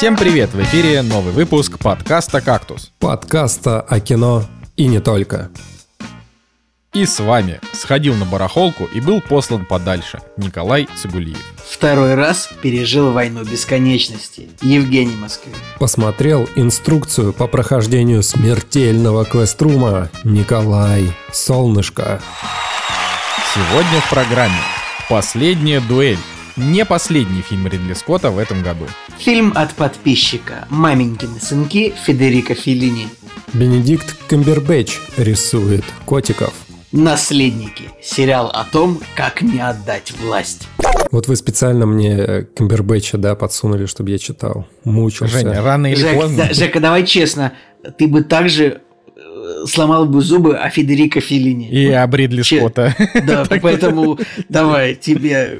Всем привет! В эфире новый выпуск подкаста «Кактус». Подкаста о кино и не только. И с вами сходил на барахолку и был послан подальше Николай Цигулиев. Второй раз пережил войну бесконечности. Евгений Москвин. Посмотрел инструкцию по прохождению смертельного квеструма Николай Солнышко. Сегодня в программе «Последняя дуэль». Не последний фильм Ридли Скотта в этом году. Фильм от подписчика «Маменькины сынки» Федерико Феллини. Бенедикт Камбербэтч рисует котиков. «Наследники» – сериал о том, как не отдать власть. Вот вы специально мне Камбербэтча, да, подсунули, чтобы я читал. Мучился. Женя, рано или Жек, поздно... да, Жека, давай честно, ты бы также э, сломал бы зубы о Федерико Феллини. И об Ридли Че- Скотта. Да, поэтому давай, тебе...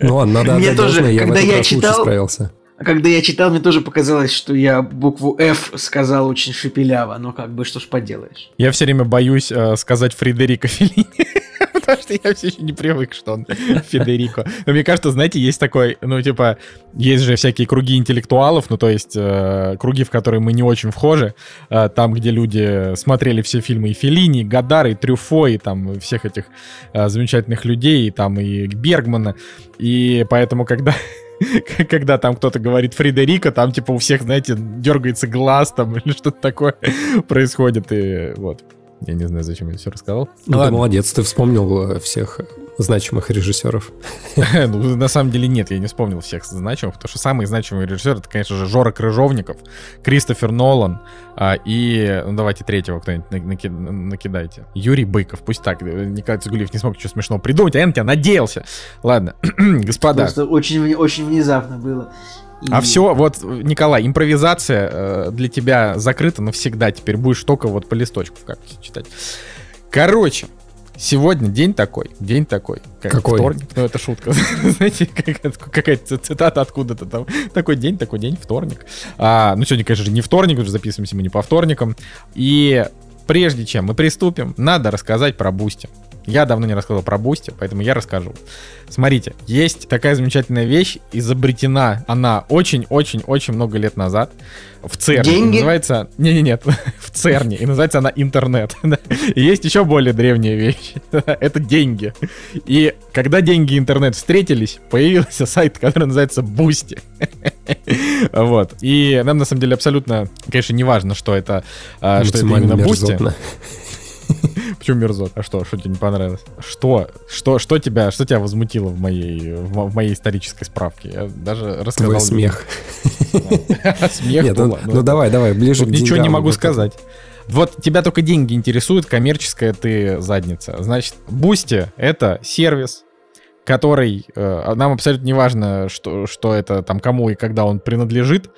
Ну ладно, надо Мне тоже, когда я читал- справился. А когда я читал, мне тоже показалось, что я букву F сказал очень шепеляво, но как бы что ж поделаешь. Я все время боюсь э, сказать Фредерико Феллини. Потому что я все еще не привык, что он Федерико. Но мне кажется, знаете, есть такой, ну, типа, есть же всякие круги интеллектуалов, ну, то есть э, круги, в которые мы не очень вхожи, э, там, где люди смотрели все фильмы и Феллини, и Гадара, и Трюфо, и там всех этих э, замечательных людей, и там и Бергмана. И поэтому, когда когда там кто-то говорит Фредерико, там типа у всех, знаете, дергается глаз там или что-то такое происходит, и вот. Я не знаю, зачем я все рассказал. Ну, ты молодец, ты вспомнил э, всех значимых режиссеров. ну, на самом деле нет, я не вспомнил всех значимых, потому что самые значимые режиссеры, это, конечно же, Жора Крыжовников, Кристофер Нолан а, и, ну, давайте третьего кто-нибудь на- наки- накидайте. Юрий Быков, пусть так, э, Николай Цигулиев не смог ничего смешного придумать, а я на тебя надеялся. Ладно, господа. Просто очень, очень внезапно было. И- А все, вот, Николай, импровизация э, для тебя закрыта навсегда. Теперь будешь только вот по листочку кактусе читать. Короче, сегодня день такой, день такой. Как Какой? Вторник, ну это шутка. Знаете, как- какая-то цитата откуда-то там. Такой день, такой день, вторник. А, ну сегодня, конечно же, не вторник, уже записываемся мы не по вторникам. И прежде чем мы приступим, надо рассказать про Boosty. Я давно не рассказывал про Boosty, поэтому я расскажу. Смотрите, есть такая замечательная вещь, изобретена она очень-очень-очень много лет назад в ЦЕРНе. Деньги? Называется... Не-не-нет, в ЦЕРНе. И называется она интернет. И есть еще более древняя вещь. Это деньги. И когда деньги и интернет встретились, появился сайт, который называется Бусти. Вот. И нам на самом деле абсолютно, конечно, не важно, что это, а, что это именно Бусти. Почему мерзот? А что? Что тебе не понравилось? Что? Что, что тебя, что тебя возмутило в моей, в, мо- в моей исторической справке? Я даже рассказал. Твой смех. Смех. Нет, ну ну, давай, давай, ближе к ничего не могу сказать. Вот тебя только деньги интересуют, коммерческая ты задница. Значит, Бусти — это сервис, который... э, нам абсолютно не важно, что, что это там кому и когда он принадлежит,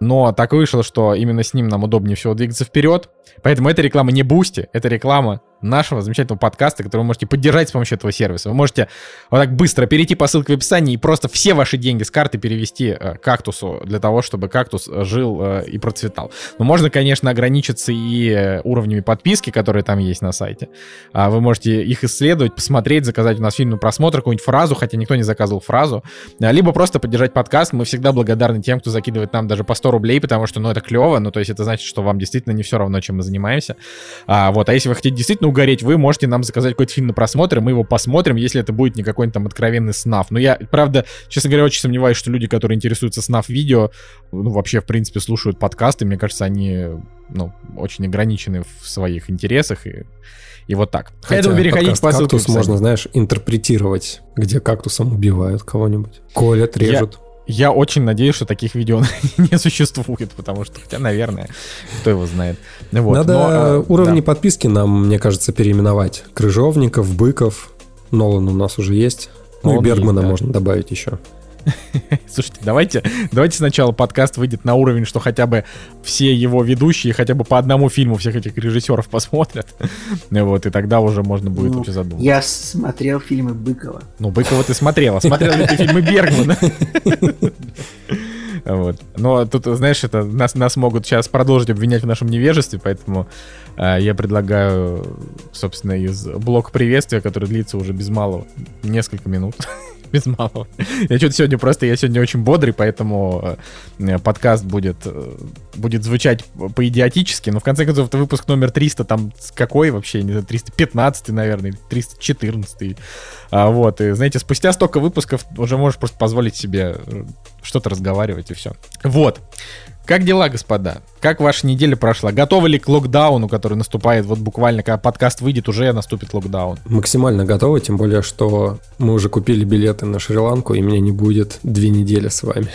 но так вышло, что именно с ним нам удобнее всего двигаться вперед. Поэтому эта реклама не Бусти, это реклама нашего замечательного подкаста, который вы можете поддержать с помощью этого сервиса. Вы можете вот так быстро перейти по ссылке в описании и просто все ваши деньги с карты перевести э, кактусу для того, чтобы кактус э, жил э, и процветал. Но можно, конечно, ограничиться и э, уровнями подписки, которые там есть на сайте. А Вы можете их исследовать, посмотреть, заказать у нас фильм на просмотр, какую-нибудь фразу, хотя никто не заказывал фразу. А, Либо просто поддержать подкаст. Мы всегда благодарны тем, кто закидывает нам даже по 100 рублей, потому что, ну, это клево. Ну, то есть это значит, что вам действительно не все равно, чем мы занимаемся. А, вот, а если вы хотите действительно угореть, вы можете нам заказать какой-то фильм на просмотр, и мы его посмотрим, если это будет не какой-нибудь там откровенный снаф. Но я, правда, честно говоря, очень сомневаюсь, что люди, которые интересуются снаф-видео, ну, вообще, в принципе, слушают подкасты. Мне кажется, они, ну, очень ограничены в своих интересах, и, и вот так. Хотя Поэтому переходите подкаст по ссылке «Кактус» можно, знаешь, интерпретировать, где кактусом убивают кого-нибудь. Колят, режут. Я очень надеюсь, что таких видео не существует, потому что, хотя, наверное, кто его знает. Вот, Надо но, э, уровни да. подписки нам, мне кажется, переименовать. Крыжовников, Быков, Нолан у нас уже есть. Ну и Он Бергмана есть, да. можно добавить еще. Слушайте, давайте, давайте сначала подкаст выйдет на уровень, что хотя бы все его ведущие хотя бы по одному фильму всех этих режиссеров посмотрят. Вот, и тогда уже можно будет Ну, вообще задуматься. Я смотрел фильмы Быкова. Ну, Быкова ты смотрела. Смотрел ли ты фильмы Бергмана? Вот. Но тут, знаешь, это нас, нас могут сейчас продолжить обвинять в нашем невежестве, поэтому э, я предлагаю, собственно, из блока приветствия, который длится уже без малого несколько минут, без малого. Я что-то сегодня просто, я сегодня очень бодрый, поэтому э, подкаст будет, э, будет звучать по-идиотически, но в конце концов это выпуск номер 300, там какой вообще, не знаю, 315, наверное, 314. А, вот, и знаете, спустя столько выпусков уже можешь просто позволить себе э, что-то разговаривать и все. Вот. Как дела, господа? Как ваша неделя прошла? Готовы ли к локдауну, который наступает вот буквально, когда подкаст выйдет, уже наступит локдаун? Максимально готовы, тем более, что мы уже купили билеты на Шри-Ланку, и меня не будет две недели с вами.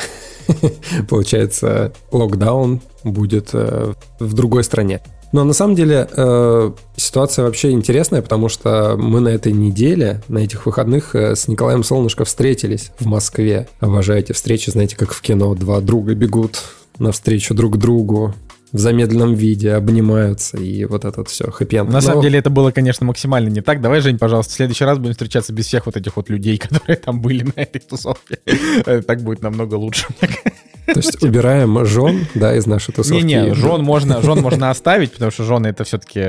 Получается, локдаун будет э, в другой стране. Но на самом деле э, ситуация вообще интересная, потому что мы на этой неделе, на этих выходных э, с Николаем Солнышко встретились в Москве. Обожаю эти встречи, знаете, как в кино. Два друга бегут навстречу друг другу в замедленном виде, обнимаются, и вот этот все, хэппи На Но... самом деле это было, конечно, максимально не так. Давай, Жень, пожалуйста, в следующий раз будем встречаться без всех вот этих вот людей, которые там были на этой тусовке. Так будет намного лучше, мне то есть убираем жен, да, из нашей тусовки. Не-не, жен можно, жен можно оставить, потому что жены это все-таки,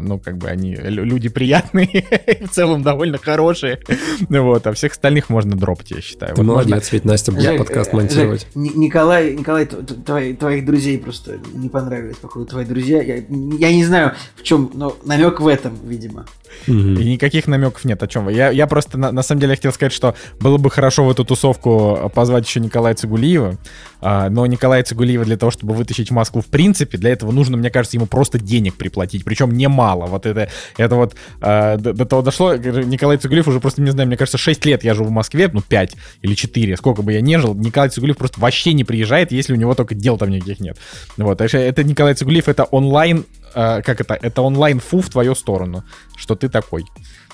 ну, как бы они люди приятные, в целом довольно хорошие. Вот, а всех остальных можно дропать, я считаю. Ты молодец, ведь Настя будет подкаст монтировать. Николай, Николай, твоих друзей просто не понравились, походу, твои друзья. Я не знаю, в чем, но намек в этом, видимо. И никаких намеков нет, о чем. Я, я просто, на, на самом деле, хотел сказать, что было бы хорошо в эту тусовку позвать еще Николая Цигулиева, а, но Николая Цигулиева для того, чтобы вытащить в Москву, в принципе, для этого нужно, мне кажется, ему просто денег приплатить, причем немало. Вот это, это вот а, до, до того дошло, Николай Цигулиев уже просто, не знаю, мне кажется, 6 лет я живу в Москве, ну 5 или 4, сколько бы я не жил, Николай Цигулиев просто вообще не приезжает, если у него только дел там никаких нет. Вот, так что это Николай Цигулиев, это онлайн э, как это, это онлайн-фу в твою сторону, что ты такой.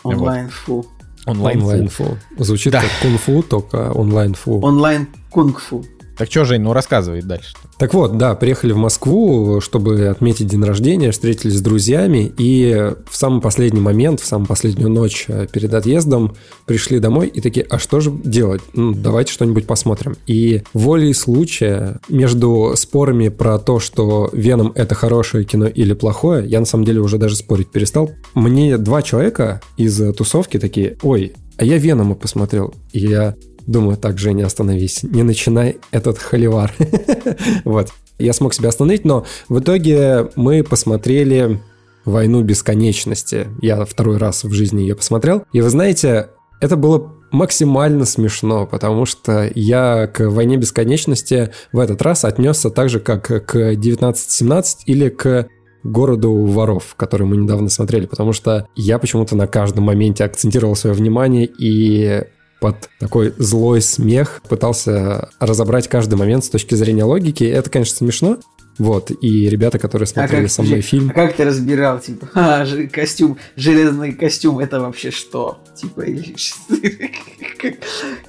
Онлайн-фу. Онлайн-фу. Звучит да. как кунг-фу, только онлайн-фу. Онлайн-кунг-фу. Так что, Жень, ну рассказывай дальше. Так вот, да, приехали в Москву, чтобы отметить день рождения, встретились с друзьями, и в самый последний момент, в самую последнюю ночь э, перед отъездом пришли домой и такие, а что же делать? Ну, давайте что-нибудь посмотрим. И волей случая между спорами про то, что Веном это хорошее кино или плохое, я на самом деле уже даже спорить перестал. Мне два человека из тусовки такие, ой, а я Венома посмотрел. И я Думаю, так, Женя, остановись, не начинай этот холивар. вот. Я смог себя остановить, но в итоге мы посмотрели «Войну бесконечности». Я второй раз в жизни ее посмотрел. И вы знаете, это было максимально смешно, потому что я к «Войне бесконечности» в этот раз отнесся так же, как к 1917 или к городу воров, который мы недавно смотрели, потому что я почему-то на каждом моменте акцентировал свое внимание и под такой злой смех пытался разобрать каждый момент с точки зрения логики. Это, конечно, смешно, вот, и ребята, которые а смотрели а как, со мной фильм... А как ты разбирал, типа, а, костюм, железный костюм, это вообще что? Типа,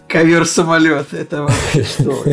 ковер-самолет, это вообще что?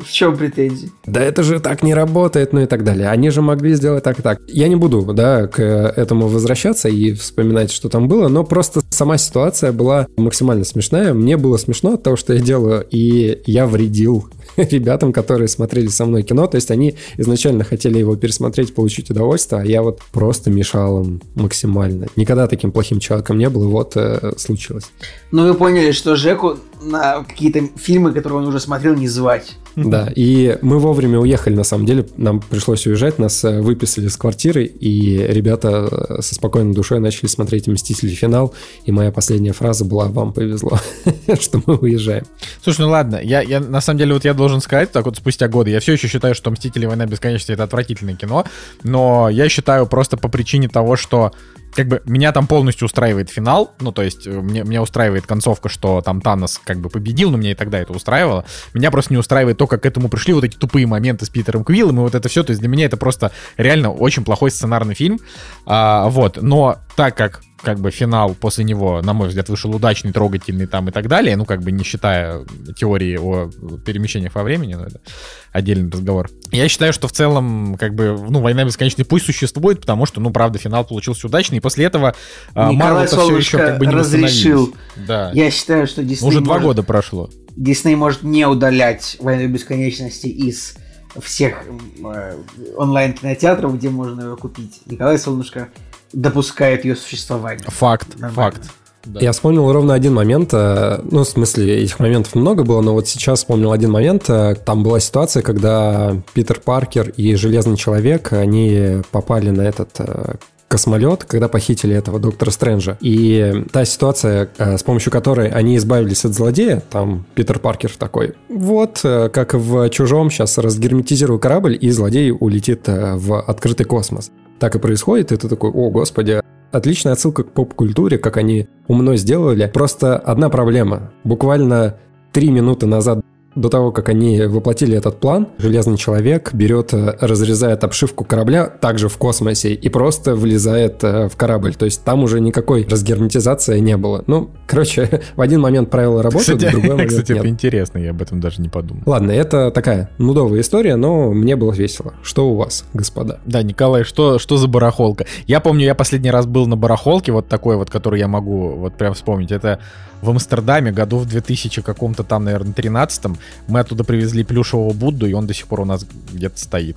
В чем претензии? Да это же так не работает, ну и так далее. Они же могли сделать так и так. Я не буду, да, к этому возвращаться и вспоминать, что там было, но просто сама ситуация была максимально смешная. Мне было смешно от того, что я делаю, и я вредил ребятам, которые смотрели со мной кино. То есть они изначально хотели его пересмотреть, получить удовольствие, а я вот просто мешал им максимально. Никогда таким плохим человеком не был, и вот э, случилось. Ну вы поняли, что Жеку на какие-то фильмы, которые он уже смотрел, не звать. Да, и мы вовремя уехали, на самом деле, нам пришлось уезжать, нас э, выписали с квартиры, и ребята э, со спокойной душой начали смотреть «Мстители. Финал», и моя последняя фраза была «Вам повезло, что мы уезжаем». Слушай, ну ладно, я, я на самом деле, вот я должен сказать, так вот спустя годы, я все еще считаю, что «Мстители. Война бесконечности» — это отвратительное кино, но я считаю просто по причине того, что как бы меня там полностью устраивает финал, ну, то есть э, мне, меня устраивает концовка, что там Танос как бы победил, но мне и тогда это устраивало. Меня просто не устраивает то, как к этому пришли вот эти тупые моменты с Питером Квиллом и вот это все. То есть для меня это просто реально очень плохой сценарный фильм. А, вот, но так как как бы финал после него, на мой взгляд, вышел удачный, трогательный там и так далее, ну, как бы не считая теории о перемещениях во времени, но это отдельный разговор. Я считаю, что в целом, как бы, ну, «Война бесконечной» пусть существует, потому что, ну, правда, финал получился удачный, и после этого Марвел все еще как бы не разрешил. Да. Я считаю, что Дисней Уже два года прошло. Дисней может не удалять «Войну бесконечности» из всех э, онлайн-кинотеатров, где можно его купить. Николай Солнышко допускает ее существование. Факт, Нормально. факт. Да. Я вспомнил ровно один момент, э, ну, в смысле, этих моментов много было, но вот сейчас вспомнил один момент. Э, там была ситуация, когда Питер Паркер и Железный Человек, они попали на этот э, космолет, когда похитили этого доктора Стрэнджа. И та ситуация, с помощью которой они избавились от злодея, там Питер Паркер такой, вот, как в «Чужом», сейчас разгерметизирую корабль, и злодей улетит в открытый космос. Так и происходит, и ты такой, о, господи, Отличная отсылка к поп-культуре, как они умно сделали. Просто одна проблема. Буквально три минуты назад до того, как они воплотили этот план, Железный Человек берет, э, разрезает обшивку корабля также в космосе и просто влезает э, в корабль. То есть там уже никакой разгерметизации не было. Ну, короче, в один момент правила работают, кстати, в другой момент Кстати, нет. это интересно, я об этом даже не подумал. Ладно, это такая нудовая история, но мне было весело. Что у вас, господа? Да, Николай, что, что за барахолка? Я помню, я последний раз был на барахолке, вот такой вот, который я могу вот прям вспомнить. Это в Амстердаме году в 2000 каком-то там, наверное, 13 мы оттуда привезли плюшевого Будду, и он до сих пор у нас где-то стоит.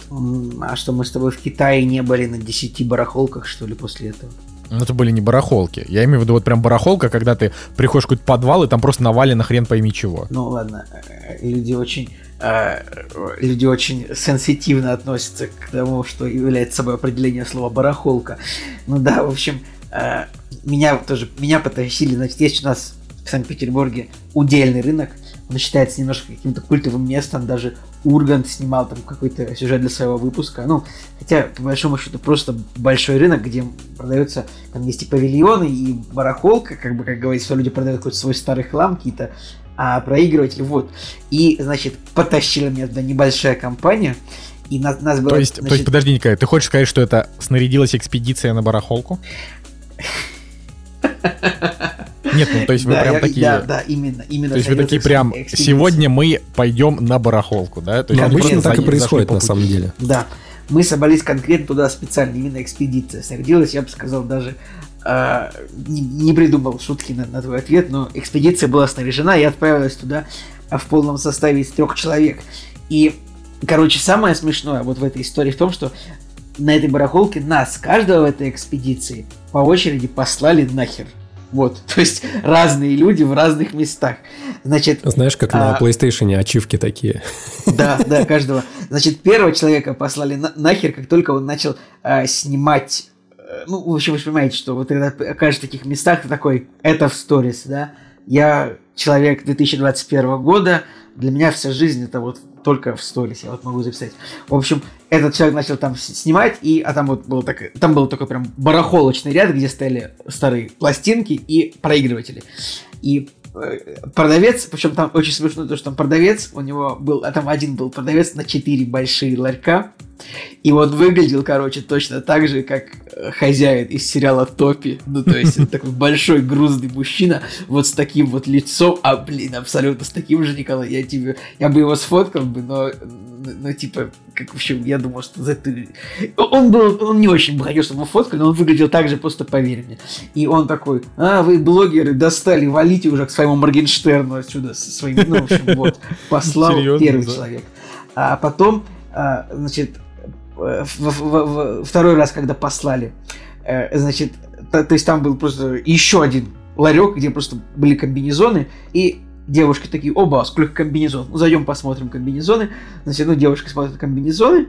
А что, мы с тобой в Китае не были на 10 барахолках, что ли, после этого? Ну, это были не барахолки. Я имею в виду вот прям барахолка, когда ты приходишь в какой-то подвал, и там просто навалено хрен пойми чего. Ну, ладно. Э, люди очень э, люди очень сенситивно относятся к тому, что является собой определение слова барахолка. Ну да, в общем, э, меня тоже, меня потащили, значит, есть у нас в Санкт-Петербурге удельный рынок. Он считается немножко каким-то культовым местом. Даже Ургант снимал там какой-то сюжет для своего выпуска. Ну, хотя, по большому счету, просто большой рынок, где продается, там есть и павильоны, и барахолка, как бы, как говорится, люди продают какой-то свой старый хлам, какие-то а, проигрыватели, вот. И, значит, потащила меня туда небольшая компания, и нас, нас было... То есть, значит... то есть, подожди, Николай, ты хочешь сказать, что это снарядилась экспедиция на барахолку? Нет, ну то есть вы да, прям я, такие... Да, да, именно. именно то есть вы такие прям, сегодня мы пойдем на барахолку, да? То есть ну, обычно так и происходит на самом деле. Да, мы собрались конкретно туда специально, именно экспедиция. Снарядилась, я бы сказал, даже э, не, не придумал шутки на, на твой ответ, но экспедиция была снаряжена, и отправилась туда в полном составе из трех человек. И, короче, самое смешное вот в этой истории в том, что на этой барахолке нас, каждого в этой экспедиции, по очереди послали нахер. Вот, то есть разные люди в разных местах. Значит, Знаешь, как на а... PlayStation ачивки такие. Да, да, каждого. Значит, первого человека послали на- нахер, как только он начал а, снимать э, ну, в общем, вы же понимаете, что вот когда окажешь в таких местах, ты такой, это в сторис, да, я человек 2021 года, для меня вся жизнь это вот только в сторис, я вот могу записать. В общем, этот человек начал там снимать, и, а там вот был так, там был такой прям барахолочный ряд, где стояли старые пластинки и проигрыватели. И э, продавец, причем там очень смешно то, что там продавец, у него был, а там один был продавец на 4 большие ларька, и он выглядел, короче, точно так же, как э, хозяин из сериала Топи. Ну, то есть, такой большой грузный мужчина, вот с таким вот лицом, а, блин, абсолютно с таким же, Николай, я тебе, я бы его сфоткал бы, но, ну, типа, как, в общем, я думал, что это... Он был, он не очень бы хотел, чтобы его фоткали, но он выглядел так же, просто поверь мне. И он такой, а, вы, блогеры, достали, валите уже к своему Моргенштерну отсюда со своим, ну, в общем, вот, послал Серьезно, первый да? человек. А потом, а, значит, второй раз, когда послали, э, значит, то, то есть там был просто еще один ларек, где просто были комбинезоны, и девушки такие, оба, сколько комбинезонов, ну, зайдем посмотрим комбинезоны, значит, ну, девушка смотрит комбинезоны,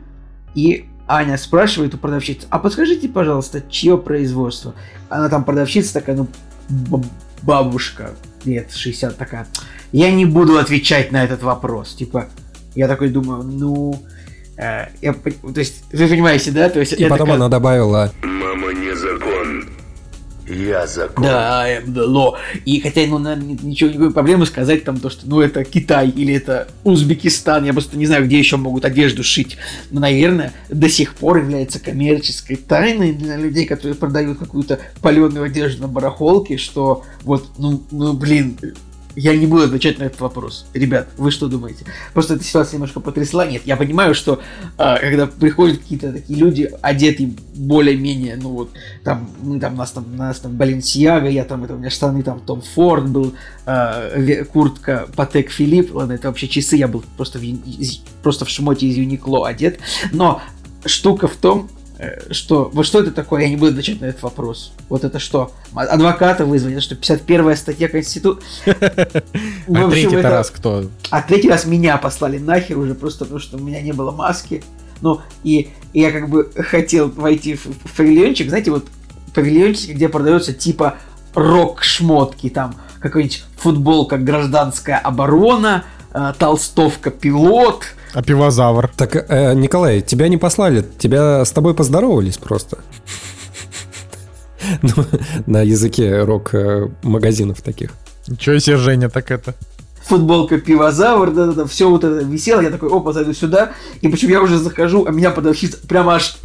и Аня спрашивает у продавщицы, а подскажите, пожалуйста, чье производство? Она там продавщица такая, ну, бабушка, лет 60 такая, я не буду отвечать на этот вопрос, типа, я такой думаю, ну, Э, я, то есть, вы понимаете, да? То есть, и потом как... она добавила... Мама не закон. Я закон. Да, но и хотя, ну, наверное, ничего никакой проблемы сказать там то, что, ну, это Китай или это Узбекистан, я просто не знаю, где еще могут одежду шить, но, наверное, до сих пор является коммерческой тайной для людей, которые продают какую-то паленую одежду на барахолке, что вот, ну, ну, блин, я не буду отвечать на этот вопрос. Ребят, вы что думаете? Просто эта ситуация немножко потрясла. Нет, я понимаю, что э, когда приходят какие-то такие люди, одетые более-менее, ну вот, там, мы там, нас там, нас там Баленсиага, я там, это у меня штаны там Том Форд был, э, куртка Патек Филипп, ладно, это вообще часы, я был просто в, просто в шмоте из Юникло одет. Но штука в том, что, вот что это такое, я не буду отвечать на этот вопрос. Вот это что? Адвоката вызвать, это что, 51 статья Конституции? А третий раз кто? А третий раз меня послали нахер уже просто потому, что у меня не было маски. Ну, и, я как бы хотел войти в, в павильончик, знаете, вот павильончик, где продается типа рок-шмотки, там какой-нибудь футболка «Гражданская оборона», э, толстовка «Пилот», а пивозавр? Так, э, Николай, тебя не послали, тебя с тобой поздоровались просто. Ну, на языке рок-магазинов таких. Ничего себе, Женя, так это футболка пивозавр, да-да-да, все вот это висело, я такой, опа, зайду сюда, и почему я уже захожу, а меня продавщица прямо аж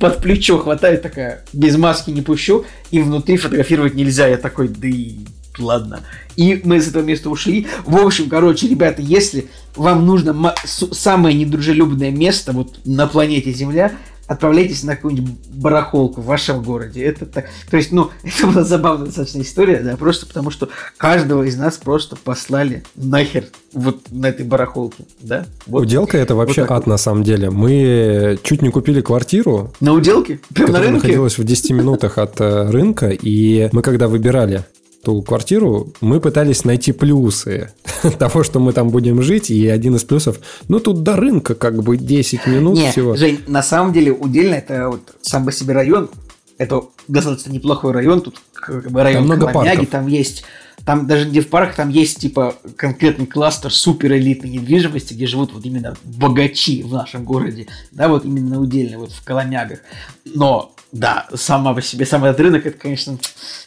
под плечо хватает такая, без маски не пущу, и внутри фотографировать нельзя, я такой, да и ладно. И мы с этого места ушли. В общем, короче, ребята, если вам нужно самое недружелюбное место вот на планете Земля, отправляйтесь на какую-нибудь барахолку в вашем городе. Это так, то есть, ну, это была забавная достаточно история, да, просто потому что каждого из нас просто послали нахер вот на этой барахолке, да. Вот. Уделка это вообще вот ад на самом деле. Мы чуть не купили квартиру. На уделке? Прям на рынке? находилась в 10 минутах от э, рынка, и мы когда выбирали ту квартиру, мы пытались найти плюсы того, что мы там будем жить, и один из плюсов, ну, тут до рынка как бы 10 минут Не, всего. Жень, на самом деле, удельно это вот сам по себе район, это достаточно неплохой район, тут как бы район там много Коломяги, там есть там даже где в парках, там есть типа конкретный кластер супер элитной недвижимости, где живут вот именно богачи в нашем городе, да, вот именно удельно, вот в Коломягах. Но да, сама по себе, сам этот рынок, это, конечно,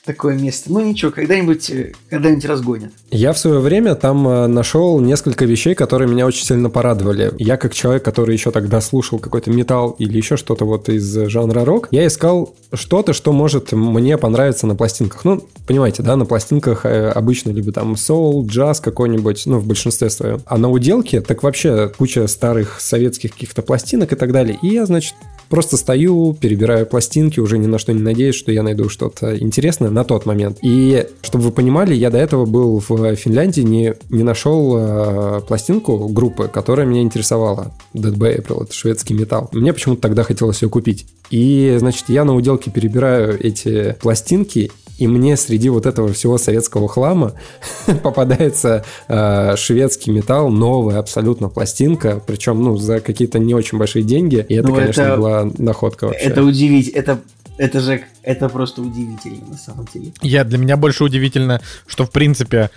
такое место. Ну ничего, когда-нибудь э, когда-нибудь разгонят. Я в свое время там э, нашел несколько вещей, которые меня очень сильно порадовали. Я как человек, который еще тогда слушал какой-то металл или еще что-то вот из жанра рок, я искал что-то, что может мне понравиться на пластинках. Ну, понимаете, да, на пластинках э, обычно либо там соул, джаз какой-нибудь, ну, в большинстве своем. А на уделке так вообще куча старых советских каких-то пластинок и так далее. И я, значит, Просто стою, перебираю пластинки, уже ни на что не надеюсь, что я найду что-то интересное на тот момент. И, чтобы вы понимали, я до этого был в Финляндии, не, не нашел э, пластинку группы, которая меня интересовала. Dead by April, это шведский металл. Мне почему-то тогда хотелось ее купить. И, значит, я на уделке перебираю эти пластинки, и мне среди вот этого всего советского хлама попадается э, шведский металл, новая абсолютно пластинка, причем, ну, за какие-то не очень большие деньги. И это, ну, конечно, это, была находка вообще. Это удивительно, это это же, это просто удивительно на самом деле. Я, для меня больше удивительно, что в принципе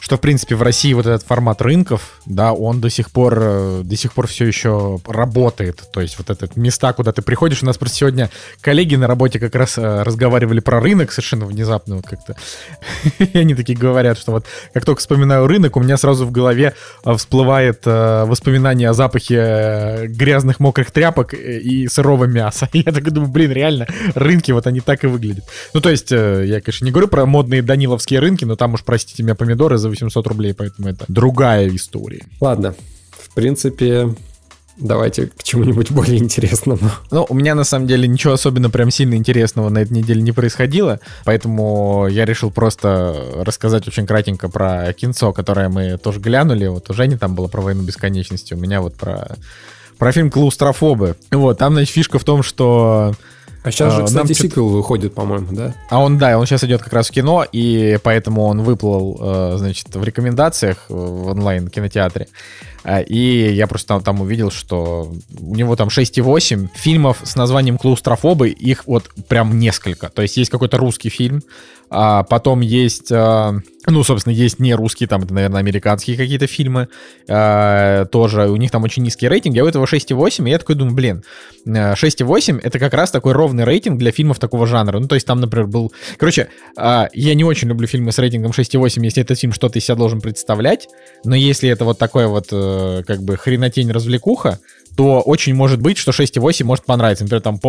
что, в принципе, в России вот этот формат рынков, да, он до сих пор, э, до сих пор все еще работает. То есть вот это места, куда ты приходишь. У нас просто сегодня коллеги на работе как раз э, разговаривали про рынок совершенно внезапно вот как-то. И они такие говорят, что вот как только вспоминаю рынок, у меня сразу в голове э, всплывает воспоминание о запахе грязных мокрых тряпок и сырого мяса. И я так думаю, блин, реально, рынки вот они так и выглядят. Ну, то есть, я, конечно, не говорю про модные даниловские рынки, но там уж, простите меня, помидоры за 800 рублей, поэтому это другая история. Ладно, в принципе, Давайте к чему-нибудь более интересному. Ну, у меня на самом деле ничего особенно прям сильно интересного на этой неделе не происходило, поэтому я решил просто рассказать очень кратенько про кинцо, которое мы тоже глянули. Вот у Жени там было про войну бесконечности, у меня вот про, про фильм «Клаустрофобы». Вот, там, значит, фишка в том, что а сейчас же, кстати, сиквел выходит, по-моему, да? А он, да, он сейчас идет как раз в кино, и поэтому он выплыл, э, значит, в рекомендациях в онлайн-кинотеатре. А, и я просто там, там увидел, что у него там 6,8 фильмов с названием «Клаустрофобы», их вот прям несколько. То есть есть какой-то русский фильм, а потом есть, а, ну, собственно, есть не русские, там, это, наверное, американские какие-то фильмы а, тоже. У них там очень низкий рейтинг. Я у этого 6,8, и я такой думаю, блин, 6,8 это как раз такой ровный рейтинг для фильмов такого жанра. Ну, то есть там, например, был... Короче, я не очень люблю фильмы с рейтингом 6,8, если этот фильм что-то из себя должен представлять, но если это вот такое вот, э, как бы, хренотень-развлекуха, то очень может быть, что 6,8 может понравиться. Например, там,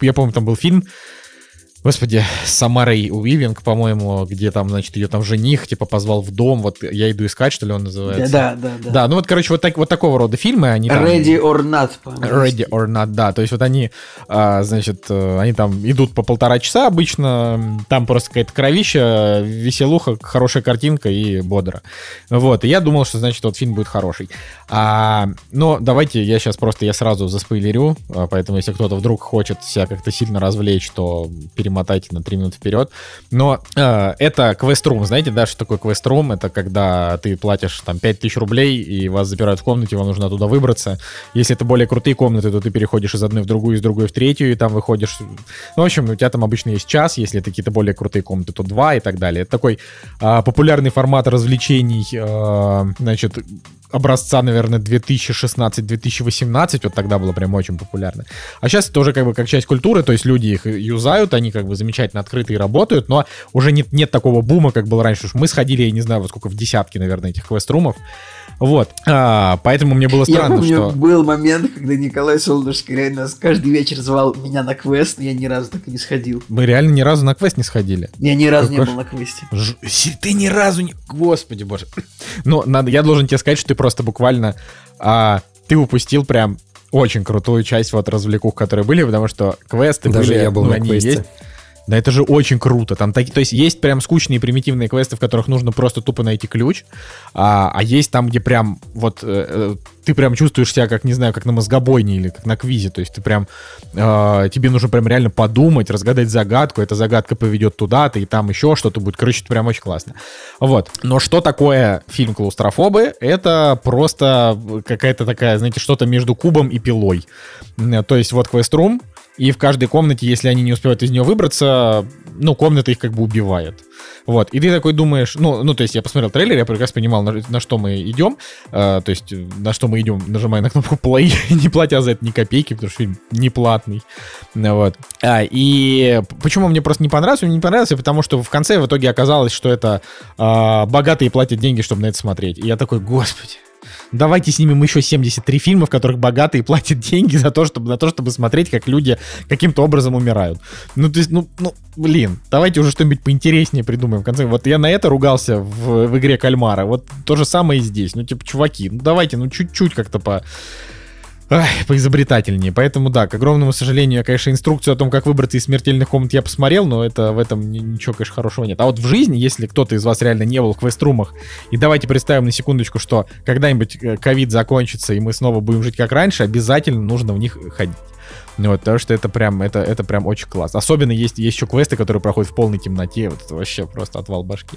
я помню, там был фильм Господи, Самарой Уивинг, по-моему, где там, значит, ее там жених, типа, позвал в дом, вот я иду искать, что ли он называется. Да, да, да. Да, ну вот, короче, вот, так, вот такого рода фильмы, они там... Ready or not. по-английски. Ready or not, да. То есть вот они, а, значит, э, они там идут по полтора часа обычно, там просто какая-то кровища, веселуха, хорошая картинка и бодро. Вот, и я думал, что, значит, вот фильм будет хороший. А, но давайте я сейчас просто, я сразу заспойлерю, а, поэтому если кто-то вдруг хочет себя как-то сильно развлечь, то перемотайте на 3 минуты вперед. Но э, это квест-рум, знаете, да, что такое квест-рум? Это когда ты платишь там 5000 рублей, и вас запирают в комнате, вам нужно оттуда выбраться. Если это более крутые комнаты, то ты переходишь из одной в другую, из другой в третью, и там выходишь... Ну, в общем, у тебя там обычно есть час, если это какие-то более крутые комнаты, то два и так далее. Это такой э, популярный формат развлечений, э, значит, образца, наверное, 2016-2018, вот тогда было прям очень популярно. А сейчас это уже как бы как часть культуры, то есть люди их юзают, они как бы замечательно открытые и работают, но уже нет, нет такого бума, как был раньше. Мы сходили, я не знаю, вот сколько, в десятки, наверное, этих квест-румов. Вот. А, поэтому мне было Я странно, помню, что... был момент, когда Николай Солнышко реально нас каждый вечер звал меня на квест, но я ни разу так и не сходил. Мы реально ни разу на квест не сходили. Я ни разу не Какой был на квесте. Ж- си- Ты ни разу не... Господи боже. Но надо, я должен тебе сказать, что ты просто буквально... а, ты упустил прям очень крутую часть вот развлекух, которые были, потому что квесты Даже были... я был ну, на они квесте. есть. Да это же очень круто. Там такие, то есть есть прям скучные примитивные квесты, в которых нужно просто тупо найти ключ, а, а есть там, где прям вот э, э, ты прям чувствуешь себя как, не знаю, как на мозгобойне или как на квизе. То есть ты прям, э, тебе нужно прям реально подумать, разгадать загадку, эта загадка поведет туда-то, и там еще что-то будет. Короче, это прям очень классно. Вот. Но что такое фильм «Клаустрофобы»? Это просто какая-то такая, знаете, что-то между кубом и пилой. То есть вот квест-рум, и в каждой комнате, если они не успевают из нее выбраться, ну, комната их как бы убивает. Вот. И ты такой думаешь, ну, ну то есть я посмотрел трейлер, я прекрасно понимал, на, на что мы идем. э, то есть э, на что мы идем, нажимая на кнопку play, не платя за это ни копейки, потому что фильм не платный. Ну, Вот. А, и почему мне просто не понравился? Мне не понравился, потому что в конце в итоге оказалось, что это а, богатые платят деньги, чтобы на это смотреть. И я такой, господи. Давайте снимем еще 73 фильма, в которых богатые платят деньги за то, чтобы, на то, чтобы смотреть, как люди каким-то образом умирают. Ну, то есть, ну, ну, блин, давайте уже что-нибудь поинтереснее придумаем. В конце, вот я на это ругался в, в игре Кальмара. Вот то же самое и здесь. Ну, типа, чуваки, ну давайте, ну, чуть-чуть как-то по... Ай, поизобретательнее. Поэтому, да, к огромному сожалению, я, конечно, инструкцию о том, как выбраться из смертельных комнат я посмотрел, но это в этом ни- ничего, конечно, хорошего нет. А вот в жизни, если кто-то из вас реально не был в квеструмах, и давайте представим на секундочку, что когда-нибудь э, ковид закончится, и мы снова будем жить как раньше, обязательно нужно в них ходить. Ну, Вот, потому что это прям, это, это прям очень классно. Особенно есть, есть еще квесты, которые проходят в полной темноте. Вот это вообще просто отвал башки.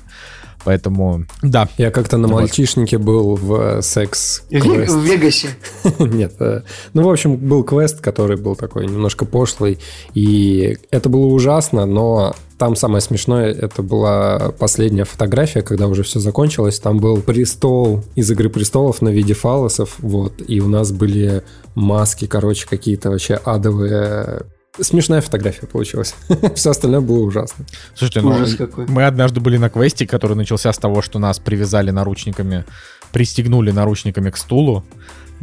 Поэтому, да. Я как-то на Вот. мальчишнике был в э, секс В квест. в Вегасе. Нет, э, ну, в общем, был квест, который был такой немножко пошлый, и это было ужасно, но там самое смешное, это была последняя фотография, когда уже все закончилось, там был престол из «Игры престолов» на виде фалосов, вот, и у нас были маски, короче, какие-то вообще адовые... Смешная фотография получилась. Все остальное было ужасно. Слушайте, ну, Ужас какой. мы однажды были на квесте, который начался с того, что нас привязали наручниками, пристегнули наручниками к стулу,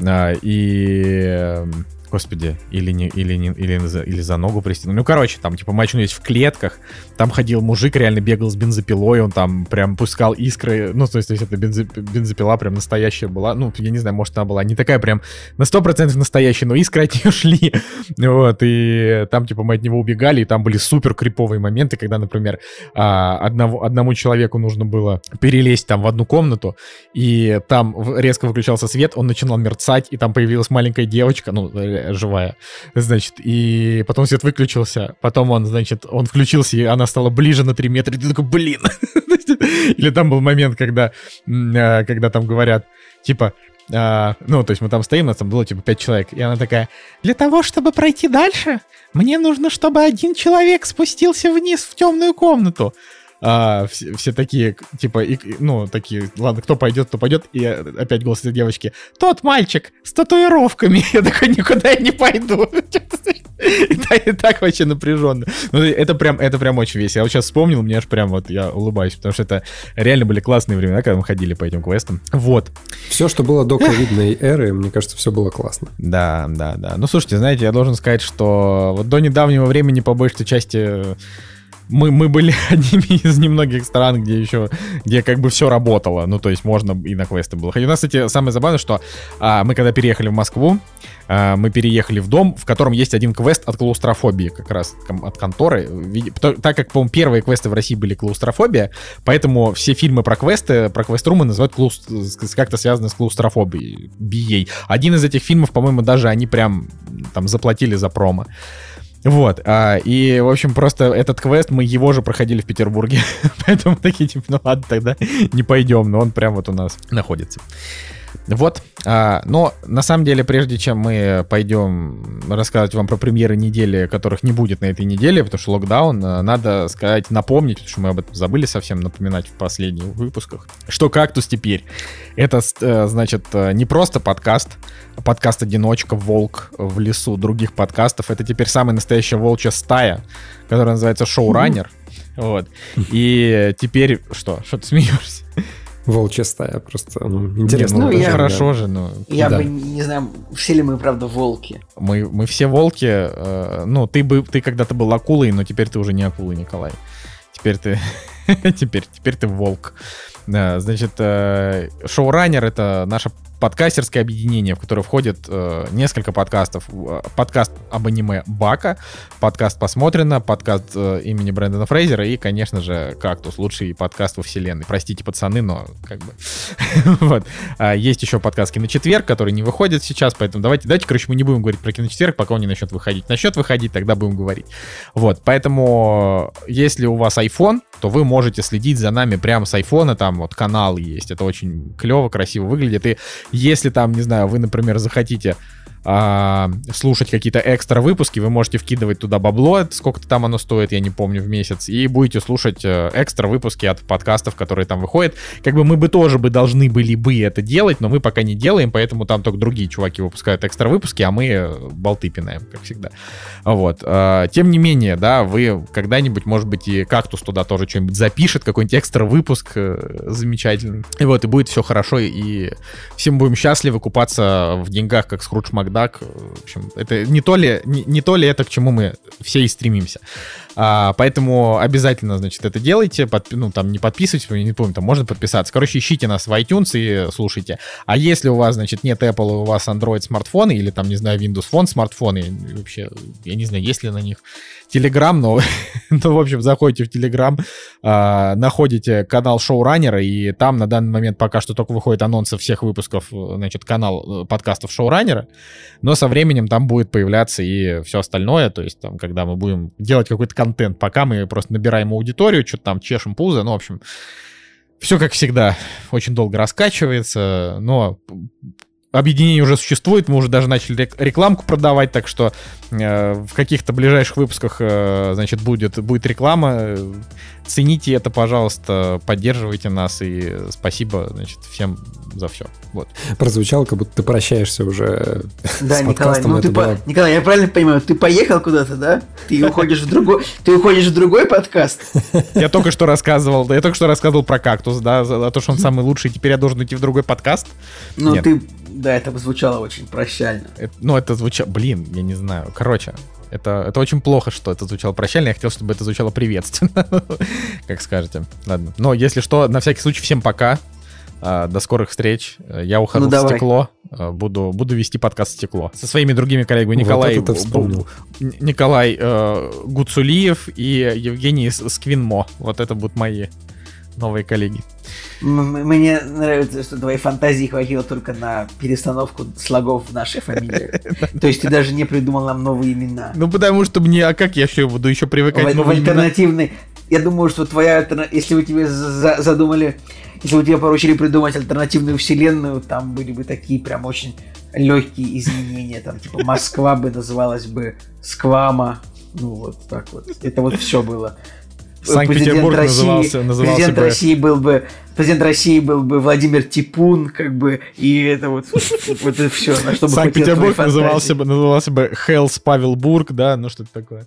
а, и... Господи, или не, или не, или за, или за ногу пристегнули. Ну, короче, там, типа, мы очнулись в клетках, там ходил мужик, реально бегал с бензопилой, он там прям пускал искры, ну, то есть, то есть это бензо- бензопила прям настоящая была, ну, я не знаю, может, она была не такая прям на 100% настоящая, но искры от нее шли, вот, и там, типа, мы от него убегали, и там были супер криповые моменты, когда, например, а, одного, одному человеку нужно было перелезть там в одну комнату, и там резко выключался свет, он начинал мерцать, и там появилась маленькая девочка, ну, э, живая, значит, и потом свет выключился, потом он, значит, он включился, и она стала ближе на 3 метра, и ты такой, блин! Или там был момент, когда, а, когда там говорят, типа, а, ну, то есть мы там стоим, нас там было типа 5 человек, и она такая, для того, чтобы пройти дальше, мне нужно, чтобы один человек спустился вниз в темную комнату. А, все, все такие, типа, и- ну, такие, ладно, кто пойдет, кто пойдет. И опять голос этой девочки. Тот мальчик с татуировками. Я такой, никуда я не пойду. И так, и так вообще напряженно. Ну, это прям, это прям очень весело. Я вот сейчас вспомнил, мне аж прям вот я улыбаюсь, потому что это реально были классные времена, когда мы ходили по этим квестам. Вот. Все, что было до ковидной эры, мне кажется, все было классно. Да, да, да. Ну, слушайте, знаете, я должен сказать, что вот до недавнего времени по большей части мы, мы были одними из немногих стран, где еще, где как бы все работало. Ну, то есть можно и на квесты было. И у нас, кстати, самое забавное, что а, мы когда переехали в Москву, а, мы переехали в дом, в котором есть один квест от клаустрофобии, как раз от конторы. Так как, по-моему, первые квесты в России были клаустрофобия, поэтому все фильмы про квесты, про квест-румы называют клауст... как-то связаны с клаустрофобией. Бией. Один из этих фильмов, по-моему, даже они прям там заплатили за промо. Вот, а, и, в общем, просто этот квест, мы его же проходили в Петербурге, поэтому такие, типа, ну ладно, тогда не пойдем, но он прям вот у нас находится. Вот. А, но на самом деле, прежде чем мы пойдем рассказывать вам про премьеры недели, которых не будет на этой неделе, потому что локдаун, а, надо сказать, напомнить, потому что мы об этом забыли совсем напоминать в последних выпусках, что «Кактус» теперь это, э, значит, э, не просто подкаст, а подкаст-одиночка, волк в лесу других подкастов. Это теперь самая настоящая волчья стая, которая называется «Шоураннер». Вот. И теперь... Что? Что ты смеешься? Волчья стая, просто ну, интересно. ну, я, хорошо же, но... Я да. бы, не знаю, все ли мы, правда, волки. Мы, мы все волки. Э, ну, ты, бы, ты когда-то был акулой, но теперь ты уже не акула, Николай. Теперь ты... теперь, теперь ты волк. Да, значит, э, шоураннер — это наша подкастерское объединение, в которое входит э, несколько подкастов. Э, подкаст об аниме Бака, подкаст Посмотрено, подкаст э, имени Брэндона Фрейзера и, конечно же, Кактус, лучший подкаст во вселенной. Простите, пацаны, но как бы... вот. А, есть еще подкаст Киночетверг, который не выходит сейчас, поэтому давайте, давайте, короче, мы не будем говорить про Киночетверг, пока он не начнет выходить. Начнет выходить, тогда будем говорить. Вот, поэтому если у вас iPhone, то вы можете следить за нами прямо с айфона, там вот канал есть, это очень клево, красиво выглядит, и если там, не знаю, вы, например, захотите а, слушать какие-то экстра выпуски, вы можете вкидывать туда бабло, сколько-то там оно стоит, я не помню, в месяц, и будете слушать э, экстра выпуски от подкастов, которые там выходят. Как бы мы бы тоже бы должны были бы это делать, но мы пока не делаем, поэтому там только другие чуваки выпускают экстра выпуски, а мы э, болты пинаем, как всегда. Вот. А, тем не менее, да, вы когда-нибудь, может быть, и кактус туда тоже что-нибудь запишет, какой-нибудь экстра выпуск э, замечательный. И вот, и будет все хорошо, и всем будем счастливы купаться в деньгах, как Скрудж Мак Макдак. В общем, это не то ли, не, не то ли это, к чему мы все и стремимся. А, поэтому обязательно, значит, это делайте. Под, ну, там не подписывайтесь, я не помню, там можно подписаться. Короче, ищите нас в iTunes и слушайте. А если у вас, значит, нет Apple, у вас Android смартфоны или там, не знаю, Windows Phone смартфоны, вообще, я не знаю, есть ли на них Telegram, но, ну, в общем, заходите в Telegram, э, находите канал Шоураннера, и там на данный момент пока что только выходят анонсы всех выпусков, значит, канал э, подкастов Шоураннера, но со временем там будет появляться и все остальное, то есть там, когда мы будем делать какой-то контент, пока мы просто набираем аудиторию, что-то там чешем пузо, ну, в общем, все как всегда, очень долго раскачивается, но объединение уже существует, мы уже даже начали рекламку продавать, так что э, в каких-то ближайших выпусках, э, значит, будет, будет реклама. Цените это, пожалуйста, поддерживайте нас, и спасибо, значит, всем за все. Вот. Прозвучало, как будто ты прощаешься уже да, с Николай, ну ты было... по... Николай, я правильно понимаю, ты поехал куда-то, да? Ты уходишь в другой, ты уходишь в другой подкаст? Я только что рассказывал, я только что рассказывал про кактус, да, за то, что он самый лучший, теперь я должен идти в другой подкаст. Ну, ты да, это звучало очень прощально. Ну, это звучало... Блин, я не знаю. Короче, это, это очень плохо, что это звучало прощально. Я хотел, чтобы это звучало приветственно. как скажете. Ладно. Но если что, на всякий случай, всем пока. А, до скорых встреч. Я ухожу ну, в давай. стекло. А, буду, буду вести подкаст «Стекло». Со своими другими коллегами Николай, вот Николай э, Гуцулиев и Евгений Сквинмо. Вот это будут мои новые коллеги. Мне нравится, что твоей фантазии хватило только на перестановку слогов в нашей фамилии. То есть ты даже не придумал нам новые имена. Ну потому что мне, а как я еще буду еще привыкать в, в альтернативный. Я думаю, что твоя если вы тебе задумали, если вы тебе поручили придумать альтернативную вселенную, там были бы такие прям очень легкие изменения, там типа Москва бы называлась бы Сквама, ну вот так вот. Это вот все было. Санкт-Петербург президент России, назывался, назывался президент бы... России был бы президент России был бы Владимир Типун, как бы, и это вот, вот это все, бы Санкт-Петербург назывался бы, назывался бы Хелс Павелбург, да, ну что-то такое.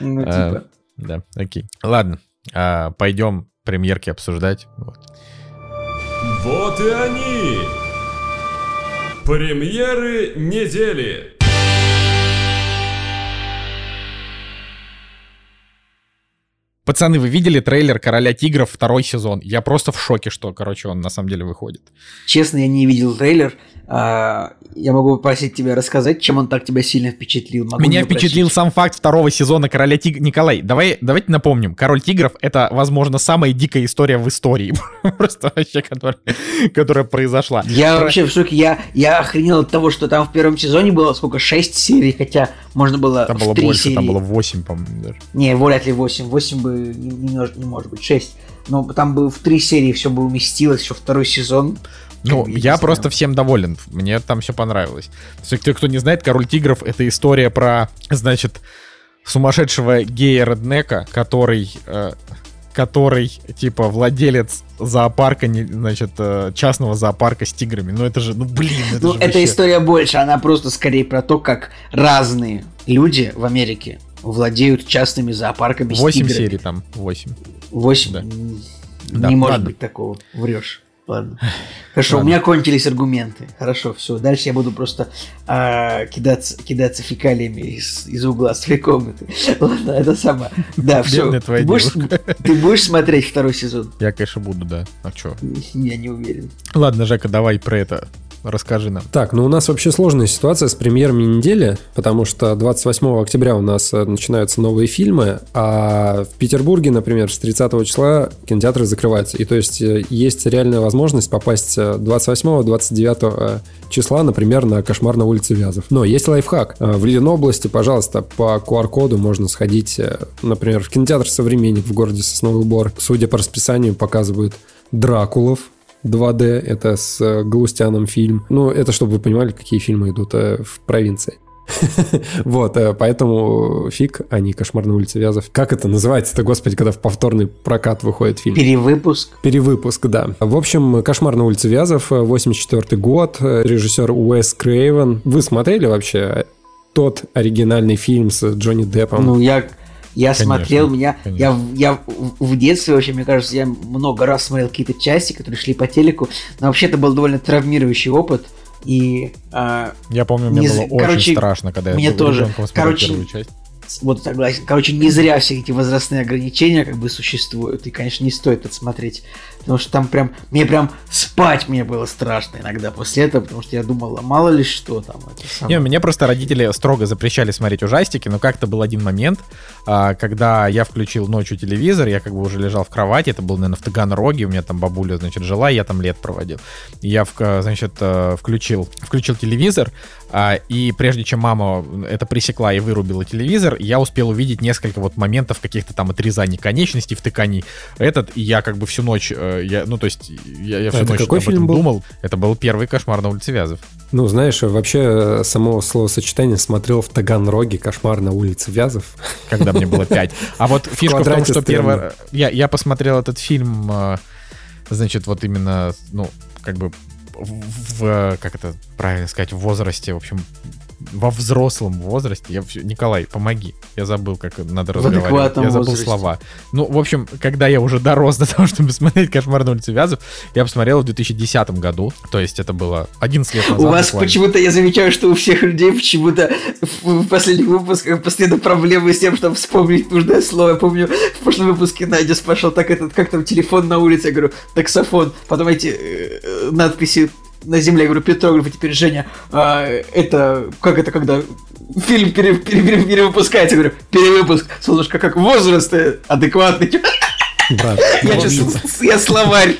Ну, А, типа. Да, окей. Ладно, а, пойдем премьерки обсуждать. Вот. Вот и они! Премьеры недели! Пацаны, вы видели трейлер «Короля тигров» второй сезон? Я просто в шоке, что, короче, он на самом деле выходит. Честно, я не видел трейлер. А, я могу попросить тебя рассказать, чем он так тебя сильно впечатлил. Могу Меня впечатлил сам факт второго сезона «Короля тигров». Николай, давай, давайте напомним. «Король тигров» — это, возможно, самая дикая история в истории. Просто вообще, которая, которая произошла. Я Про- вообще в шоке. Я, я охренел от того, что там в первом сезоне было сколько? 6 серий, хотя можно было Там было 3 больше, серии. там было 8, по-моему, даже. Не, вряд ли 8. 8 бы не, не мож- не может быть, 6. Но там бы в 3 серии все бы уместилось, еще второй сезон. Ну, я не просто всем доволен. Мне там все понравилось. Есть, кто, кто не знает, Король Тигров — это история про, значит, сумасшедшего гея-реднека, который, э, который, типа, владелец зоопарка, не- значит, э, частного зоопарка с тиграми. Ну, это же, ну, блин, это Ну, же эта вообще- история больше, она просто скорее про то, как разные люди в Америке владеют частными зоопарками с 8 тиграми. серий там, 8. 8? Да. Не Да, может ладно. быть такого. Врешь. Ладно. Хорошо, Ладно. у меня кончились аргументы. Хорошо, все. Дальше я буду просто а, кидаться, кидаться фекалиями из, из угла своей комнаты. Ладно, это самое. Да, все. Ты будешь, ты будешь смотреть второй сезон? Я, конечно, буду, да. А чё? Я не уверен. Ладно, Жека, давай про это расскажи нам. Так, ну у нас вообще сложная ситуация с премьерами недели, потому что 28 октября у нас э, начинаются новые фильмы, а в Петербурге, например, с 30 числа кинотеатры закрываются. И то есть э, есть реальная возможность попасть э, 28-29 числа, например, на «Кошмар на улице Вязов». Но есть лайфхак. Э, В Ленобласти, пожалуйста, по QR-коду можно сходить, э, например, в кинотеатр «Современник» в городе Сосновый Бор. Судя по расписанию, показывают «Дракулов», 2D, это с э, Галустяном фильм. Ну, это чтобы вы понимали, какие фильмы идут э, в провинции. Вот, э, поэтому фиг, а не «Кошмар на улице Вязов». Как это называется-то, господи, когда в повторный прокат выходит фильм? Перевыпуск. Перевыпуск, да. В общем, «Кошмар на улице Вязов», э, 84 год, режиссер Уэс Крейвен. Вы смотрели вообще тот оригинальный фильм с Джонни Деппом? Ну, я, я Конечно, смотрел, меня, конечно. я, я в детстве вообще, мне кажется, я много раз смотрел какие-то части, которые шли по телеку, но вообще это был довольно травмирующий опыт, и а, Я помню, мне Не было з- очень короче, страшно, когда я мне тоже. ребенком смотрел Короче, первую часть. Вот согласен. Короче, не зря все эти возрастные ограничения как бы существуют, и, конечно, не стоит это смотреть, потому что там прям, мне прям спать мне было страшно иногда после этого, потому что я думал, а мало ли что там. Это самое. Не, мне просто родители строго запрещали смотреть ужастики, но как-то был один момент, а, когда я включил ночью телевизор, я как бы уже лежал в кровати, это был, наверное, в Таганроге, у меня там бабуля, значит, жила, я там лет проводил. Я, в- значит, э, включил, включил телевизор, а, и прежде чем мама это пресекла и вырубила телевизор, я успел увидеть несколько вот моментов каких-то там отрезаний конечностей, втыканий этот, и я как бы всю ночь, э, я, ну, то есть, я, я всю Это ночь какой об этом фильм был? думал. Это был первый кошмар на улице Вязов. Ну, знаешь, вообще э, само словосочетание смотрел в Таганроге «Кошмар на улице Вязов». когда мне было 5. А вот фишка в том, квадрате что первый... стрёмно. Я, я посмотрел этот фильм, э, значит, вот именно, ну, как бы в, в- как это правильно сказать, в возрасте, в общем, во взрослом возрасте. Я всё- Николай, помоги. Я забыл, как надо В разговаривать. Я забыл возрасте. слова. Ну, в общем, когда я уже дорос до того, чтобы смотреть «Кошмар на улице Вязов», я посмотрел в 2010 году. То есть это было 11 лет назад. У вас буквально. почему-то, я замечаю, что у всех людей почему-то в, последних выпусках постоянно проблемы с тем, чтобы вспомнить нужное слово. Я помню, в прошлом выпуске Надя спрашивал, так этот, как там телефон на улице, я говорю, таксофон. Потом эти э, надписи на земле, я говорю, петрограф, и теперь Женя, а, это, как это, когда фильм пере- пере- пере- перевыпускается, я говорю, перевыпуск, солнышко, как возраст э, адекватный. Брат, Я, я словарь.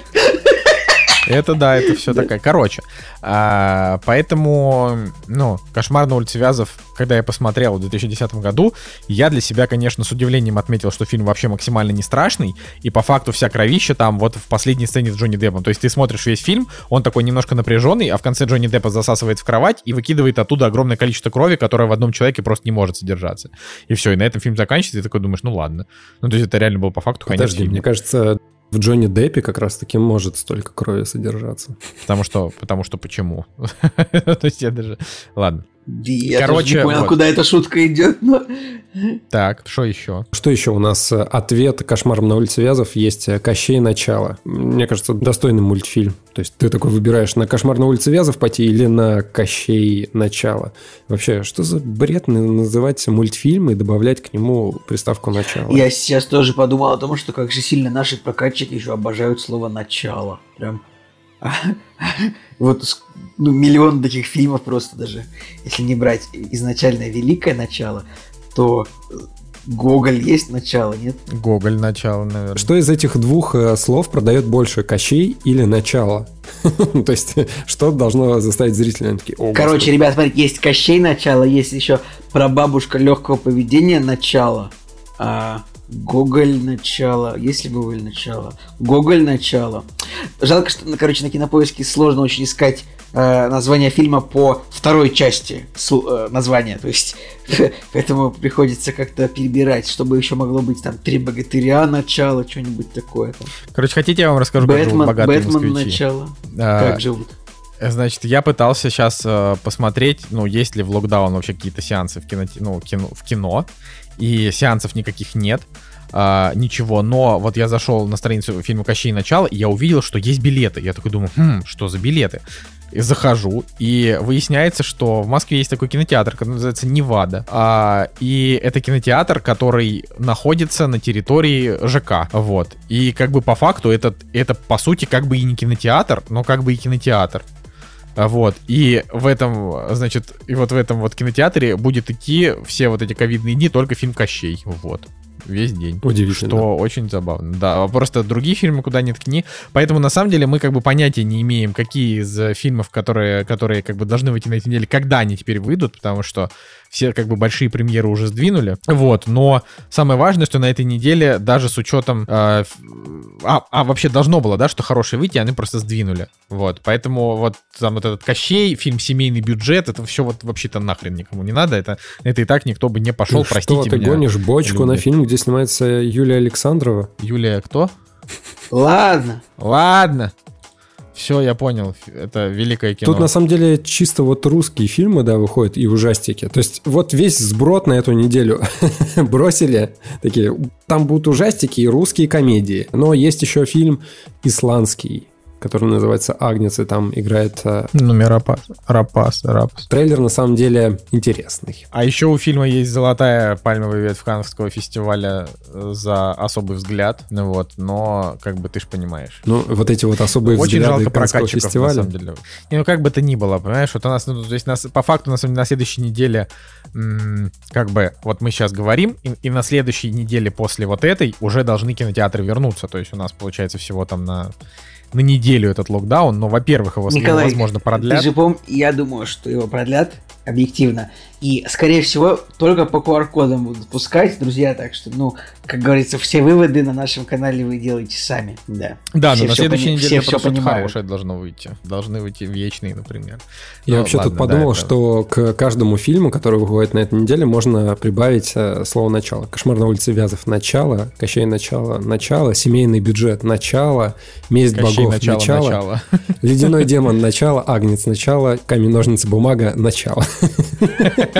Это да, это все такая. Короче, а, поэтому, ну, «Кошмар на улице Вязов», когда я посмотрел в 2010 году, я для себя, конечно, с удивлением отметил, что фильм вообще максимально не страшный, и по факту вся кровища там вот в последней сцене с Джонни Деппом. То есть ты смотришь весь фильм, он такой немножко напряженный, а в конце Джонни Деппа засасывает в кровать и выкидывает оттуда огромное количество крови, которое в одном человеке просто не может содержаться. И все, и на этом фильм заканчивается, и ты такой думаешь, ну ладно. Ну, то есть это реально был по факту конец Подожди, фильма. мне кажется, в Джонни Деппе как раз-таки может столько крови содержаться. Потому что, потому что почему? То есть я даже... Ладно. Я Короче, тоже не понял, вот. куда эта шутка идет, но... Так, что еще? Что еще у нас? э, Ответ «Кошмаром на улице Вязов» есть э, «Кощей. Начало». Мне кажется, достойный мультфильм. То есть ты такой выбираешь на «Кошмар на улице Вязов» пойти или на «Кощей. Начало». Вообще, что за бред на- называть мультфильм и добавлять к нему приставку «начало»? Я сейчас тоже подумал о том, что как же сильно наши прокатчики еще обожают слово «начало». Прям... Вот ну, миллион таких фильмов просто даже. Если не брать изначально великое начало, то Гоголь есть начало, нет? Гоголь начало, наверное. Что из этих двух э, слов продает больше «Кощей» или «Начало»? То есть, что должно заставить зрителя такие, «О, Короче, господи». ребят, смотрите, есть Кощей начало, есть еще прабабушка легкого поведения начало. А, Гоголь начало. Есть ли Гоголь начало? Гоголь начало. Жалко, что, ну, короче, на кинопоиске сложно очень искать э, название фильма по второй части э, названия. То есть, поэтому приходится как-то перебирать, чтобы еще могло быть там три богатыря начало, что-нибудь такое. Там. Короче, хотите, я вам расскажу, как живут Бэтмен, богатые Бэтмен москвичи? начало. А, Как живут? Значит, я пытался сейчас посмотреть, ну, есть ли в локдаун вообще какие-то сеансы в кино, ну, кино, в кино, и сеансов никаких нет, а, ничего, но вот я зашел на страницу фильма «Кощей. Начало», и я увидел, что есть билеты. Я такой думаю, хм, что за билеты? И захожу, и выясняется, что в Москве есть такой кинотеатр, который называется Невада. А, и это кинотеатр, который находится на территории ЖК. Вот. И как бы по факту это, это по сути как бы и не кинотеатр, но как бы и кинотеатр. Вот, и в этом, значит, и вот в этом вот кинотеатре будет идти все вот эти ковидные дни только фильм «Кощей», вот, весь день. Удивительно. Что очень забавно. Да, а просто другие фильмы куда ни ткни. Поэтому на самом деле мы как бы понятия не имеем, какие из э, фильмов, которые, которые как бы должны выйти на этой неделе, когда они теперь выйдут, потому что все как бы большие премьеры уже сдвинули. Вот, но самое важное, что на этой неделе даже с учетом... э, а, а вообще должно было, да, что хорошие выйти, они просто сдвинули. Вот, поэтому вот там вот этот Кощей, фильм «Семейный бюджет», это все вот вообще-то нахрен никому не надо. Это, это и так никто бы не пошел, Ты простите что, ты меня. гонишь бочку на люди. фильм, где снимается Юлия Александрова? Юлия кто? Ладно. Ладно. Все, я понял. Это великое кино. Тут на самом деле чисто вот русские фильмы, да, выходят и ужастики. То есть вот весь сброд на эту неделю бросили. Такие, там будут ужастики и русские комедии. Но есть еще фильм исландский, который называется «Агнец», и там играет... э, Номер рапас. Рапас, рапас. Трейлер на самом деле интересный. А еще у фильма есть золотая пальмовая ветвь Каннского фестиваля за особый взгляд. Ну вот, но как бы ты ж понимаешь. Ну, вот эти вот особые Очень взгляды жалко прокатчиков, фестиваля. на самом деле. Не, ну как бы то ни было, понимаешь, вот у нас, ну, то есть нас, по факту, на самом деле, на следующей неделе, м, как бы, вот мы сейчас говорим, и, и на следующей неделе после вот этой уже должны кинотеатры вернуться, то есть у нас получается всего там на, на неделю этот локдаун, но, во-первых, его, Николай, возможно, продлят. Ты же пом... Я думаю, что его продлят объективно. И, скорее всего, только по QR-кодам будут пускать, друзья. Так что, ну, как говорится, все выводы на нашем канале вы делаете сами. Да, Да, Все но на следующей пони- неделе все просто хорошее должно выйти. Должны выйти вечные, например. Я Ну, вообще ладно, тут да, подумал, это- что к каждому фильму, который выходит на этой неделе, можно прибавить э, слово «начало». «Кошмар на улице Вязов» — «начало», «Кощей начало» — «начало», «Семейный бюджет» — «начало», «Месть Кощей богов» начало, начало, начало. «Ледяной демон» — «начало», «Агнец» — «начало», «Камень, ножницы, бумага» — «начало».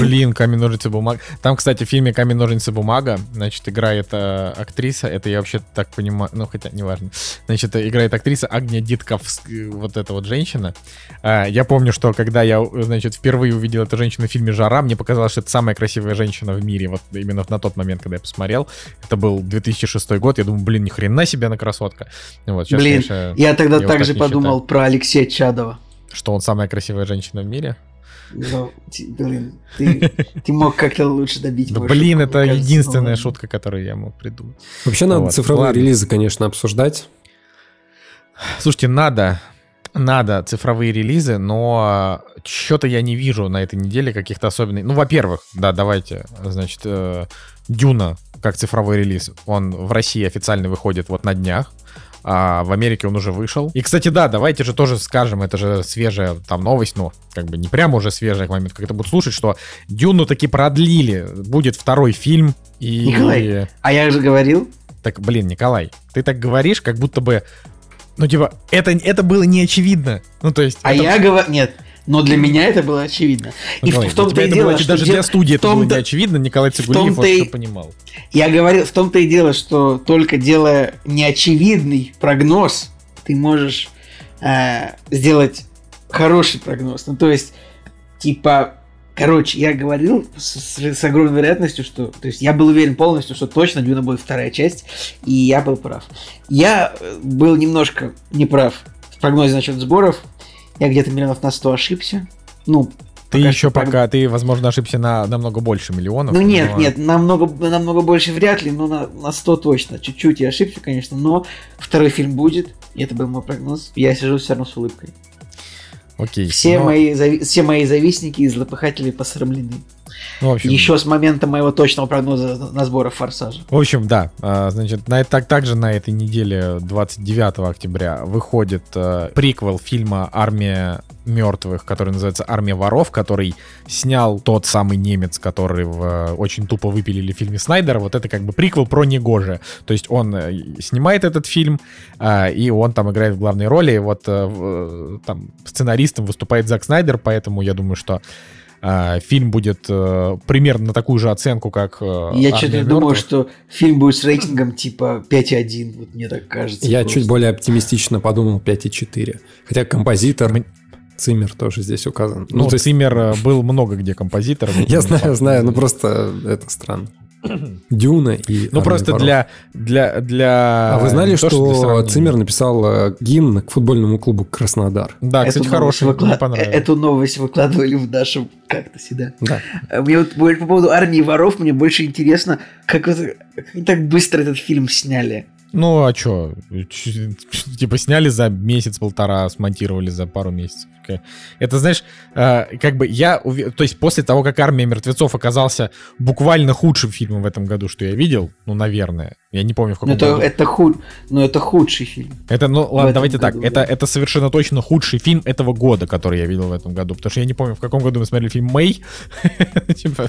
Блин, камень, ножницы, бумага. Там, кстати, в фильме Камень, ножницы, бумага, значит, играет э, актриса, это я вообще так понимаю, ну, хотя, неважно. Значит, э, играет актриса Агния Дитков, вот эта вот женщина. А, я помню, что когда я, значит, впервые увидел эту женщину в фильме «Жара», мне показалось, что это самая красивая женщина в мире, вот именно на тот момент, когда я посмотрел. Это был 2006 год, я думаю, блин, ни хрена себе она красотка. Вот, сейчас, Блин, конечно, я тогда также так подумал про Алексея Чадова. что он самая красивая женщина в мире. Ну, блин, ты, ты мог как-то лучше добить Да блин, шутку, это кажется, единственная ну, шутка, которую я мог придумать. Вообще надо Вот, цифровые ладно. релизы, конечно, обсуждать. Слушайте, надо, надо цифровые релизы, но что-то я не вижу на этой неделе каких-то особенных. Ну, во-первых, да, давайте, значит, э, Дюна как цифровой релиз, он в России официально выходит вот на днях. А в Америке он уже вышел. И, кстати, да, давайте же тоже скажем, это же свежая там новость, ну, как бы не прямо уже свежая к моменту, как это будут слушать, что Дюну таки продлили. Будет второй фильм. И... Николай, а я же говорил, Так, блин, Николай, ты так говоришь, как будто бы... Ну, типа, это, это было не очевидно. Ну, то есть... а это- я говорю... Нет, но для меня это было очевидно. И в, Николай, в том-то и было дело, оч- что даже для студии это было том-то- не очевидно. Николай Цигулиев вот и- понимал. Я говорил, в том-то и дело, что только делая неочевидный прогноз, ты можешь э, сделать хороший прогноз. Ну, то есть, типа, короче, я говорил с, с- с огромной вероятностью, что... То есть, я был уверен полностью, что точно Дюна будет вторая часть, и я был прав. Я э, был немножко неправ в прогнозе насчет сборов. Я где-то миллионов на 100 ошибся. Ну, Ты пока еще пока, ты, возможно, ошибся на намного больше миллионов. ну нет, но- нет, намного, намного больше вряд ли, но на, на 100 точно. Чуть-чуть я ошибся, конечно, но второй фильм будет, и это был мой прогноз. Я сижу все равно с улыбкой. Окей. Все, но- мои, зави- все мои завистники и злопыхатели посрамлены. Ну, общем, Еще с момента моего точного прогноза на сборах «Форсажа». В общем, да, а, значит, на, так, также на этой неделе, 29 октября, выходит э, приквел фильма «Армия мертвых», который называется «Армия воров», который снял тот самый немец, который в, э, очень тупо выпилили в фильме Снайдера. Вот это как бы приквел про Негоже. То есть он э, снимает этот фильм, а, и он там играет в главной роли. И вот э, э, там сценаристом выступает Зак Снайдер, поэтому я думаю, что фильм будет э, примерно на такую же оценку, как э, Я «Армия что-то думаю, мертвых». что фильм будет с рейтингом типа 5.1, вот мне так кажется. Я просто. чуть более оптимистично подумал 5,4. Хотя композитор Циммер тоже здесь указан. Ну, то есть- Циммер э, был много где композитором. Я знаю, знаю, ну просто это странно. Дюна и Ну, «Армия просто воров». для, для, для... А вы знали, что сравнения. Циммер написал э, гимн к футбольному клубу Краснодар? Да, Эту кстати, хороший, мне выклад- понравилось. Эту новость выкладывали в нашу как-то всегда. Да. А Мне вот по поводу армии воров, мне больше интересно, как, вот, как так быстро этот фильм сняли. Ну, а чё? Типа сняли за месяц-полтора, смонтировали за пару месяцев. Это, знаешь, э, как бы я... То есть после того, как «Армия мертвецов» оказался буквально худшим фильмом в этом году, что я видел, ну, наверное, я не помню, в каком это, году. это, худ... ну, это худший фильм. Это, ну, ладно, давайте году, так. Это, да. это совершенно точно худший фильм этого года, который я видел в этом году. Потому что я не помню, в каком году мы смотрели фильм Мэй. Типа,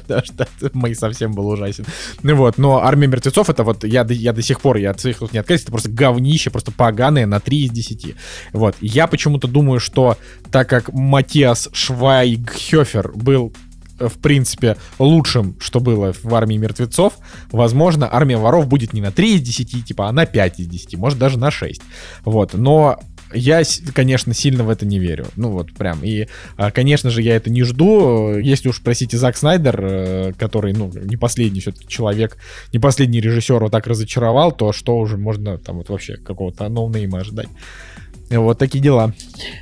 Мэй совсем был ужасен. Ну вот, но «Армия мертвецов» это вот, я, я до сих пор, я от своих не откажусь, это просто говнище, просто поганое на 3 из 10. Вот. Я почему-то думаю, что так как Матиас Швайгхёфер был в принципе, лучшим, что было в армии мертвецов, возможно, армия воров будет не на 3 из 10, типа, а на 5 из 10, может, даже на 6. Вот, но я, конечно, сильно в это не верю. Ну вот, прям. И, а, конечно же, я это не жду. Если уж, простите, Зак Снайдер, э, который, ну, не последний все-таки человек, не последний режиссер вот так разочаровал, то что уже можно там вот вообще какого-то ноунейма ожидать. Вот такие дела.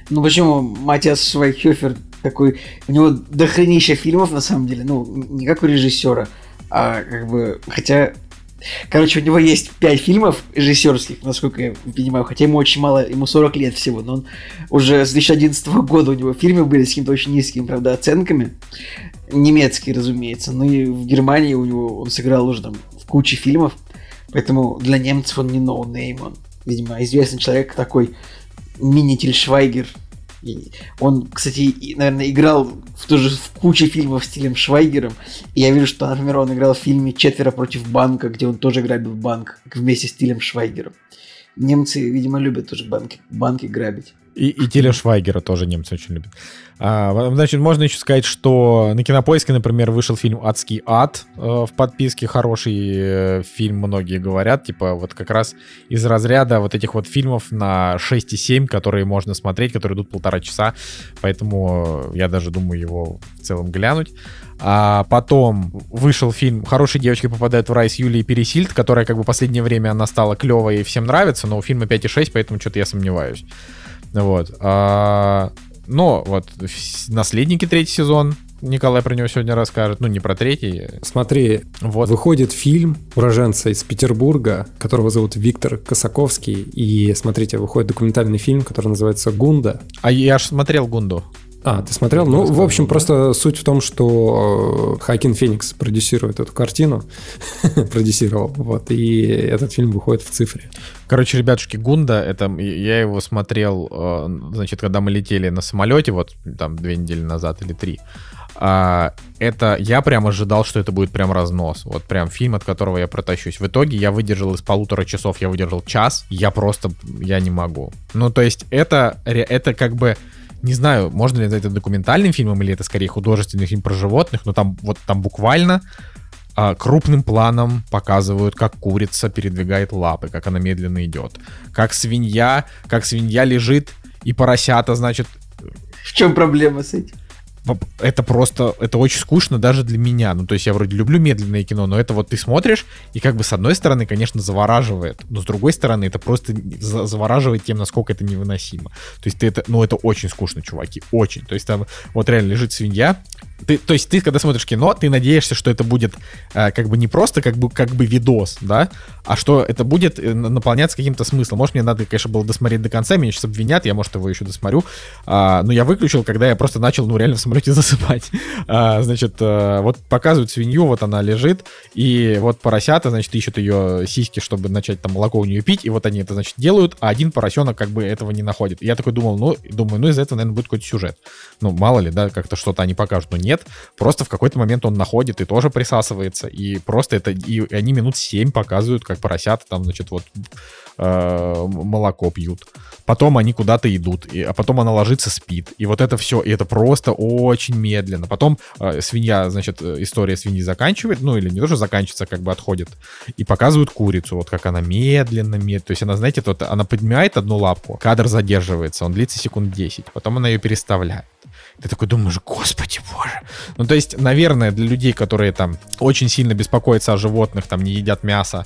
Ну почему Матиас Швайхёфер такой... У него дохренища фильмов, на самом деле. Ну, не как у режиссера, а как бы... Хотя... Короче, у него есть пять фильмов режиссерских, насколько я понимаю, хотя ему очень мало, ему 40 лет всего, но он уже с 2011 года у него фильмы были с какими-то очень низкими, правда, оценками. Немецкие, разумеется. Ну и в Германии у него он сыграл уже там в куче фильмов, поэтому для немцев он не no-name, он, видимо, известный человек такой мини Тильшвайгер. И Он, кстати, и, наверное, играл в тоже в куче фильмов стилем Швайгером. И я вижу, что, например, он играл в фильме «Четверо против банка», где он тоже грабил банк вместе с Тилем Швайгером. Немцы, видимо, любят тоже банки, банки грабить. И, и Тиля Швайгера тоже немцы очень любят. А, значит, можно еще сказать, что на Кинопоиске, например, вышел фильм «Адский ад» э, в подписке. Хороший э, фильм, многие говорят. Типа вот как раз из разряда вот этих вот фильмов на 6,7, которые можно смотреть, которые идут полтора часа. Поэтому я даже думаю его в целом глянуть. А потом вышел фильм «Хорошие девочки попадают в рай» с Юлией Пересильд, которая как бы последнее время она стала клевой и всем нравится, но у фильма 5,6, поэтому что-то я сомневаюсь. Вот. А, но вот «Наследники» третий сезон Николай про него сегодня расскажет. Ну, не про третий. Смотри, Вот. выходит фильм уроженца из Петербурга, которого зовут Виктор Косаковский. И смотрите, выходит документальный фильм, который называется «Гунда». А я аж смотрел Гунду. А, ты смотрел? Ну, в общем, просто суть в том, что э, Хакин Феникс продюсирует эту картину, продюсировал, вот, и этот фильм выходит в цифре. Короче, ребятушки, Гунда, это я его смотрел, э, значит, когда мы летели на самолете, вот там две недели назад или три. А, это я прям ожидал, что это будет прям разнос. Вот прям фильм, от которого я протащусь. В итоге я выдержал из полутора часов, я выдержал час. Я просто, я не могу. Ну, то есть это, это как бы не знаю, можно ли это документальным фильмом или это скорее художественный фильм про животных, но там вот там буквально а, крупным планом показывают, как курица передвигает лапы, как она медленно идет, как свинья, как свинья лежит и поросята, значит, В чем проблема с этим? Это просто, это очень скучно даже для меня. Ну, то есть я вроде люблю медленное кино, но это вот ты смотришь, и как бы с одной стороны, конечно, завораживает, но с другой стороны, это просто за- завораживает тем, насколько это невыносимо. То есть ты это, ну, это очень скучно, чуваки, очень. То есть там вот реально лежит свинья, ты, то есть ты, когда смотришь кино, ты надеешься, что это будет э, как бы не просто как бы, как бы видос, да, а что это будет э, на- наполняться каким-то смыслом. Может, мне надо, конечно, было досмотреть до конца, меня сейчас обвинят, я, может, его еще досмотрю. А, но я выключил, когда я просто начал, ну, реально в самолете засыпать. А, значит, э, вот показывают свинью, вот она лежит, и вот поросята, значит, ищут ее сиськи, чтобы начать там молоко у нее пить, и вот они это, значит, делают, а один поросенок как бы этого не находит. И я такой думал, ну, думаю, ну, из этого, наверное, будет какой-то сюжет. Ну, мало ли, да, как-то что-то они покажут, но нет. Просто в какой-то момент он находит и тоже присасывается, и просто это, и они минут 7 показывают, как поросята там, значит, вот э, молоко пьют. Потом они куда-то идут, и, а потом она ложится, спит. И вот это все, и это просто очень медленно. Потом э, свинья, значит, э, история свиньи заканчивает, ну или не то, что заканчивается, а как бы отходит. И показывают курицу, вот как она медленно, медленно. То есть она, знаете, вот она поднимает одну лапку, кадр задерживается, он длится секунд 10, потом она ее переставляет. Ты такой думаешь, господи боже. Ну, то есть, наверное, для людей, которые там очень сильно беспокоятся о животных, там не едят мясо,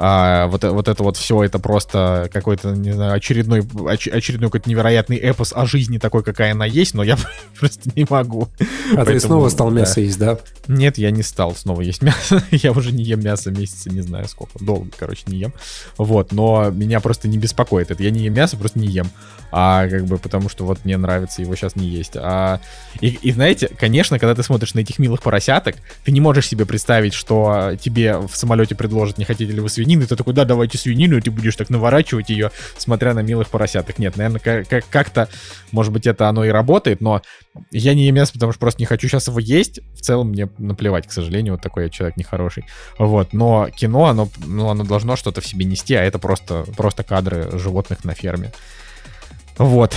а, вот, э- вот это вот все, это просто какой-то, не знаю, очередной, оч- очередной какой-то невероятный эпос о жизни такой, какая она есть, но я просто не могу. А ты Поэтому, снова стал да. мясо есть, да? Нет, я не стал снова есть мясо. я уже не ем мясо месяца, не знаю сколько. Долго, короче, не ем. Вот, но меня просто не беспокоит это. Я не ем мясо, просто не ем. А как бы потому что вот мне нравится его сейчас не есть. А, и, и знаете, конечно, когда ты смотришь на этих милых поросяток, ты не можешь себе представить, что тебе в самолете предложат, не хотите ли вы свинину, и ты такой, да, давайте свинину, и ты будешь так наворачивать ее, смотря на милых поросяток. Нет, наверное, как- как- как-то, может быть, это оно и работает, но я не ем мясо, потому что просто не хочу сейчас его есть. В целом мне наплевать, к сожалению, вот такой я человек нехороший. Вот, но кино, оно, ну, оно должно что-то в себе нести, а это просто, просто кадры животных на ферме. Вот.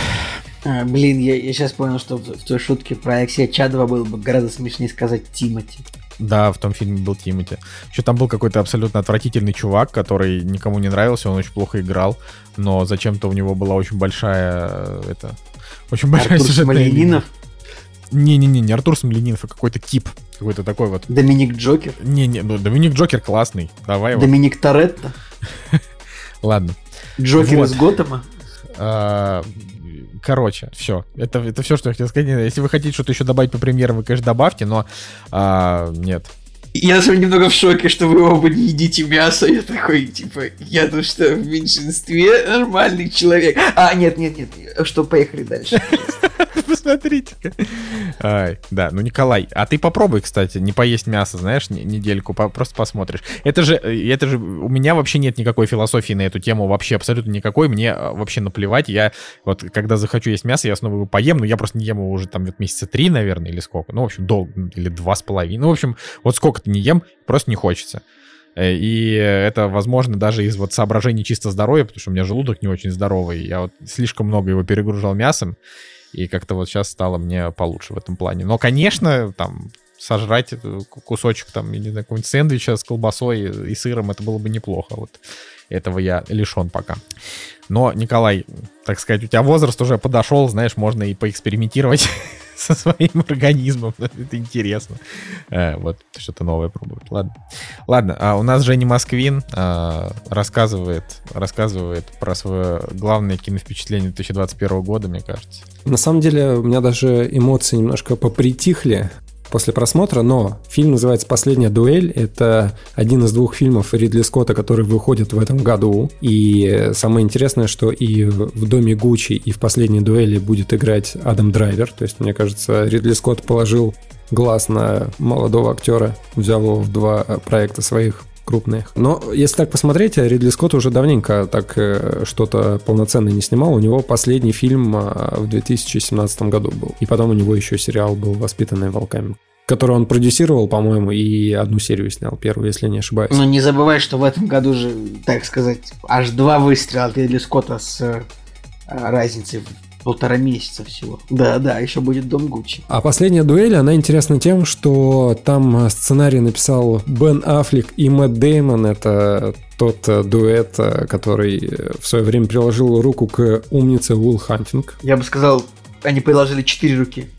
А, блин, я, сейчас понял, что в, в той шутке про Алексея Чадова было бы гораздо смешнее сказать Тимати. Да, в том фильме был Тимати. Еще там был какой-то абсолютно отвратительный чувак, который никому не нравился, он очень плохо играл, но зачем-то у него была очень большая, э, это, очень большая Артур сюжетная линия. Не-не-не, не Артур Смольянинов, а какой-то тип, какой-то такой вот. Доминик Джокер, Не-не, ну Доминик Джокер классный, давай его. Доминик Торетто, Ладно. Джокер Вот. из Готэма. А, Короче, все. Это, это все, что я хотел сказать. Если вы хотите что-то еще добавить по премьерам, вы, конечно, добавьте, но а, нет. Я деле немного в шоке, что вы оба не едите мясо. Я такой, типа, я тут что, в меньшинстве нормальный человек. А, нет, нет, нет, что, поехали дальше. Посмотрите-ка. Ай, да, ну, Николай, а ты попробуй, кстати, не поесть мясо, знаешь, не- недельку, просто посмотришь. Это же, э, это же, у меня вообще нет никакой философии на эту тему, вообще абсолютно никакой, мне э, вообще наплевать. Я вот, когда захочу есть мясо, я снова его поем, но я просто не ем его уже там вот месяца три, наверное, или сколько. Ну, в общем, долго, или два с половиной. Ну, в общем, вот сколько-то не ем, просто не хочется. Э, И это, возможно, даже из вот соображений чисто здоровья, потому что у меня желудок не очень здоровый. Я вот слишком много его перегружал мясом, и как-то вот сейчас стало мне получше в этом плане. Но, конечно, там сожрать кусочек там, знаю, какого-нибудь сэндвича с колбасой и сыром, это было бы неплохо. Вот этого я лишен пока. Но, Николай, так сказать, у тебя возраст уже подошел, знаешь, можно и поэкспериментировать со своим организмом. Это интересно. Э, Вот, что-то новое пробовать. Ладно. Ладно, а у нас Женя Москвин а, рассказывает, рассказывает про свое главное киновпечатление 2021 года, мне кажется. На самом деле у меня даже эмоции немножко попритихли после просмотра, но фильм называется «Последняя дуэль». Это один из двух фильмов Ридли Скотта, который выходит в этом году. И самое интересное, что и в «Доме Гуччи», и в «Последней дуэли» будет играть Адам Драйвер. То есть, мне кажется, Ридли Скотт положил глаз на молодого актера, взял его в два проекта своих крупных. Но если так посмотреть, Ридли Скотт уже давненько так э, что-то полноценное не снимал. У него последний фильм а, в 2017 году был. И потом у него еще сериал был «Воспитанные волками» который он продюсировал, по-моему, и одну серию снял, первую, если не ошибаюсь. Ну, не забывай, что в этом году же, так сказать, аж два выстрела от Ридли Скотта с э, разницей полтора месяца всего. Да, да, еще будет Дом Гуччи. А последняя дуэль, она интересна тем, что там сценарий написал Бен Аффлек и Мэтт Деймон. Это тот э, дуэт, э, который в свое время приложил руку к умнице Уилл Хантинг. Я бы сказал, они приложили четыре руки.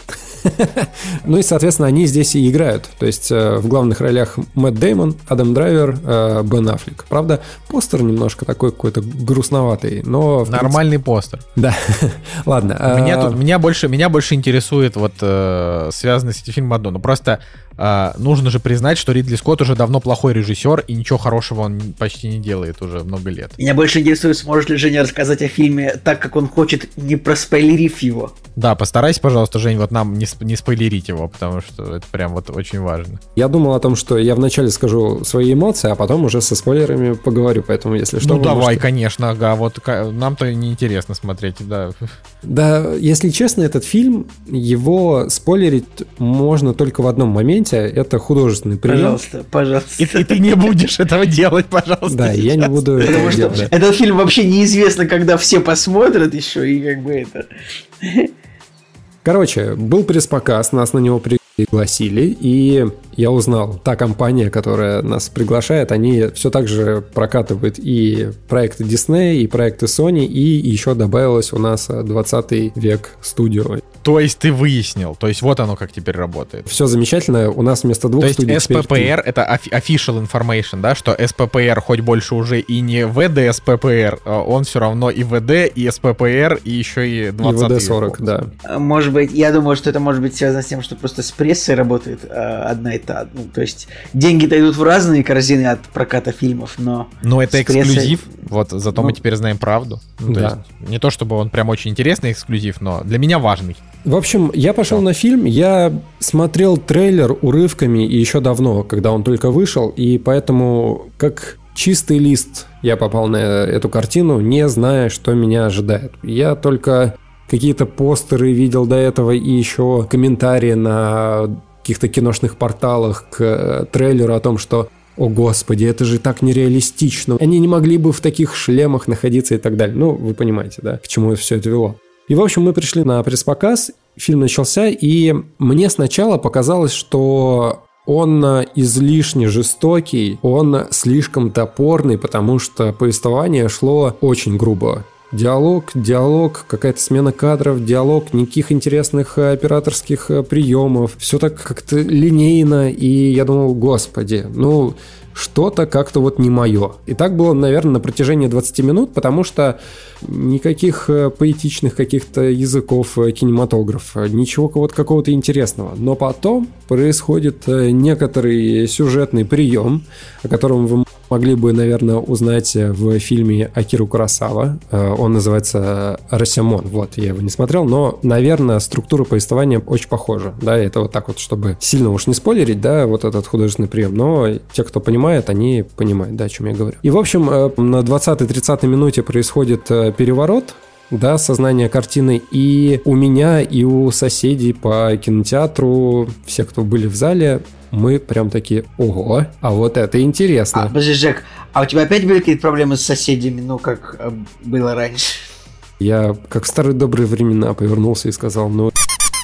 Ну и, соответственно, они здесь и играют. То есть э, в главных ролях Мэтт Деймон, Адам Драйвер, э, Бен Аффлек. Правда, постер немножко такой какой-то грустноватый, но... Нормальный постер. Да. Ладно. Меня, тут, меня, больше, меня больше интересует вот э, связанный с этим фильмом одно. Ну просто а, нужно же признать, что Ридли Скотт уже давно плохой режиссер, и ничего хорошего он почти не делает уже много лет. Меня больше интересует, сможет ли Женя рассказать о фильме так, как он хочет, не проспойлерив его. Да, постарайся, пожалуйста, Жень, вот нам не, не спойлерить его, потому что это прям вот очень важно. Я думал о том, что я вначале скажу свои эмоции, а потом уже со спойлерами поговорю, поэтому если что... Ну давай, можете... конечно, ага, вот нам-то неинтересно смотреть, да. Да, если честно, этот фильм, его спойлерить можно только в одном моменте, это художественный прием. Пожалуйста, пожалуйста. И, и ты не будешь этого делать, пожалуйста. Да, сейчас. я не буду Потому что делать. Этот фильм вообще неизвестно, когда все посмотрят еще, и как бы это... Короче, был пресс-показ, нас на него пригласили, и я узнал, та компания, которая нас приглашает, они все так же прокатывают и проекты Disney, и проекты Sony, и еще добавилось у нас 20 век студио. То есть ты выяснил, то есть вот оно как теперь работает. Все замечательно, у нас вместо двух то студий... То есть SPPR это official information, да, что SPPR хоть больше уже и не VDSPPR, а он все равно и VD, и SPPR, и еще и 20 И VD40, да. Может быть, я думаю, что это может быть связано с тем, что просто с прессой работает а, одна и та. Ну, то есть деньги-то идут в разные корзины от проката фильмов, но... Но это эксклюзив, вот зато ну, мы теперь знаем правду. Ну, да. есть, не то чтобы он прям очень интересный эксклюзив, но для меня важный. В общем, я пошел на фильм, я смотрел трейлер урывками и еще давно, когда он только вышел, и поэтому как чистый лист я попал на эту картину, не зная, что меня ожидает. Я только какие-то постеры видел до этого и еще комментарии на каких-то киношных порталах к трейлеру о том, что о господи, это же так нереалистично. Они не могли бы в таких шлемах находиться и так далее. Ну, вы понимаете, да, к чему все это вело. И, в общем, мы пришли на пресс-показ, фильм начался, и мне сначала показалось, что он излишне жестокий, он слишком топорный, потому что повествование шло очень грубо. Диалог, диалог, какая-то смена кадров, диалог, никаких интересных операторских приемов. Все так как-то линейно, и я думал, господи, ну, что-то как-то вот не мое. И так было, наверное, на протяжении 20 минут, потому что никаких э, поэтичных каких-то языков э, кинематографа, ничего вот какого-то интересного. Но потом происходит э, некоторый сюжетный прием, о котором вы могли бы, наверное, узнать в фильме Акиру Курасава. Он называется «Росямон». Вот, я его не смотрел, но, наверное, структура повествования очень похожа. Да, это вот так вот, чтобы сильно уж не спойлерить, да, вот этот художественный прием. Но те, кто понимает, они понимают, да, о чем я говорю. И, в общем, на 20-30 минуте происходит переворот, да, сознание картины. И у меня, и у соседей по кинотеатру, все, кто были в зале, мы прям такие, ого, а вот это интересно. А, подожди, Жек, а у тебя опять были какие-то проблемы с соседями, ну, как э, было раньше? Я, как в старые добрые времена, повернулся и сказал, ну,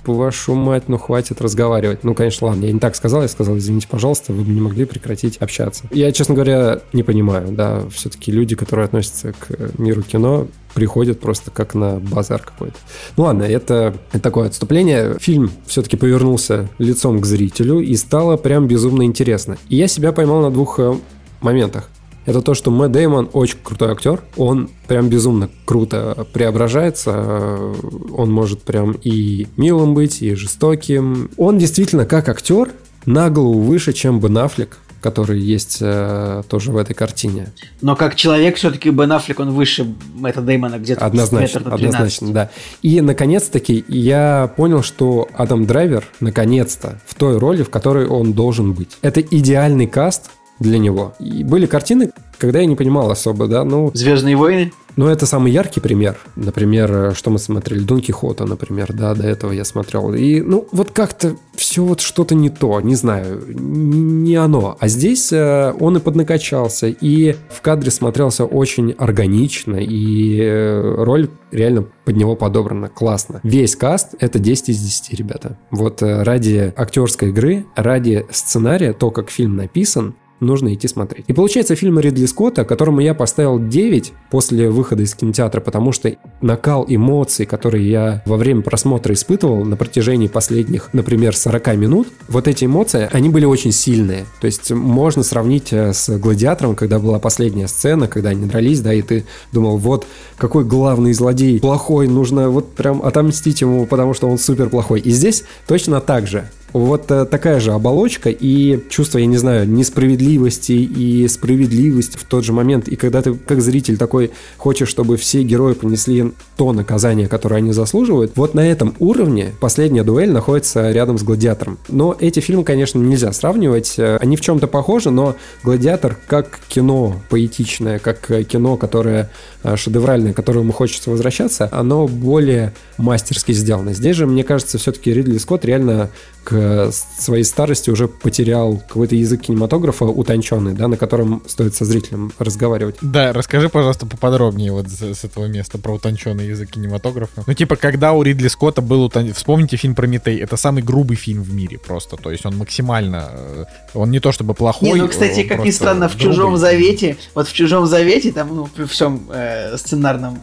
вашу мать, ну хватит разговаривать. Ну, конечно, ладно, я не так сказал, я сказал, извините, пожалуйста, вы бы не могли прекратить общаться. Я, честно говоря, не понимаю, да, все-таки люди, которые относятся к миру кино, приходят просто как на базар какой-то. Ну ладно, это, это такое отступление. Фильм все-таки повернулся лицом к зрителю и стало прям безумно интересно. И я себя поймал на двух э, моментах. это то, что Мэтт Дэймон очень крутой актер. Он прям безумно круто преображается. Он может прям и милым быть, и жестоким. Он действительно как актер на голову выше, чем Бен Аффлек который есть э, тоже в этой картине. Но как человек все-таки Бен Аффлек, он выше Мэтта Дэймона где-то однозначно, метр на 13. однозначно, да. И наконец-таки я понял, что Адам Драйвер наконец-то в той роли, в которой он должен быть. Это идеальный каст для него. И были картины, когда я не понимал особо, да, ну... Звездные войны? Ну, это самый яркий пример. Например, что мы смотрели? Дон Кихота, например, да, до этого я смотрел. И, ну, вот как-то все вот что-то не то, не знаю, не оно. А здесь э, он и поднакачался, и в кадре смотрелся очень органично, и э, роль реально под него подобрана классно. Весь каст — это 10 из 10, ребята. Вот э, ради актерской игры, ради сценария, то, как фильм написан, нужно идти смотреть. И получается фильм Ридли Скотта, которому я поставил 9 после выхода из кинотеатра, потому что накал эмоций, которые я во время просмотра испытывал на протяжении последних, например, 40 минут, вот эти эмоции, они были очень сильные. То есть можно сравнить э, с «Гладиатором», когда была последняя сцена, когда они дрались, да, и ты думал, вот какой главный злодей плохой, нужно вот прям отомстить ему, потому что он супер плохой. И здесь точно так же. Вот э, такая же оболочка и чувство, я не знаю, несправедливости и справедливости в тот же момент. И когда ты как зритель такой хочешь, чтобы все герои понесли то наказание, которое они заслуживают, вот на этом уровне последняя дуэль находится рядом с Гладиатором. Но эти фильмы, конечно, нельзя сравнивать. Э, они в чем-то похожи, но Гладиатор как кино поэтичное, как кино, которое э, шедевральное, к которому хочется возвращаться, оно более мастерски сделано. Здесь же, мне кажется, все-таки Ридли Скотт реально к своей старости уже потерял какой-то язык кинематографа утонченный, да, на котором стоит со зрителем разговаривать. Да, расскажи, пожалуйста, поподробнее вот с, с этого места про утонченный язык кинематографа. Ну, типа, когда у Ридли Скотта был утон... Вспомните фильм «Прометей», это самый грубый фильм в мире просто, то есть он максимально... э, Он не то чтобы плохой, Не, ну, кстати, как ни странно, в грубый. «Чужом завете», вот в «Чужом завете», там, ну, при всем э, сценарном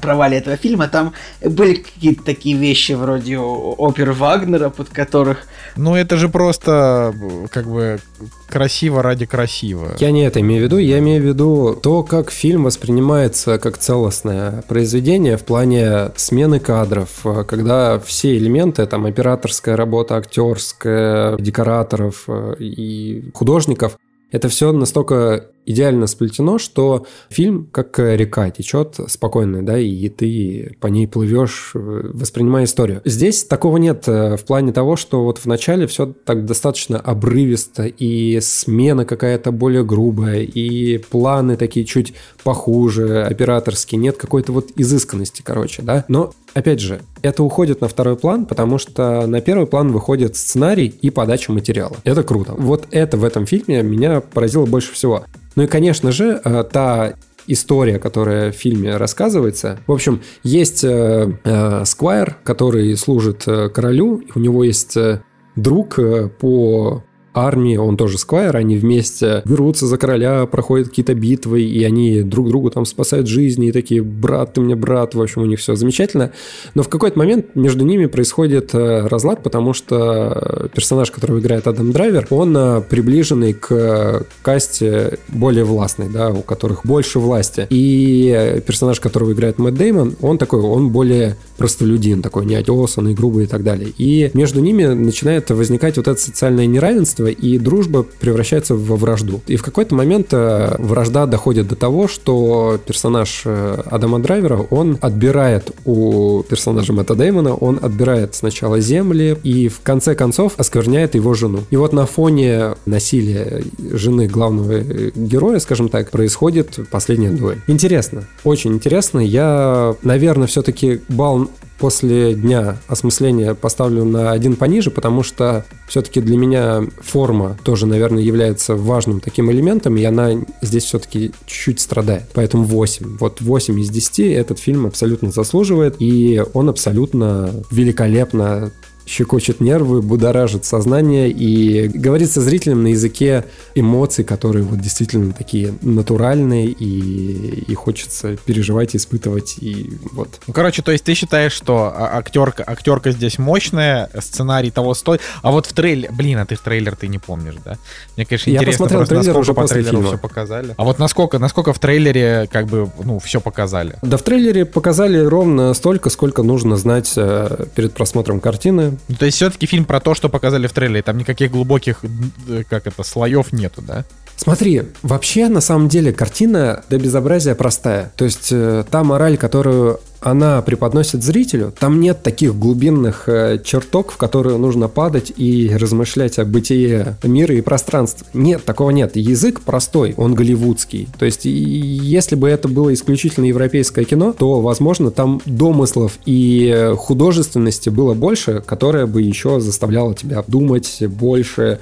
провале этого фильма, там были какие-то такие вещи вроде опер Вагнера, под которых Ну, это же просто э, как бы красиво ради красиво. Я не это имею в виду, я имею в виду то, как фильм воспринимается как целостное произведение в плане смены кадров, э, когда все элементы, там, операторская работа, актерская, декораторов э, и художников, это все настолько идеально сплетено, что фильм как река течет спокойно, да, и ты по ней плывешь, э, воспринимая историю. Здесь такого нет э, в плане того, что вот в начале все так достаточно обрывисто, и смена какая-то более грубая, и планы такие чуть похуже, операторские, нет какой-то вот изысканности, короче, да. Но, опять же, это уходит на второй план, потому что на первый план выходит сценарий и подача материала. Это круто. Вот это в этом фильме меня поразило больше всего. Ну и, конечно же, э, та история, которая в фильме рассказывается. В общем, есть э, э, Сквайр, который служит э, королю, у него есть э, друг э, по армии, он тоже Сквайр, они вместе берутся за короля, проходят какие-то битвы, и они друг другу там спасают жизни, и такие, брат, ты мне брат, в общем, у них все замечательно. Но в какой-то момент между ними происходит э, разлад, потому что персонаж, которого играет Адам Драйвер, он э, приближенный к э, касте более властной, да, у которых больше власти. И э, персонаж, которого играет Мэтт Деймон, он такой, он более простолюдин, такой неотесанный, грубый и так далее. И между ними начинает возникать вот это социальное неравенство, и дружба превращается во вражду. И в какой-то момент э, вражда доходит до того, что персонаж э, Адама Драйвера, он отбирает у персонажа Мэтта Деймона, он отбирает сначала земли и в конце концов оскверняет его жену. И вот на фоне насилия жены главного э, героя, скажем так, происходит последняя дуэль. Интересно, очень интересно. Я, наверное, все-таки бал после дня осмысления поставлю на один пониже, потому что все-таки для меня форма тоже, наверное, является важным таким элементом, и она здесь все-таки чуть-чуть страдает. Поэтому 8. Вот 8 из 10 этот фильм абсолютно заслуживает, и он абсолютно великолепно щекочет нервы, будоражит сознание и говорит со зрителем на языке эмоций, которые вот действительно такие натуральные и, и хочется переживать, испытывать и вот. Ну, короче, то есть ты считаешь, что а- актерка, актерка здесь мощная, сценарий того стоит, а вот в трейлере, блин, а ты трейлер ты не помнишь, да? Мне, конечно, Я интересно посмотрел просто, трейлер уже по после трейлеру фильма. все показали. А вот насколько, насколько в трейлере как бы, ну, все показали? Да в трейлере показали ровно столько, сколько нужно знать э, перед просмотром картины. Ну, то есть все-таки фильм про то, что показали в трейлере, там никаких глубоких, э, как это, слоев нету, да? Смотри, вообще на самом деле картина до безобразия простая. То есть э, та мораль, которую она преподносит зрителю, там нет таких глубинных э, чертог, в которые нужно падать и размышлять о бытие мира и пространства. Нет, такого нет. Язык простой, он голливудский. То есть если бы это было исключительно европейское кино, то, возможно, там домыслов и э, художественности было больше, которое бы еще заставляло тебя думать больше,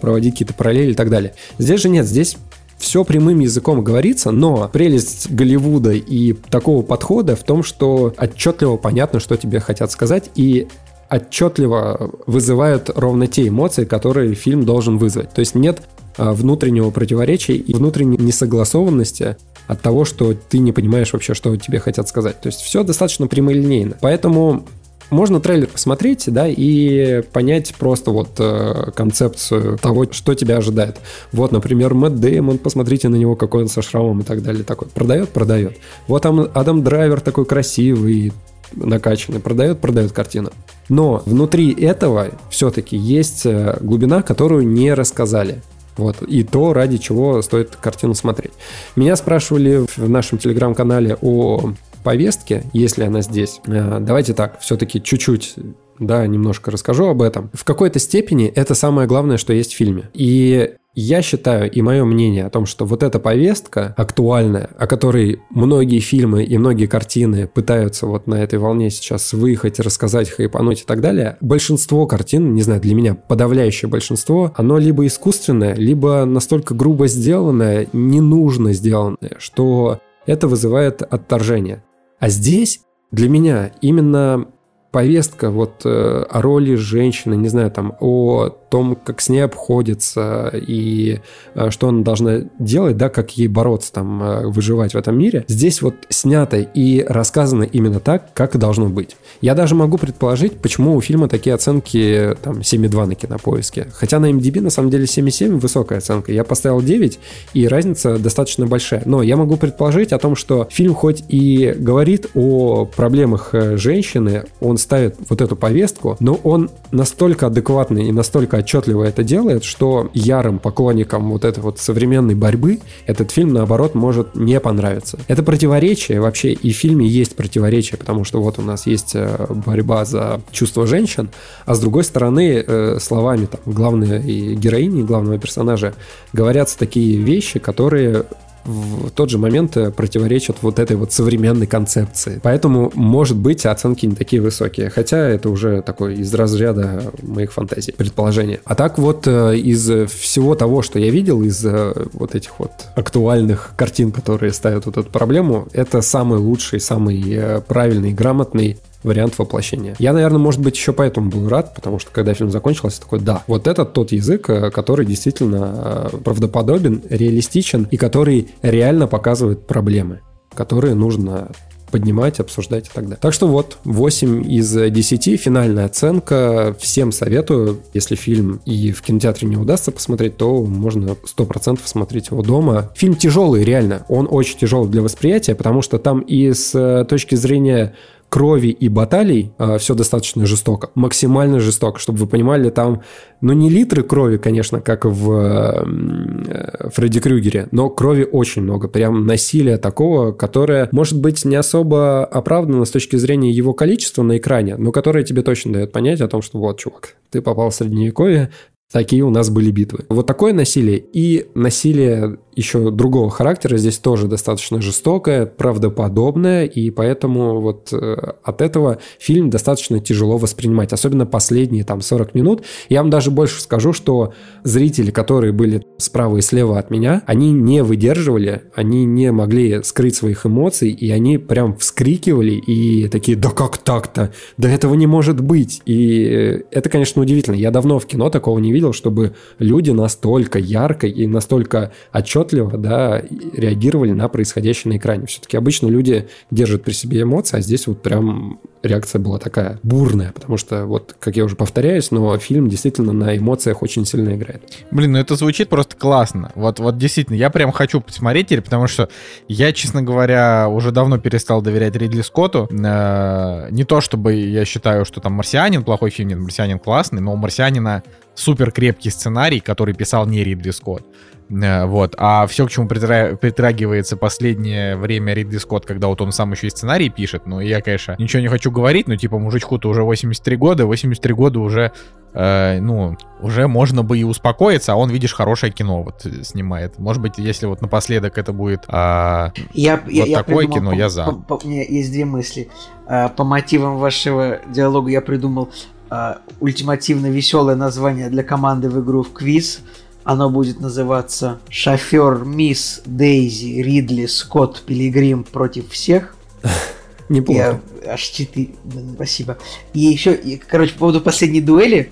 проводить какие-то параллели и так далее. Здесь же нет, здесь все прямым языком говорится, но прелесть Голливуда и такого подхода в том, что отчетливо понятно, что тебе хотят сказать, и отчетливо вызывают ровно те эмоции, которые фильм должен вызвать. То есть нет а, внутреннего противоречия и внутренней несогласованности от того, что ты не понимаешь вообще, что тебе хотят сказать. То есть все достаточно прямолинейно. Поэтому можно трейлер посмотреть, да, и понять просто вот э, концепцию того, что тебя ожидает. Вот, например, Мэтт Дэймон, посмотрите на него, какой он со шрамом и так далее. Такой, продает, продает. Вот там Адам Драйвер такой красивый, накачанный, продает, продает картину. Но внутри этого все-таки есть э, глубина, которую не рассказали. Вот, и то, ради чего стоит картину смотреть. Меня спрашивали в нашем телеграм-канале о повестке, если она здесь. Э, Давайте так, все-таки чуть-чуть да, немножко расскажу об этом. В какой-то степени это самое главное, что есть в фильме. И я считаю, и мое мнение о том, что вот эта повестка актуальная, о которой многие фильмы и многие картины пытаются вот на этой волне сейчас выехать, рассказать, хайпануть и так далее, большинство картин, не знаю, для меня подавляющее большинство, оно либо искусственное, либо настолько грубо сделанное, ненужно сделанное, что это вызывает отторжение. А здесь для меня именно повестка вот э, о роли женщины, не знаю, там, о том, как с ней обходится и э, что она должна делать, да, как ей бороться, там, э, выживать в этом мире, здесь вот снято и рассказано именно так, как должно быть. Я даже могу предположить, почему у фильма такие оценки, там, 7,2 на кинопоиске. Хотя на MDB на самом деле 7,7 высокая оценка. Я поставил 9, и разница достаточно большая. Но я могу предположить о том, что фильм хоть и говорит о проблемах женщины, он ставит вот эту повестку, но он настолько адекватный и настолько отчетливо это делает, что ярым поклонникам вот этой вот современной борьбы этот фильм, наоборот, может не понравиться. Это противоречие вообще, и в фильме есть противоречие, потому что вот у нас есть э, борьба за чувства женщин, а с другой стороны, э, словами там, главной героини, главного персонажа говорятся такие вещи, которые в тот же момент э, противоречат вот этой вот современной концепции. Поэтому, может быть, оценки не такие высокие. Хотя это уже такой из разряда моих фантазий, предположений. А так вот, э, из всего того, что я видел, из э, вот этих вот актуальных картин, которые ставят вот эту проблему, это самый лучший, самый правильный, грамотный вариант воплощения. Я, наверное, может быть, еще поэтому был рад, потому что когда фильм закончился, такой, да, вот это тот язык, э, который действительно э, правдоподобен, реалистичен и который реально показывает проблемы, которые нужно поднимать, обсуждать и так далее. Так что вот, 8 из 10, финальная оценка. Всем советую, если фильм и в кинотеатре не удастся посмотреть, то можно 100% смотреть его дома. Фильм тяжелый, реально. Он очень тяжелый для восприятия, потому что там и с э, точки зрения крови и баталий э, все достаточно жестоко. Максимально жестоко, чтобы вы понимали, там, ну, не литры крови, конечно, как в э, Фредди Крюгере, но крови очень много. Прям насилия такого, которое, может быть, не особо оправдано с точки зрения его количества на экране, но которое тебе точно дает понять о том, что вот, чувак, ты попал в Средневековье, такие у нас были битвы. Вот такое насилие и насилие еще другого характера здесь тоже достаточно жестокое, правдоподобное, и поэтому вот э, от этого фильм достаточно тяжело воспринимать, особенно последние там 40 минут. Я вам даже больше скажу, что зрители, которые были справа и слева от меня, они не выдерживали, они не могли скрыть своих эмоций, и они прям вскрикивали и такие, да как так-то? Да этого не может быть! И это, конечно, удивительно. Я давно в кино такого не видел, чтобы люди настолько ярко и настолько отчетливо да, реагировали на происходящее на экране. Все-таки обычно люди держат при себе эмоции, а здесь вот прям реакция была такая бурная, потому что, вот, как я уже повторяюсь, но фильм действительно на эмоциях очень сильно играет. Блин, ну это звучит просто классно. Вот, вот действительно, я прям хочу посмотреть теперь, потому что я, честно говоря, уже давно перестал доверять Ридли Скотту. Э, не то чтобы я считаю, что там «Марсианин» плохой фильм, нет, «Марсианин» классный, но у «Марсианина» супер крепкий сценарий, который писал не Ридли Скотт. Э, вот. А все, к чему притра... притрагивается последнее время Ридли Скотт, когда вот он сам еще и сценарий пишет, ну, я, конечно, ничего не хочу говорить, но, типа, мужичку-то уже 83 года, 83 года уже, э, ну, уже можно бы и успокоиться, а он, видишь, хорошее кино вот снимает. Может быть, если вот напоследок это будет э, я, вот я, такое я кино, по, я за. По, по, у меня есть две мысли. А, по мотивам вашего диалога я придумал а, ультимативно веселое название для команды в игру в квиз – оно будет называться «Шофер Мисс Дейзи Ридли Скотт Пилигрим против всех». Неплохо. Я аж четыре. Спасибо. И еще, и, короче, по поводу последней дуэли,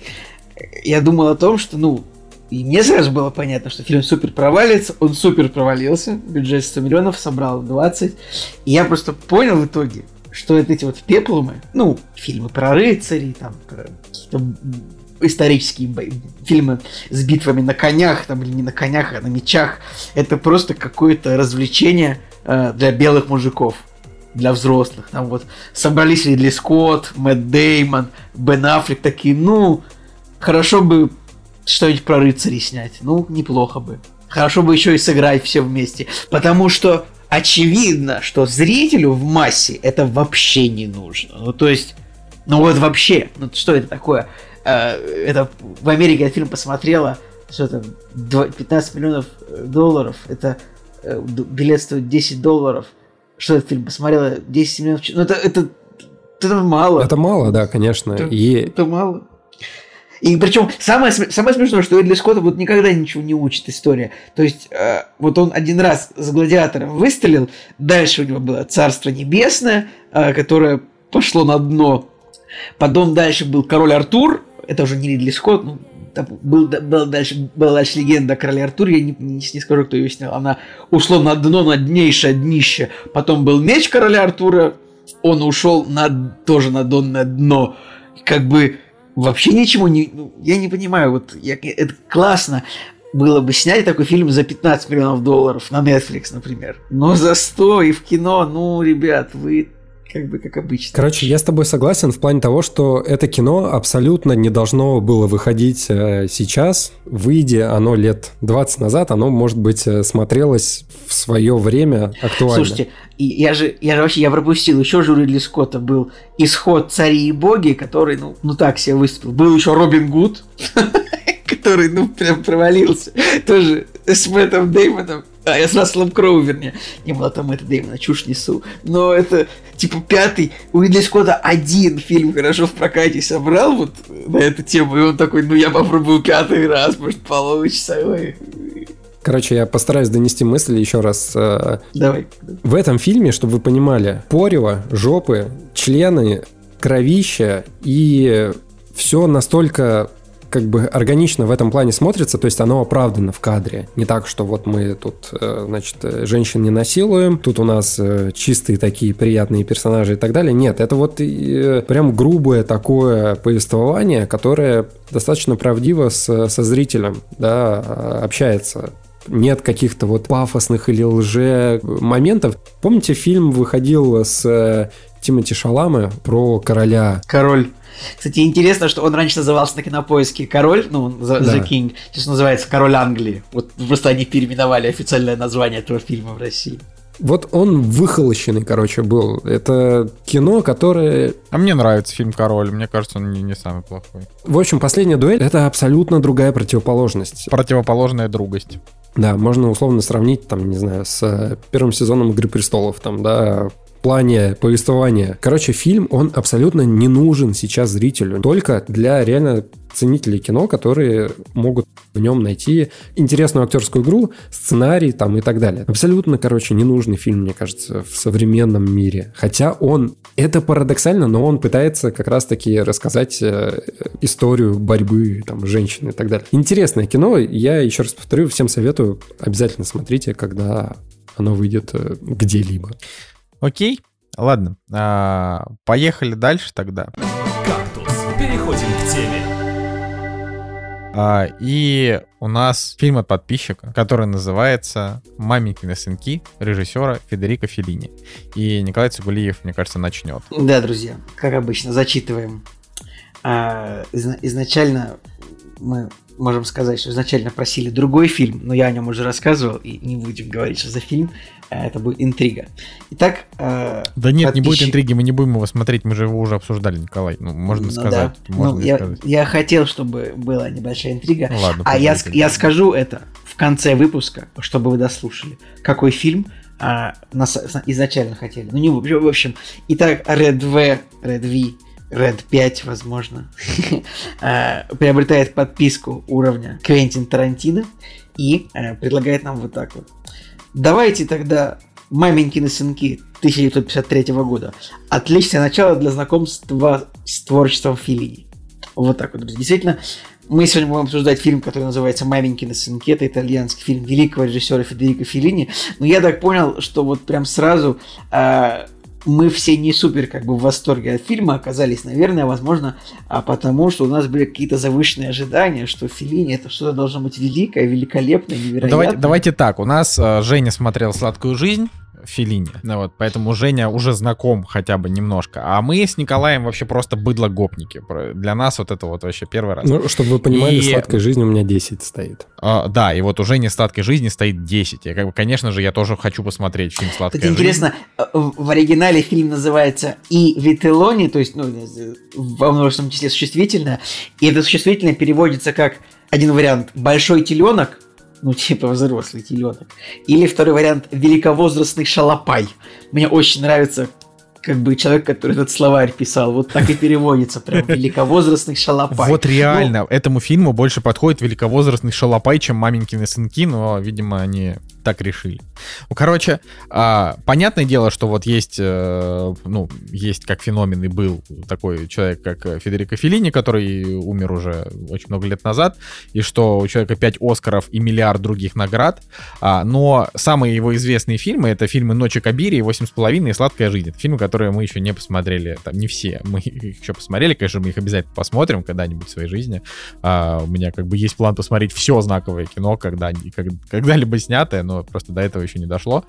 я думал о том, что, ну, и мне сразу было понятно, что фильм супер провалится, он супер провалился, бюджет 100 миллионов, собрал 20. И я просто понял в итоге, что это эти вот пеплумы, ну, фильмы про рыцарей, там, какие-то исторические бои, фильмы с битвами на конях, там, или не на конях, а на мечах. Это просто какое-то развлечение э, для белых мужиков, для взрослых. Там вот собрались Ридли Скотт, Мэтт Деймон, Бен Аффлек такие, ну, хорошо бы что-нибудь про рыцарей снять. Ну, неплохо бы. Хорошо бы еще и сыграть все вместе. Потому что очевидно, что зрителю в массе это вообще не нужно. Ну, то есть, ну вот вообще, ну что это такое? Э, это в Америке этот фильм посмотрела, что это 15 миллионов э, долларов, это э, билет стоит 10 долларов. Что этот фильм посмотрела 10 миллионов, ну это, это, это мало. Это мало, да, конечно. Это, и... это мало. И причем самое, самое смешное, что Эдли Скотта вот никогда ничего не учит история. То есть э, вот он один раз с гладиатором выстрелил, дальше у него было Царство Небесное, э, которое пошло на дно. Потом дальше был Король Артур, это уже не Ридли Скотт, ну, был, был дальше, была дальше легенда о Артуре, я не, не, не скажу, кто ее снял. Она ушла на дно, на днейшее днище. Потом был меч короля Артура, он ушел на, тоже на донное дно. Как бы вообще ничего не... Ну, я не понимаю, вот я, это классно было бы снять такой фильм за 15 миллионов долларов на Netflix, например. Но за 100 и в кино, ну, ребят, вы как бы как обычно. Короче, я с тобой согласен в плане того, что это кино абсолютно не должно было выходить э, сейчас. Выйдя оно лет 20 назад, оно, может быть, э, смотрелось в свое время актуально. Слушайте, я же, я же вообще, я пропустил, еще же у Ридли Скотта был «Исход цари и боги», который, ну, ну так себе выступил. Был еще Робин Гуд, который, ну, прям провалился. Тоже с Мэттом Деймоном. А, я с Расселом Кроу, вернее. Не было там это Дэймона, чушь несу. Но это, типа, пятый. У Ридли Скотта один фильм хорошо в прокате собрал вот на эту тему. И он такой, ну я попробую пятый раз, может получится. Ой. Короче, я постараюсь донести мысли еще раз. Э, Давай. В этом фильме, чтобы вы понимали, порево, жопы, члены, кровища и все настолько как бы органично в этом плане смотрится, то есть оно оправдано в кадре. Не так, что вот мы тут, э, значит, э, женщин не насилуем, тут у нас э, чистые такие приятные персонажи и так далее. Нет, это вот прям грубое такое повествование, которое достаточно правдиво с, со зрителем, да, общается нет каких-то вот пафосных или лже моментов. Помните, фильм выходил с Тимати Шалама про короля? Король. Кстати, интересно, что он раньше назывался на кинопоиске Король, ну, The, да. The King, сейчас называется Король Англии. Вот просто они переименовали официальное название этого фильма в России. Вот он выхолощенный, короче, был. Это кино, которое... А мне нравится фильм «Король», мне кажется, он не, не самый плохой. В общем, «Последняя дуэль» — это абсолютно другая противоположность. Противоположная другость. Да, можно условно сравнить, там, не знаю, с первым сезоном «Игры престолов», там, да, плане повествования. Короче, фильм, он абсолютно не нужен сейчас зрителю. Только для реально ценителей кино, которые могут в нем найти интересную актерскую игру, сценарий там и так далее. Абсолютно, короче, ненужный фильм, мне кажется, в современном мире. Хотя он, это парадоксально, но он пытается как раз-таки рассказать э, историю борьбы там женщин и так далее. Интересное кино, я еще раз повторю, всем советую, обязательно смотрите, когда оно выйдет э, где-либо. Окей, ладно. А, поехали дальше тогда. Кактус. Переходим к теме. А, и у нас фильм от подписчика, который называется «Маменькины сынки» режиссера Федерико Феллини. И Николай Цугулиев, мне кажется, начнет. Да, друзья, как обычно, зачитываем. А, изна- изначально мы можем сказать, что изначально просили другой фильм, но я о нем уже рассказывал, и не будем говорить, что за фильм. А, Это будет интрига. Итак, э, Да нет, не будет подписчик- интриги, мы не будем его смотреть, мы же его уже обсуждали, Николай. Ну, можно Ну сказать, да. можно Ну, я, сказать. я хотел, чтобы была небольшая интрига. Ну ладно, а я, я скажу это в конце выпуска, чтобы вы дослушали. Какой фильм а, нас изначально хотели. Ну, не в общем. Итак, Red V, Red V, Red 5, возможно, а, приобретает подписку уровня Квентин Тарантино и а, предлагает нам вот так вот. Давайте тогда «Маменькины сынки» 1953 года. Отличное начало для знакомства с творчеством Филини. Вот так вот, друзья. Действительно, мы сегодня будем обсуждать фильм, который называется «Маменькины сынки». Это итальянский фильм великого режиссера Федерико Феллини. Но я так понял, что вот прям сразу а, мы все не супер как бы в восторге от фильма оказались, наверное, возможно, а потому что у нас были какие-то завышенные ожидания, что Феллини это что-то должно быть великое, великолепное, невероятное. Давайте, давайте так, у нас э, Женя смотрел «Сладкую жизнь», Филини. Ну вот, поэтому Женя уже знаком хотя бы немножко. А мы с Николаем вообще просто быдло-гопники. Для нас вот это вот вообще первый раз. Ну, чтобы вы понимали, И- сладкой жизни у меня 10 стоит. А, да, и вот у Жени «Сладкой жизни» стоит 10. И, как бы, конечно же, я тоже хочу посмотреть фильм «Сладкая жизнь». интересно, э, в оригинале фильм называется «И Вителони», то есть, ну, во множественном числе существительное, и это существительное переводится как один вариант «большой теленок», ну, типа взрослый теленок, или второй вариант «великовозрастный шалопай». Мне очень нравится как бы человек, который этот словарь писал, вот так и переводится, прям великовозрастный шалопай. Вот реально, этому фильму больше подходит великовозрастный шалопай, чем маменькины сынки, но, видимо, они так решили. Ну, короче, а, понятное дело, что вот есть, э, ну, есть как феномен и был такой человек, как Федерико Феллини, который умер уже очень много лет назад, и что у человека 5 Оскаров и миллиард других наград, а, но самые его известные фильмы — это фильмы «Ночи Кабири», «Восемь с половиной» и «Сладкая жизнь». Это фильмы, которые мы еще не посмотрели, там, не все, мы их еще посмотрели, конечно, мы их обязательно посмотрим когда-нибудь в своей жизни. А, у меня как бы есть план посмотреть все знаковое кино, когда, как- когда-либо снятое, но просто до этого еще не дошло.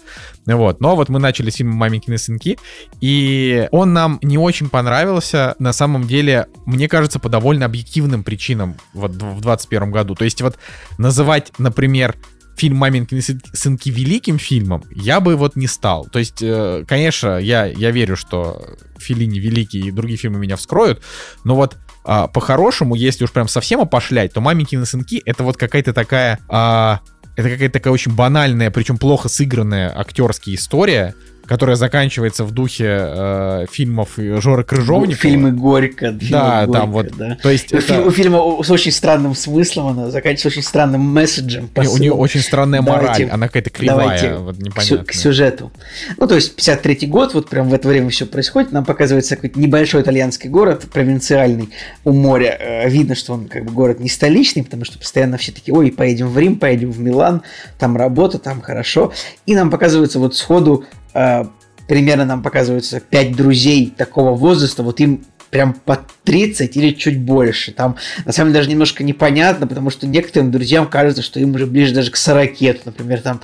Вот. Но вот мы начали с «Маменькины сынки», и он нам не очень понравился, на самом деле, мне кажется, по довольно объективным причинам вот в 21 году. То есть вот называть, например, фильм «Маменькины сын- сынки» великим фильмом я бы вот не стал. То есть, э, конечно, я, я верю, что Филини великий и другие фильмы меня вскроют, но вот а, по-хорошему, если уж прям совсем опошлять, то «Маменькины сынки» — это вот какая-то такая... а, это какая-то такая очень банальная, причем плохо сыгранная актерская история, которая заканчивается в духе э, фильмов Жоры Крыжовникова. Фильмы Горько. фильмы Да, Горько, там вот, да. то есть У, это- у фильма с очень странным смыслом, она заканчивается очень странным месседжем. Не, у нее очень странная мораль, Давайте- она какая-то кривая, давайте вот непонятная. к сюжету. Ну, то есть 53-й год, вот прям в это время все происходит. Нам показывается какой-то небольшой итальянский город, провинциальный, у моря. Э, Видно, что он как бы город не столичный, потому что постоянно все такие, ой, поедем в Рим, поедем в Милан, там работа, там хорошо. И нам показывается вот сходу, примерно нам показываются пять друзей такого возраста, вот им прям по 30 или чуть больше. Там, на самом деле, даже немножко непонятно, потому что некоторым друзьям кажется, что им уже ближе даже к 40. Например, там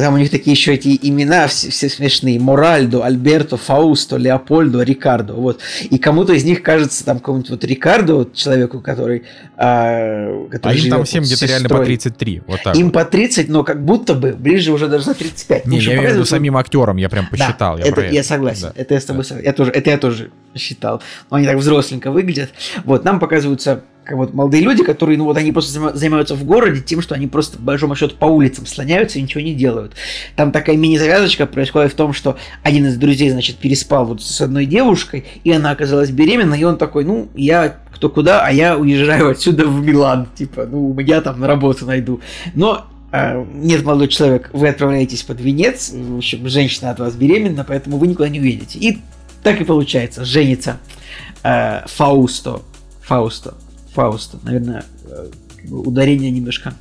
Там у них такие еще эти имена все, все смешные. Моральдо, Альберто, Фаусто, Леопольдо, Рикардо. Вот. И кому-то из них кажется, там, какому-нибудь вот Рикардо, вот человеку, который... А, который а им там всем вот где-то реально по сестрой. 33. Вот так Им вот. по 30, но как будто бы ближе уже даже за 35. Не, я имею в виду самим актерам, я прям да, посчитал. я это, я согласен. Да. Это я с тобой согласен. Я тоже, это я тоже считал. Но они так взросленько выглядят. Вот, нам показываются как вот молодые люди, которые, ну вот они просто занима- занимаются в городе тем, что они просто, по большому счету, по улицам слоняются и ничего не делают. Там такая мини-завязочка происходит в том, что один из друзей, значит, переспал вот с одной девушкой, и она оказалась беременна, и он такой, ну, я кто куда, а я уезжаю отсюда в Милан, типа, ну, я там на работу найду. Но а, нет, молодой человек, вы отправляетесь под венец, в общем, женщина от вас беременна, поэтому вы никуда не уедете. И так и получается, женится э, Фаусто, Фаусто, Фаусто, наверное, э, ударение немножко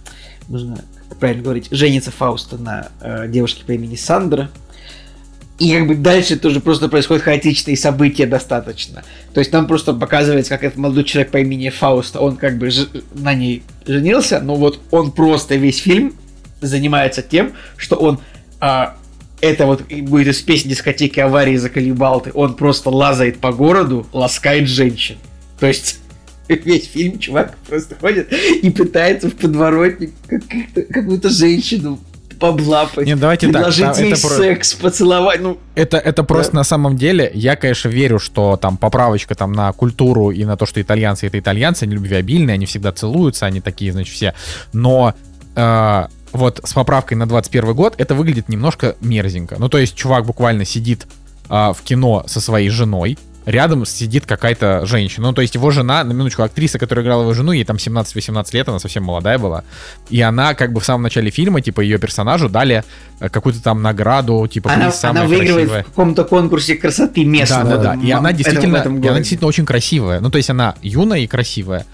нужно правильно говорить, женится Фауста на э, девушке по имени Сандра. И как бы дальше тоже просто происходят хаотичные события достаточно. То есть нам просто показывается, как этот молодой человек по имени Фауста, он как бы ж- на ней женился, но вот он просто весь фильм занимается тем, что он а, это вот будет из песни дискотеки аварии заколебал ты. Он просто лазает по городу, ласкает женщин. То есть весь фильм чувак просто ходит и пытается в подворотне как- какую-то женщину поблапать. Нет, давайте так, предложить там ей это про- секс, поцеловать. Ну, Это, это просто на самом деле, я, конечно, верю, что там поправочка там на культуру и на то, что итальянцы это итальянцы, они любвеобильные, они всегда целуются, они такие, значит, все. Но э, вот с поправкой на 21 год это выглядит немножко мерзенько. Ну, то есть чувак буквально сидит э, в кино со своей женой, рядом сидит какая-то женщина. Ну, то есть его жена, на минуточку, актриса, которая играла его жену, ей там 17-18 лет, она совсем молодая была. И она как бы в самом начале фильма, типа, ее персонажу дали э, какую-то там награду, типа, она, самая она выигрывает красивая. в каком-то конкурсе красоты Да, местного. да, да. И в- она действительно, и она действительно очень красивая. Ну, то есть она юная и красивая.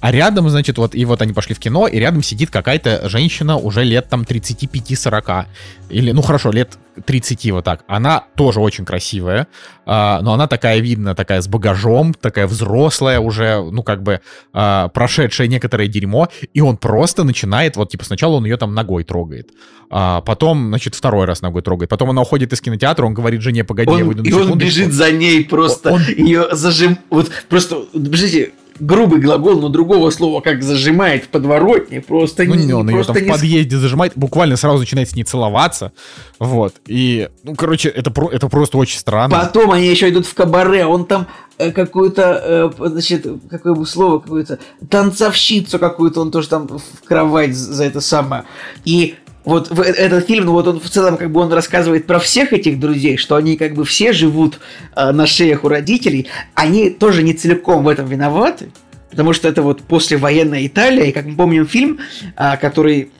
А рядом, значит, вот, и вот они пошли в кино, и рядом сидит какая-то женщина уже лет там 35-40. Или, ну хорошо, лет 30 вот так. Она тоже очень красивая, а, но она такая, видно, такая с багажом, такая взрослая уже, ну как бы а, прошедшая некоторое дерьмо, и он просто начинает, вот типа сначала он ее там ногой трогает, а потом, значит, второй раз ногой трогает, потом она уходит из кинотеатра, он говорит жене, погоди, я Он, выйду на и он секундочку». бежит за ней просто, Он- ее зажим... Вот просто, бежите, грубый глагол, но другого слова как зажимает в подворотне, просто Ну, не, он ее просто там в не с- подъезде зажимает, буквально сразу начинает с ней целоваться. Вот. И, ну, короче, это, про- это просто очень странно. Потом они еще идут в кабаре, он там э, какую-то, э, значит, какое бы слово какое-то, танцовщицу какую-то, он тоже там в кровать за это самое. И вот э- этот фильм, ну вот он в целом как бы он рассказывает про всех этих друзей, что они как бы все живут э, на шеях у родителей, они тоже не целиком в этом виноваты, потому что это вот послевоенная Италия, и как мы помним фильм, а, который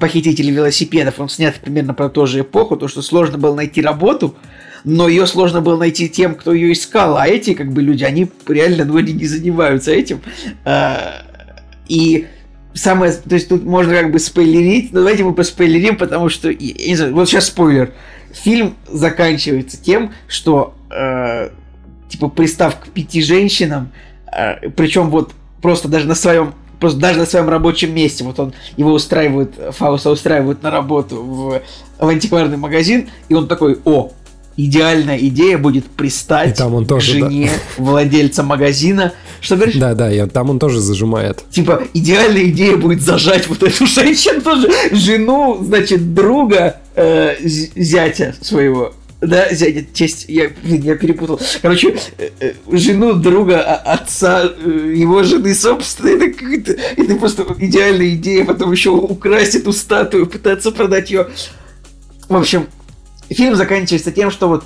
похитители велосипедов, он снят примерно про ту же эпоху, то, что сложно было найти работу, но ее сложно было найти тем, кто ее искал, а эти как бы люди, они реально, ну, они не занимаются этим. А, И самое, то есть тут можно как бы спойлерить, но давайте мы поспойлерим, потому что, я не знаю, вот сейчас спойлер. Фильм заканчивается тем, что э, типа пристав к пяти женщинам, э, причем вот просто даже на своем просто даже на своем рабочем месте, вот он его устраивают, Фауста устраивают на работу в, в антикварный магазин, и он такой, о, идеальная идея будет пристать И там он к тоже, да. жене владельца магазина. Что говоришь? Да, да, и там он тоже зажимает. Типа, идеальная идея будет зажать вот эту женщину тоже, жену, значит, друга э, зятя своего. Да, зятя, честь, я, я перепутал. Короче, э, э, жену друга а- отца э, его жены собственной, это какая-то, это просто идеальная идея, потом еще украсть эту статую, пытаться продать ее. В общем, фильм заканчивается тем, что вот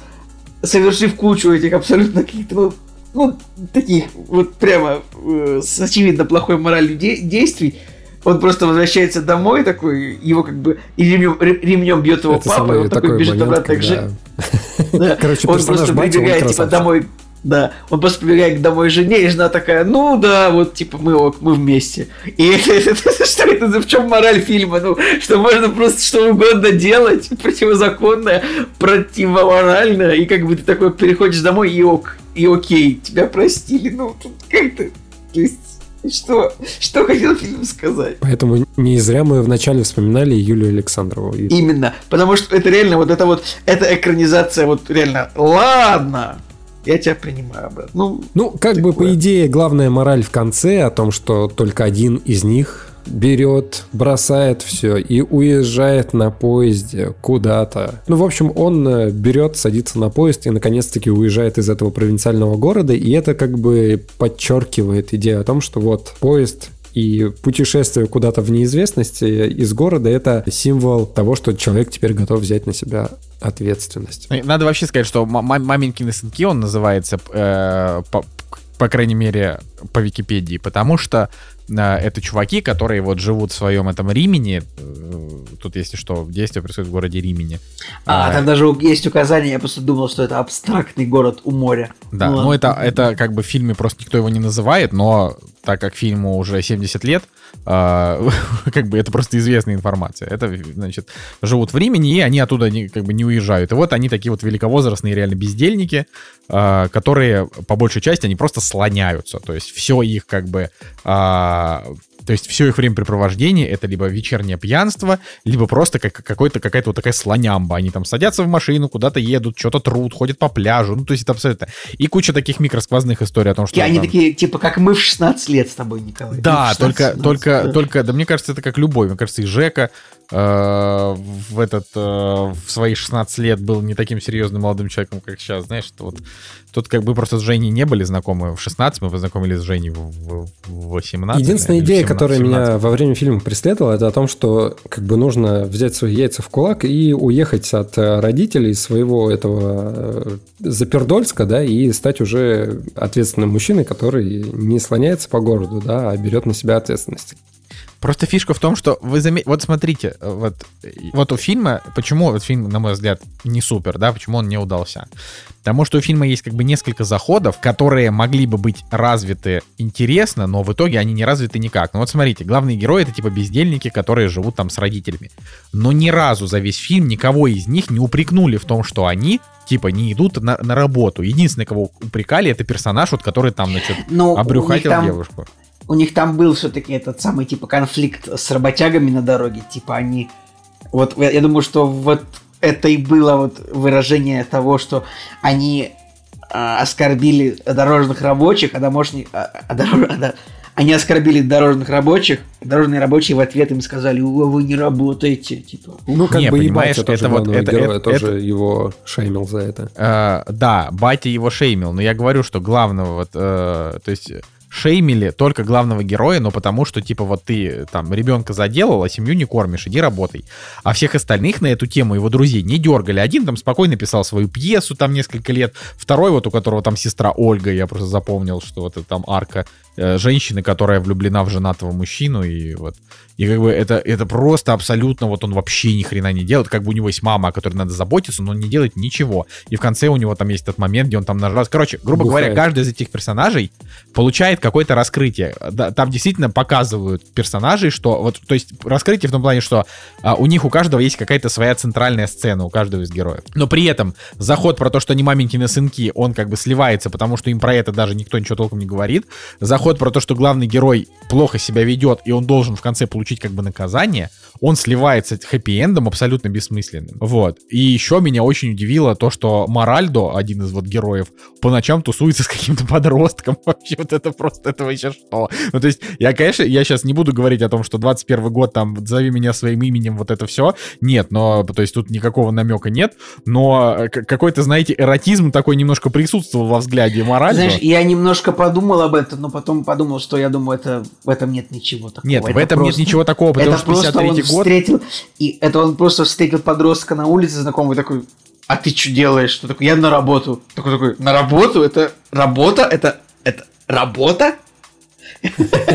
совершив кучу этих абсолютно каких-то, ну, ну, таких вот прямо э, с очевидно плохой моралью де- действий, он просто возвращается домой такой, его как бы и ремнем, ре- ремнем бьет его Это папа, и он такой такой бежит момент, обратно к когда... жене. Да, Короче, он просто прибегает типа домой. Да, он просто прибегает домой жене, и жена такая, ну да, вот типа мы ок, мы вместе. И это, это- это- что это, за- в чем мораль фильма? Ну, что можно просто что угодно делать, противозаконное, противоморальное, и как бы ты такой переходишь домой, и ок, и окей, тебя простили, ну, тут как-то, то есть, Что? Что хотел фильм сказать? Поэтому не зря мы вначале вспоминали Юлию Александрову. Именно. Потому что это реально вот это вот, это экранизация вот реально, ладно, я тебя принимаю обратно. Ну, Ну, как бы по Такое. идее, главная мораль в конце о том, что только один из них берет, бросает все и уезжает на поезде куда-то. Ну, в общем, он э, берет, садится на поезд и наконец-таки уезжает из этого провинциального города, и это как бы подчеркивает идею о том, что вот поезд и путешествие куда-то в неизвестность э, из города — это символ того, что человек теперь готов взять на себя ответственность. Ну, Надо вообще сказать, что ма- ма- «Маменькины сынки» он называется, э, по, по крайней мере, по Википедии, потому что это чуваки, которые вот живут в своем этом Римени. э, Тут, если что, действие происходит в городе Римени. а, А, там даже есть указание, я просто думал, что это абстрактный город у моря. Да, Ну ну, это, это как бы в фильме просто никто его не называет, но так как фильму уже 70 лет, а, как бы это просто известная информация. Это, значит, живут в Римени, и они оттуда не, как бы не уезжают. И вот они такие вот великовозрастные реально бездельники, а, которые по большей части они просто слоняются. То есть все их как бы... а, то есть все их времяпрепровождение это либо вечернее пьянство, либо просто как, какой-то, какая-то вот такая слонямба. Они там садятся в машину, куда-то едут, что-то трут, ходят по пляжу. Ну, то есть это абсолютно... И куча таких микросквозных историй о том, что... И они там- такие, типа, как мы в 16 лет с тобой, Николай. Да, в 16, только, 17, только, да. только, да мне кажется, это как любой. Мне кажется, и Жека в этот, э, в свои 16 лет был не таким серьезным молодым человеком, как сейчас. Знаешь, это вот, тут как бы просто с Женей не были знакомы в 16, мы познакомились с Женей в, в- в 18. Единственная идея, или в 17, которая 17. меня во время фильма преследовала, это о том, что как бы нужно взять свои яйца в кулак и уехать от э, родителей своего этого э, Запердольска, да, и стать уже ответственным мужчиной, который не слоняется по городу, да, а берет на себя ответственность. Просто фишка в том, что вы заметите, вот смотрите, вот, вот у фильма, почему этот фильм, на мой взгляд, не супер, да, почему он не удался? Потому что у фильма есть как бы несколько заходов, которые могли бы быть развиты интересно, но в итоге они не развиты никак. Ну вот смотрите, главные герои это типа бездельники, которые живут там с родителями. Но ни разу за весь фильм никого из них не упрекнули в том, что они типа не идут на, на работу. Единственное, кого упрекали, это персонаж, вот который там, значит, них обрюхатил там- девушку. У них там был все-таки этот самый типа конфликт с работягами на дороге. Типа они. Вот я, думаю, что вот это и было вот выражение того, что они а, оскорбили дорожных рабочих, а домашних. а- а дорож- а да- они оскорбили дорожных рабочих, дорожные рабочие в ответ им сказали, «О, вы не работаете, типа. Ну, как Не, бы и понимаешь, батя тоже это вот- это- героя это- тоже это- его шеймил за это. Э, да, батя его шеймил, но я говорю, что главного вот, э, то есть шеймили только главного героя, но потому что, типа, вот ты там ребенка заделал, а семью не кормишь, иди работай. А всех остальных на эту тему его друзей не дергали. Один там спокойно писал свою пьесу там несколько лет, второй вот у которого там сестра Ольга, я просто запомнил, что вот это там арка э, женщины, которая влюблена в женатого мужчину, и вот и как бы это, это просто абсолютно, вот он вообще ни хрена не делает. Как бы у него есть мама, о которой надо заботиться, но он не делает ничего. И в конце у него там есть этот момент, где он там нажрался. Короче, грубо говоря, Бухает. каждый из этих персонажей получает какое-то раскрытие. Да, Там действительно показывают персонажей, что вот, то есть раскрытие в том плане, что а, у них у каждого есть какая-то своя центральная сцена, у каждого из героев. Но при этом заход про то, что они маменькины сынки, он как бы сливается, потому что им про это даже никто ничего толком не говорит. Заход про то, что главный герой плохо себя ведет, и он должен в конце получить как бы наказание, он сливается хэппи-эндом абсолютно бессмысленным. Вот. И еще меня очень удивило то, что Моральдо, один из вот героев, по ночам тусуется с каким-то подростком. Вообще вот это просто, это вообще что? Ну, то есть, я, конечно, я сейчас не буду говорить о том, что 21 год, там, зови меня своим именем, вот это все. Нет, но, то есть, тут никакого намека нет, но э, какой-то, знаете, эротизм такой немножко присутствовал во взгляде Моральдо. Знаешь, я немножко подумал об этом, но потом подумал, что я думаю, это в этом нет ничего такого. Нет, в Это этом нет просто- ничего такого, потому это что просто он 53 год... встретил, и это он просто встретил подростка на улице знакомый такой, а ты что делаешь? Что такое? Я на работу. Такой такой, на работу? Это работа? Это это работа?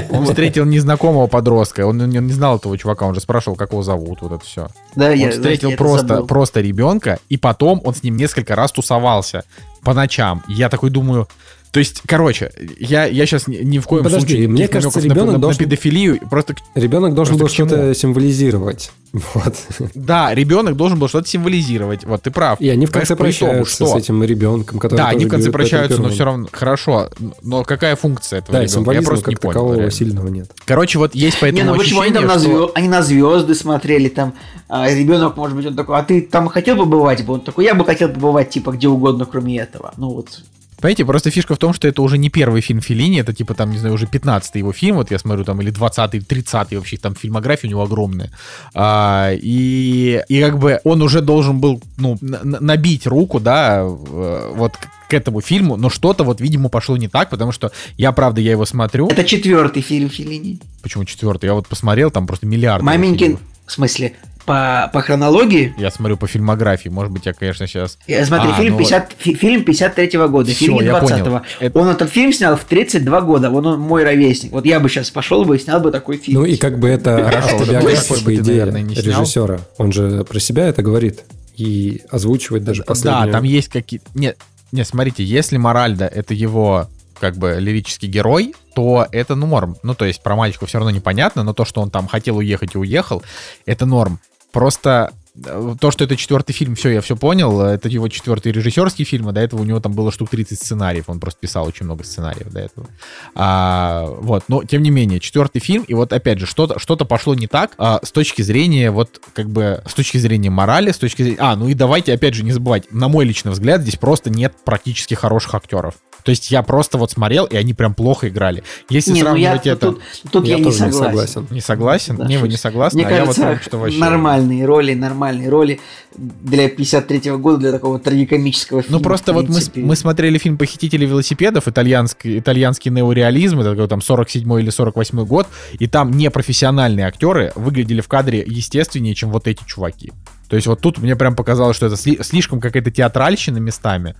Он встретил незнакомого подростка, он не, знал этого чувака, он же спрашивал, как его зовут, вот это все. Да, Он я встретил я просто, просто ребенка, и потом он с ним несколько раз тусовался по ночам. И я такой думаю, То есть, короче, я, я сейчас ни, ни в коем Подожди, случае мне кажется, на- ребенок на, на должен- педофилию просто Ребенок должен Просто был что-то символизировать. Вот. Да, ребенок должен был что-то символизировать. Вот, ты прав. И они в конце Понимаешь, прощаются с этим ребенком, который Да, они в конце прощаются, но все равно хорошо. Но какая функция этого Да, ребенка? Я просто не понял. такового реально. сильного нет. Короче, вот есть поэтому Не, ну почему они там на, что- звё- они на звезды смотрели, там а, ребенок, может быть, он такой, а ты там хотел бы? Он такой, я бы хотел побывать, типа, где угодно, кроме этого. Ну вот. Понимаете, просто фишка в том, что это уже не первый фильм Филини, это типа там, не знаю, уже 15-й его фильм, вот я смотрю, там, или 20-й, 30-й вообще, там фильмография у него огромная. А, и, и как бы он уже должен был, ну, набить руку, да, вот к- этому фильму, но что-то вот, видимо, пошло не так, потому что я, правда, я его смотрю. Это четвертый фильм Филини. Почему четвертый? Я вот посмотрел, там просто миллиарды. Маменькин, в смысле, по, по хронологии, Я смотрю по фильмографии, может быть, я, конечно, сейчас... Я смотри, А, фильм, ну 50, фи- фильм 53 года, Всё, фильм я 20 понял. Это- Он этот фильм снял в 32 года, он, он мой ровесник. Вот я бы сейчас пошел бы и снял бы такой фильм. Ну и как бы это автобиография, по идее, снял. режиссера. Он же про себя это говорит и озвучивает даже последнюю. Да, там есть какие-то... Нет, нет, смотрите, если Моральда это его как бы лирический герой, то это норм. Ну, то есть про мальчика все равно непонятно, но то, что он там хотел уехать и уехал, это норм. Просто то, что это четвертый фильм, все, я все понял. Это его четвертый режиссерский фильм, а до этого у него там было штук 30 сценариев. Он просто писал очень много сценариев до этого. А, вот, но тем не менее, четвертый фильм, и вот опять же, что-то что пошло не так а, с точки зрения, вот, как бы, с точки зрения морали, с точки зрения... А, ну и давайте, опять же, не забывать, на мой личный взгляд, здесь просто нет практически хороших актеров. То есть я просто вот смотрел, и они прям плохо играли. Если не, ну я сравнивать это... тут, тут я, Я не тоже не согласен. согласен. Не согласен? Да, не, вы не согласны? Мне а я вот кажется, прям что вообще... нормальные роли, нормальные роли для 53 года, для такого трагикомического фильма. Ну просто вот мы, мы смотрели фильм «Похитители велосипедов», итальянский, итальянский неореализм, это какой там 47 или 48 год, и там непрофессиональные актеры выглядели в кадре естественнее, чем вот эти чуваки. То есть вот тут мне прям показалось, что это сли- слишком какая-то театральщина местами.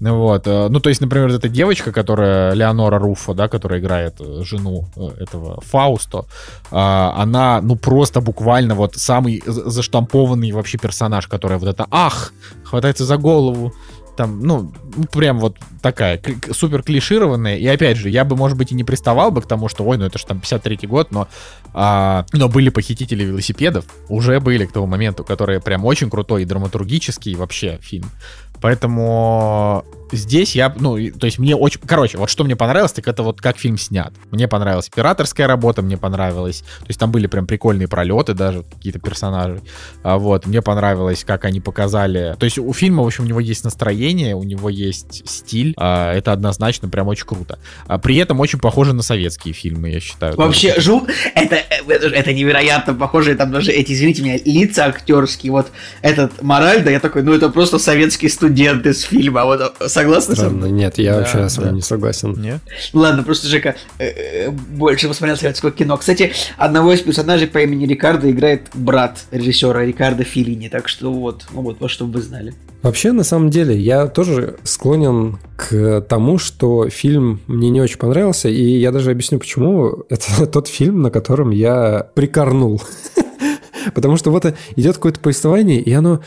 Вот. э, Ну, то есть, например, эта девочка, которая Леонора Руффо, да, которая играет э, жену э, этого Фаусто, она, ну, просто буквально вот самый за- заштампованный вообще персонаж, который вот это «Ах!» хватается за голову, там, ну, ну, прям вот такая супер клишированная. И опять же, я бы, может быть, и не приставал бы к тому, что, ой, ну это же там 53-й год, но, а, но были похитители велосипедов, уже были к тому моменту, которые прям очень крутой и драматургический вообще фильм. Поэтому здесь я, ну, то есть мне очень... Короче, вот что мне понравилось, так это вот как фильм снят. Мне понравилась операторская работа, мне понравилось... То есть там были прям прикольные пролеты даже, какие-то персонажи. А, вот, мне понравилось, как они показали... То есть у фильма, в общем, у него есть настроение, у него есть стиль. а, это однозначно прям очень круто. А, при этом очень похоже на советские фильмы, я считаю. Вообще, тоже. жу... это, это, это невероятно похоже, там даже эти, извините меня, лица актерские, вот этот Моральда, я такой, ну это просто советский студент из фильма, вот согласны со Странно. мной? Нет, я Да, вообще с вами да. не согласен. Не? Ну Ладно, просто Жека э, э, больше посмотрел советское кино. Кстати, одного из персонажей по имени Рикардо играет брат режиссера Рикардо Филини, так что вот, ну вот, вот чтобы вы знали. Вообще, на самом деле, я тоже склонен к тому, что фильм мне не очень понравился, и я даже объясню, почему. Это тот фильм, на котором я прикорнул. Потому что вот идет какое-то повествование, и оно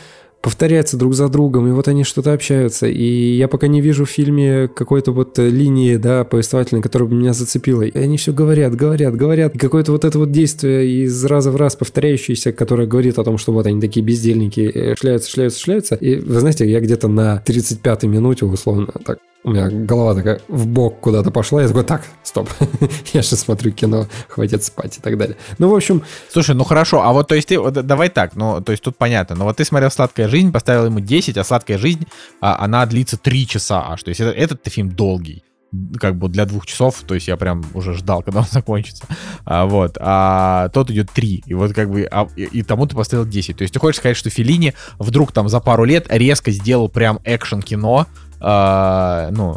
повторяется друг за другом, и вот они что-то общаются, и я пока не вижу в фильме какой-то вот э, линии, да, повествовательной, которая бы меня зацепила, и они все говорят, говорят, говорят, и какое-то вот это вот действие из раза в раз повторяющееся, которое говорит о том, что вот они такие бездельники, э, шляются, шляются, шляются, и вы знаете, я где-то на 35-й минуте, условно, так, у меня голова такая в бок куда-то пошла, я такой, так, стоп, я же смотрю кино, хватит спать и так далее. Ну, в общем, Слушай, ну хорошо, а вот то есть ты, вот давай так, ну то есть тут понятно, но вот ты смотрел «Сладкая жизнь», поставил ему 10, а «Сладкая жизнь», а, она длится 3 часа аж, то есть это, этот фильм долгий как бы для двух часов, то есть я прям уже ждал, когда он закончится, а, вот, а тот идет 3, и вот как бы, а, и, и тому ты поставил 10, то есть ты хочешь сказать, что Филини вдруг там за пару лет резко сделал прям экшен-кино, а, ну,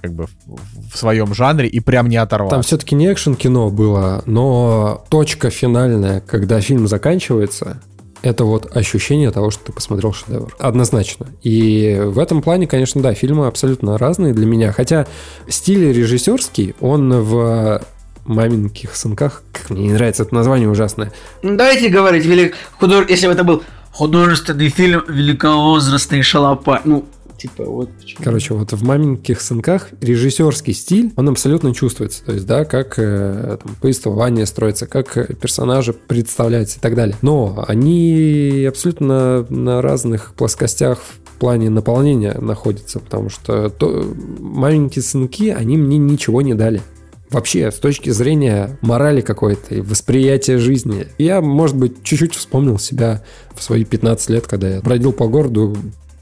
как бы в, в своем жанре и прям не оторвал. Там все-таки не экшен-кино было, но точка финальная, когда фильм заканчивается, это вот ощущение того, что ты посмотрел шедевр. Однозначно. И в этом плане, конечно, да, фильмы абсолютно разные для меня. Хотя стиль режиссерский, он в маменьких сынках, как мне не нравится это название ужасное, Ну, давайте говорить, велик... худож... если бы это был художественный фильм «Великовозрастный шалопай», ну, Типа, вот почему. Короче, вот в «Маменьких сынках» режиссерский стиль, он абсолютно чувствуется. То есть, да, как э, там, повествование строится, как э, персонажи представляются и так далее. Но они абсолютно на разных плоскостях в плане наполнения находятся, потому что то, «Маменькие сынки», они мне ничего не дали. Вообще, с точки зрения морали какой-то и восприятия жизни. Я, может быть, чуть-чуть вспомнил себя в свои 15 лет, когда я бродил по городу,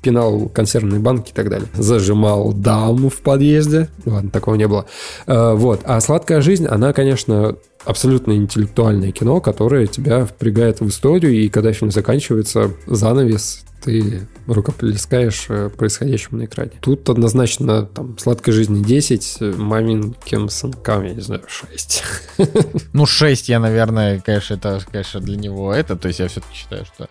пинал консервные банки и так далее. Зажимал даму в подъезде. Ладно, такого не было. Э, Вот. А «Сладкая жизнь», она, конечно, абсолютно интеллектуальное кино, которое тебя впрягает в историю, и когда фильм заканчивается, занавес, ты рукоплескаешь э, происходящему на экране. Тут однозначно там «Сладкой жизни» 10, э, «Маменьким сынкам», я не знаю, 6. Ну, 6 я, наверное, конечно, это, конечно, для него это. То есть я все-таки считаю, что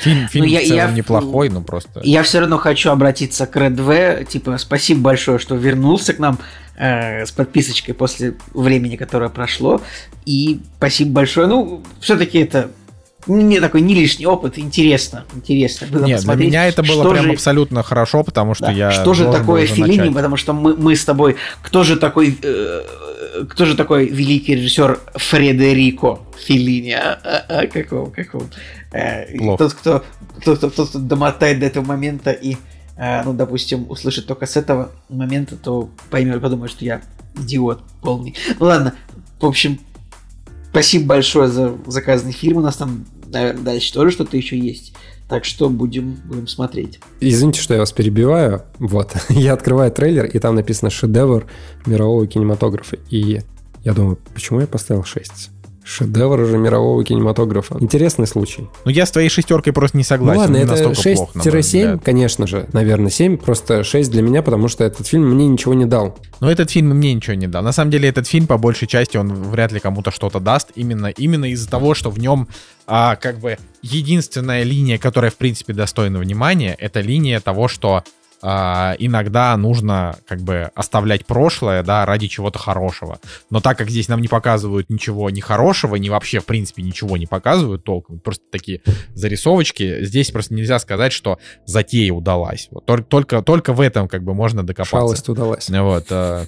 фильм, фильм Ну, я- в целом я- неплохой, но просто... Я все равно хочу обратиться к Red V. Типа, спасибо большое, что вернулся к нам э, с подписочкой после времени, которое прошло. И спасибо большое. Ну, все-таки это не такой не лишний опыт. Интересно. Интересно было Нет, для посмотреть, меня это было прям же- абсолютно хорошо, потому что Да, я что же такое Филини, потому что мы, мы с тобой, кто же такой, э, кто же такой великий режиссер Фредерико Филини, а, а, а, как его, как его, и Плохо. тот, кто, тот, кто, тот, кто домотает до этого момента и, э, ну, допустим, услышит только с этого момента, то поймет, подумает, что я идиот полный. Ну ладно, в общем, спасибо большое за заказанный фильм, у нас там, наверное, дальше тоже что-то еще есть. Так что будем, будем смотреть. Извините, что я вас перебиваю. Вот. Я открываю трейлер, и там написано «Шедевр мирового кинематографа». И я думаю, почему я поставил 6? Шедевр же мирового кинематографа. Интересный случай. Ну, я с твоей шестеркой просто не Ну согласен. ладно, не это настолько плохо, на мой 6-7, взгляд. конечно же, наверное, 7, просто 6 для меня, потому что этот фильм мне ничего не дал. Но этот фильм мне ничего не дал. На самом деле, этот фильм, по большей части, он вряд ли кому-то что-то даст. Именно, именно из-за того, что в нем а, как бы единственная линия, которая, в принципе, достойна внимания, это линия того, что а, иногда нужно как бы оставлять прошлое, да, ради чего-то хорошего. Но так как здесь нам не показывают ничего ни хорошего, ни вообще, в принципе, ничего не показывают толком, просто такие зарисовочки, здесь просто нельзя сказать, что затея удалась. Вот, только, только, только в этом как бы можно докопаться. Шалость удалась. Вот, э,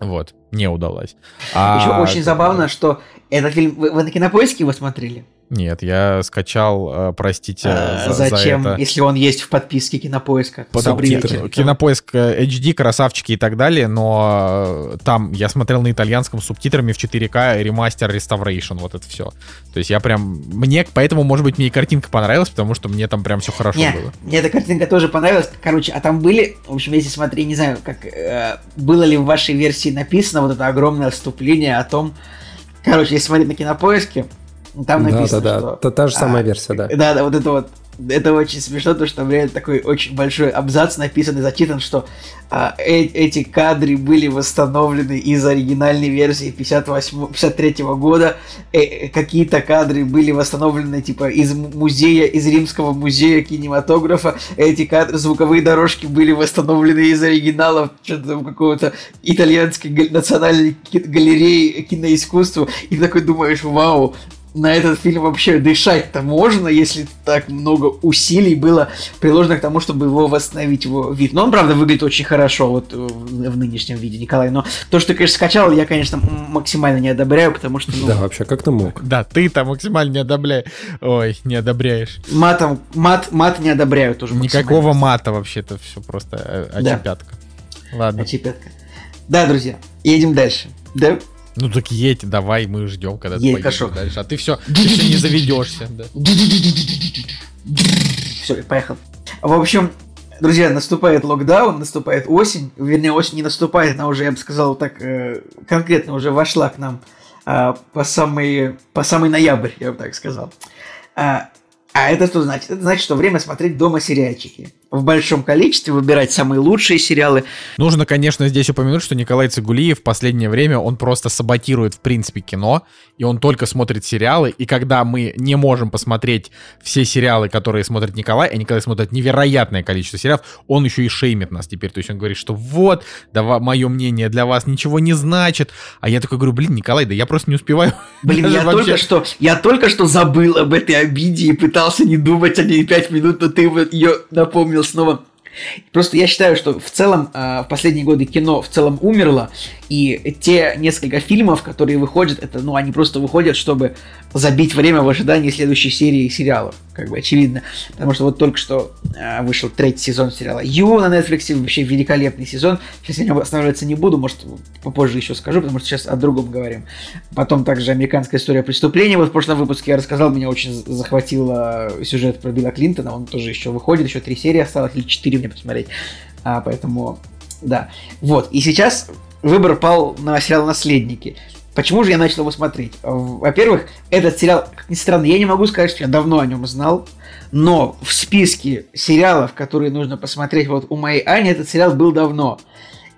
вот, не удалось. А, Еще очень забавно, что этот фильм... Вы, вы на кинопоиске его смотрели? Нет, я скачал, э, простите, А, за, за Зачем, это. если он есть в подписке кинопоиска? Потому Кинопоиск э, HD, красавчики и так далее, но э, там я смотрел на итальянском с субтитрами в 4К, ремастер, реставрейшн, вот это все. То есть я прям... Мне, поэтому, может быть, мне и картинка понравилась, потому что мне там прям все хорошо Не, было. мне эта картинка тоже понравилась. Короче, а там были, в общем, если смотри, не знаю, как э, было ли в вашей версии написано вот это огромное вступление о том, короче, если смотреть на кинопоиске, там Да, да, написано, да. что... Та, та же самая а, версия, да. Да, да, вот это вот. Это очень смешно, то что там реально такой очень большой абзац написан и зачитан, что а, э- эти кадры были восстановлены из оригинальной версии 58 53 года. Э- э, какие-то кадры были восстановлены типа из музея, из римского музея кинематографа. Эти кадры, звуковые дорожки были восстановлены из оригиналов какого-то итальянской национальной галереи киноискусства. И такой думаешь, вау, на этот фильм вообще дышать-то можно, если так много усилий было приложено к тому, чтобы его восстановить его вид. Но он, правда, выглядит очень хорошо вот э, в, в нынешнем виде, Николай. Но то, что ты, конечно, скачал, я, конечно, максимально не одобряю, потому что, ну, Да, вообще, как ты мог? Да, ты там максимально не одобряешь. Ой, не одобряешь. матом, мат, мат не одобряю тоже. Никакого мата вообще, это все просто э, Да. очепятка. Ладно. Очепетка. Да, друзья, едем дальше. Да? Ну так едь, давай, мы ждем, когда ты Едь, поедешь кошок. дальше. А ты все, ты все не заведешься. Да. Все, поехал. В общем, друзья, наступает локдаун, наступает осень. Вернее, осень не наступает, она уже, я бы сказал, так э, конкретно уже вошла к нам а, по, самый, по самый ноябрь, я бы так сказал. А, а это что значит? Это значит, что время смотреть дома сериальчики. В большом количестве выбирать самые лучшие сериалы. Нужно, конечно, здесь упомянуть, что Николай Цигулиев в последнее время, он просто саботирует, в принципе, кино, и он только смотрит сериалы, и когда мы не можем посмотреть все сериалы, которые смотрит Николай, а Николай смотрит невероятное количество сериалов, он еще и шеймит нас теперь, то есть он говорит, что вот, да, мое мнение для вас ничего не значит, а я такой говорю, блин, Николай, да я просто не успеваю. Блин, я вообще- только что, я только что забыл об этой обиде и пытался не думать о ней пять минут, но ты ее напомнил снова. Просто я считаю, что в целом э, в последние годы кино в целом умерло, и те несколько фильмов, которые выходят, это, ну, они просто выходят, чтобы забить время в ожидании следующей серии сериалов, как бы очевидно. Потому что вот только что э, вышел третий сезон сериала Ю на Netflix, вообще великолепный сезон. Сейчас я нем останавливаться не буду, может, попозже еще скажу, потому что сейчас о другом говорим. Потом также американская история преступления. Вот в прошлом выпуске я рассказал, меня очень захватил сюжет про Билла Клинтона, он тоже еще выходит, еще три серии осталось, или четыре мне посмотреть. А, поэтому, да. Вот, и сейчас выбор пал на сериал «Наследники». Почему же я начал его смотреть? Во-первых, этот сериал, как ни странно, я не могу сказать, что я давно о нем знал, но в списке сериалов, которые нужно посмотреть вот у моей Ани, этот сериал был давно.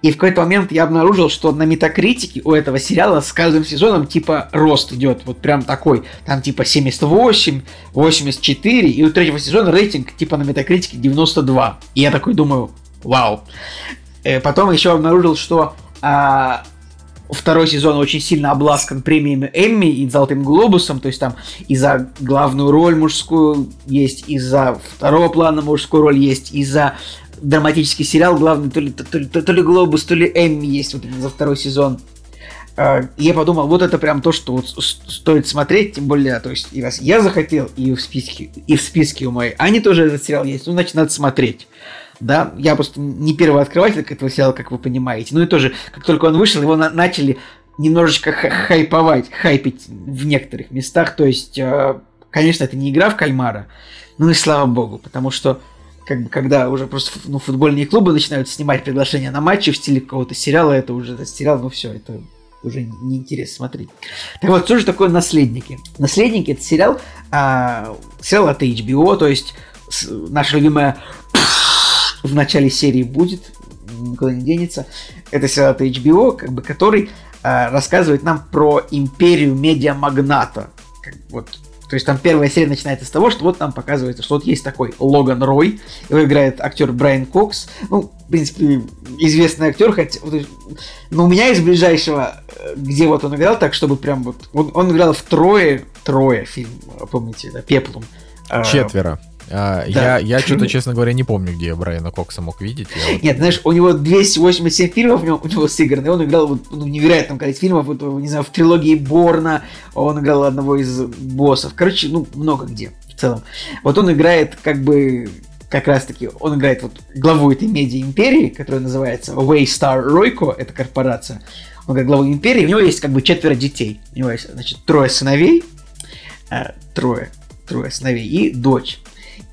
И в какой-то момент я обнаружил, что на метакритике у этого сериала с каждым сезоном типа рост идет. Вот прям такой. Там типа 78, 84. И у третьего сезона рейтинг типа на метакритике 92. И я такой думаю, вау. Э, потом еще обнаружил, что а, второй сезон очень сильно обласкан премиями Эмми и Золотым Глобусом, то есть там и за главную роль мужскую есть, и за второго плана мужскую роль есть, и за драматический сериал главный, то ли, то, ли, то, то ли Глобус, то ли Эмми есть вот за второй сезон. А, я подумал, вот это прям то, что вот стоит смотреть, тем более, то есть, раз я захотел, и в списке, и в списке у моей Ани тоже этот сериал есть, ну, значит, надо смотреть да, я просто не первый открыватель этого сериала, как вы понимаете. Ну и тоже, как только он вышел, его на- начали немножечко хайповать, хайпить в некоторых местах. То есть, э, конечно, это не игра в кальмара, ну и слава богу, потому что как бы, когда уже просто ну, футбольные клубы начинают снимать приглашения на матчи в стиле какого-то сериала, это уже этот сериал, ну все, это уже неинтересно смотреть. Так вот, что же такое «Наследники»? «Наследники» — это сериал, а, сериал от HBO, то есть наша любимая в начале серии будет, никуда не денется. Это сериал от HBO, как бы, который э, рассказывает нам про империю медиамагната. Как, вот, то есть там первая серия начинается с того, что вот нам показывается, что вот есть такой Логан Рой, его играет актер Брайан Кокс. Ну, в принципе, известный актер, хотя... Но у меня из ближайшего, э, где вот он играл, так чтобы прям вот... Он, он играл в Трое, Трое фильм, помните, да, Пеплом. А, Четверо. А, да. Я, я что-то, честно говоря, не помню, где я Брайана Кокса мог видеть. вот... Нет, знаешь, у него 287 фильмов у него, у него сыграно, и он играл вот, ну, невероятном количестве фильмов, вот, не знаю, в трилогии Борна, он играл одного из боссов. Короче, ну, много где в целом. Вот он играет как бы как раз таки, он играет вот главу этой медиа империи, которая называется Waystar Royco, это корпорация. Он играет главу империи, у него есть как бы четверо детей. У него есть, значит, трое сыновей, э, трое, трое сыновей и дочь.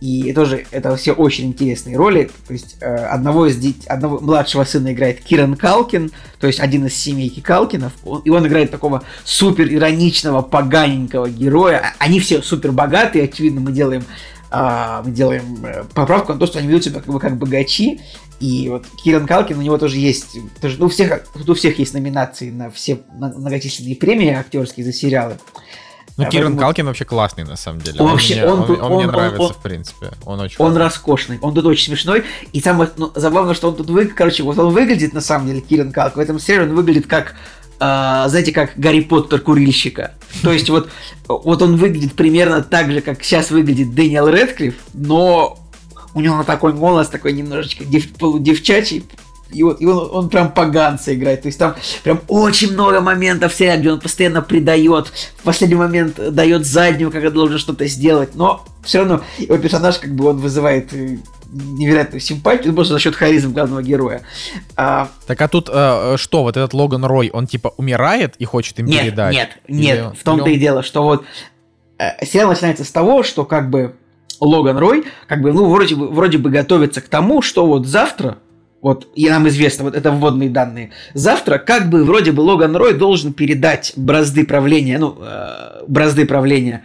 И тоже это все очень интересные роли. То есть э, одного из дет... одного младшего сына играет Киран Калкин, то есть один из семейки Калкинов. Он, и он играет такого супер ироничного, поганенького героя. А, они все супер богатые, очевидно, мы делаем э, мы делаем э, поправку на то, что они ведут себя как бы как богачи. И вот Киран Калкин, у него тоже есть, тоже, ну, у всех, у всех есть номинации на все многочисленные премии актерские за сериалы. Ну, Киран Калкин вообще классный, на самом деле. Он, он вообще, мне, он, он, он, он мне нравится, он, в принципе. Он очень Он классный. роскошный, он тут очень смешной. И самое ну, забавное, что он тут выглядит, короче, вот он выглядит, на самом деле, Киран Калкин, в этом сериале он выглядит как Uh, знаете, как Гарри Поттер курильщика. То есть вот, вот он выглядит примерно так же, как сейчас выглядит Дэниел Редклифф, но у него такой голос, такой немножечко дев, полудевчачий, и вот и он, он прям поганца играет. То есть там прям очень много моментов в сериале, где он постоянно придает, в последний момент дает заднюю, когда должен что-то сделать. Но все равно его персонаж, как бы он вызывает э, невероятную симпатию, просто за счет харизма главного героя. А... Так а тут а, что, вот этот Логан Рой, он типа умирает и хочет им нет, передать? Нет, нет, Или... в том-то он... и дело, что вот э, сериал начинается с того, что как бы Логан Рой, как бы, ну, вроде бы, вроде бы готовится к тому, что вот завтра вот, и нам известно, вот это вводные данные. Завтра, как бы, вроде бы, Логан Рой должен передать бразды правления, ну, э, бразды правления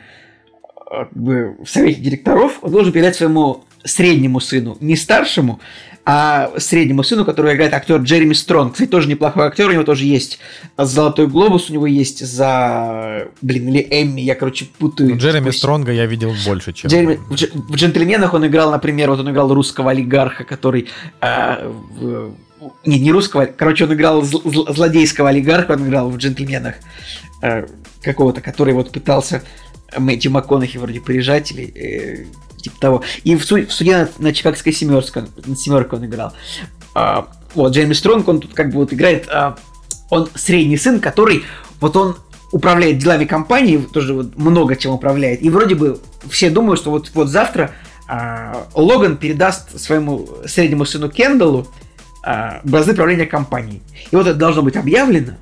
э, как бы, в совете директоров, он должен передать своему среднему сыну, не старшему, а среднему сыну, который играет актер Джереми Стронг. Кстати, тоже неплохой актер, у него тоже есть Золотой глобус, у него есть за, блин, или Эмми, я, короче, путаю. Ну, Джереми Пусть... Стронга я видел больше, чем... Джереми... В, дж... в «Джентльменах» он играл, например, вот он играл русского олигарха, который... Э, в... Не, не русского, короче, он играл зл- злодейского олигарха, он играл в «Джентльменах» э, какого-то, который вот пытался Мэтью МакКонахи вроде прижать или... Э, типа того. И в, в суде на, на Чикагской семерке, на семерке он играл. А, вот, Джейми Стронг, он тут как бы вот играет, а, он средний сын, который, вот он управляет делами компании, тоже вот много чем управляет. И вроде бы все думают, что вот, вот завтра а, Логан передаст своему среднему сыну Кендаллу а, бразды правления компанией. И вот это должно быть объявлено,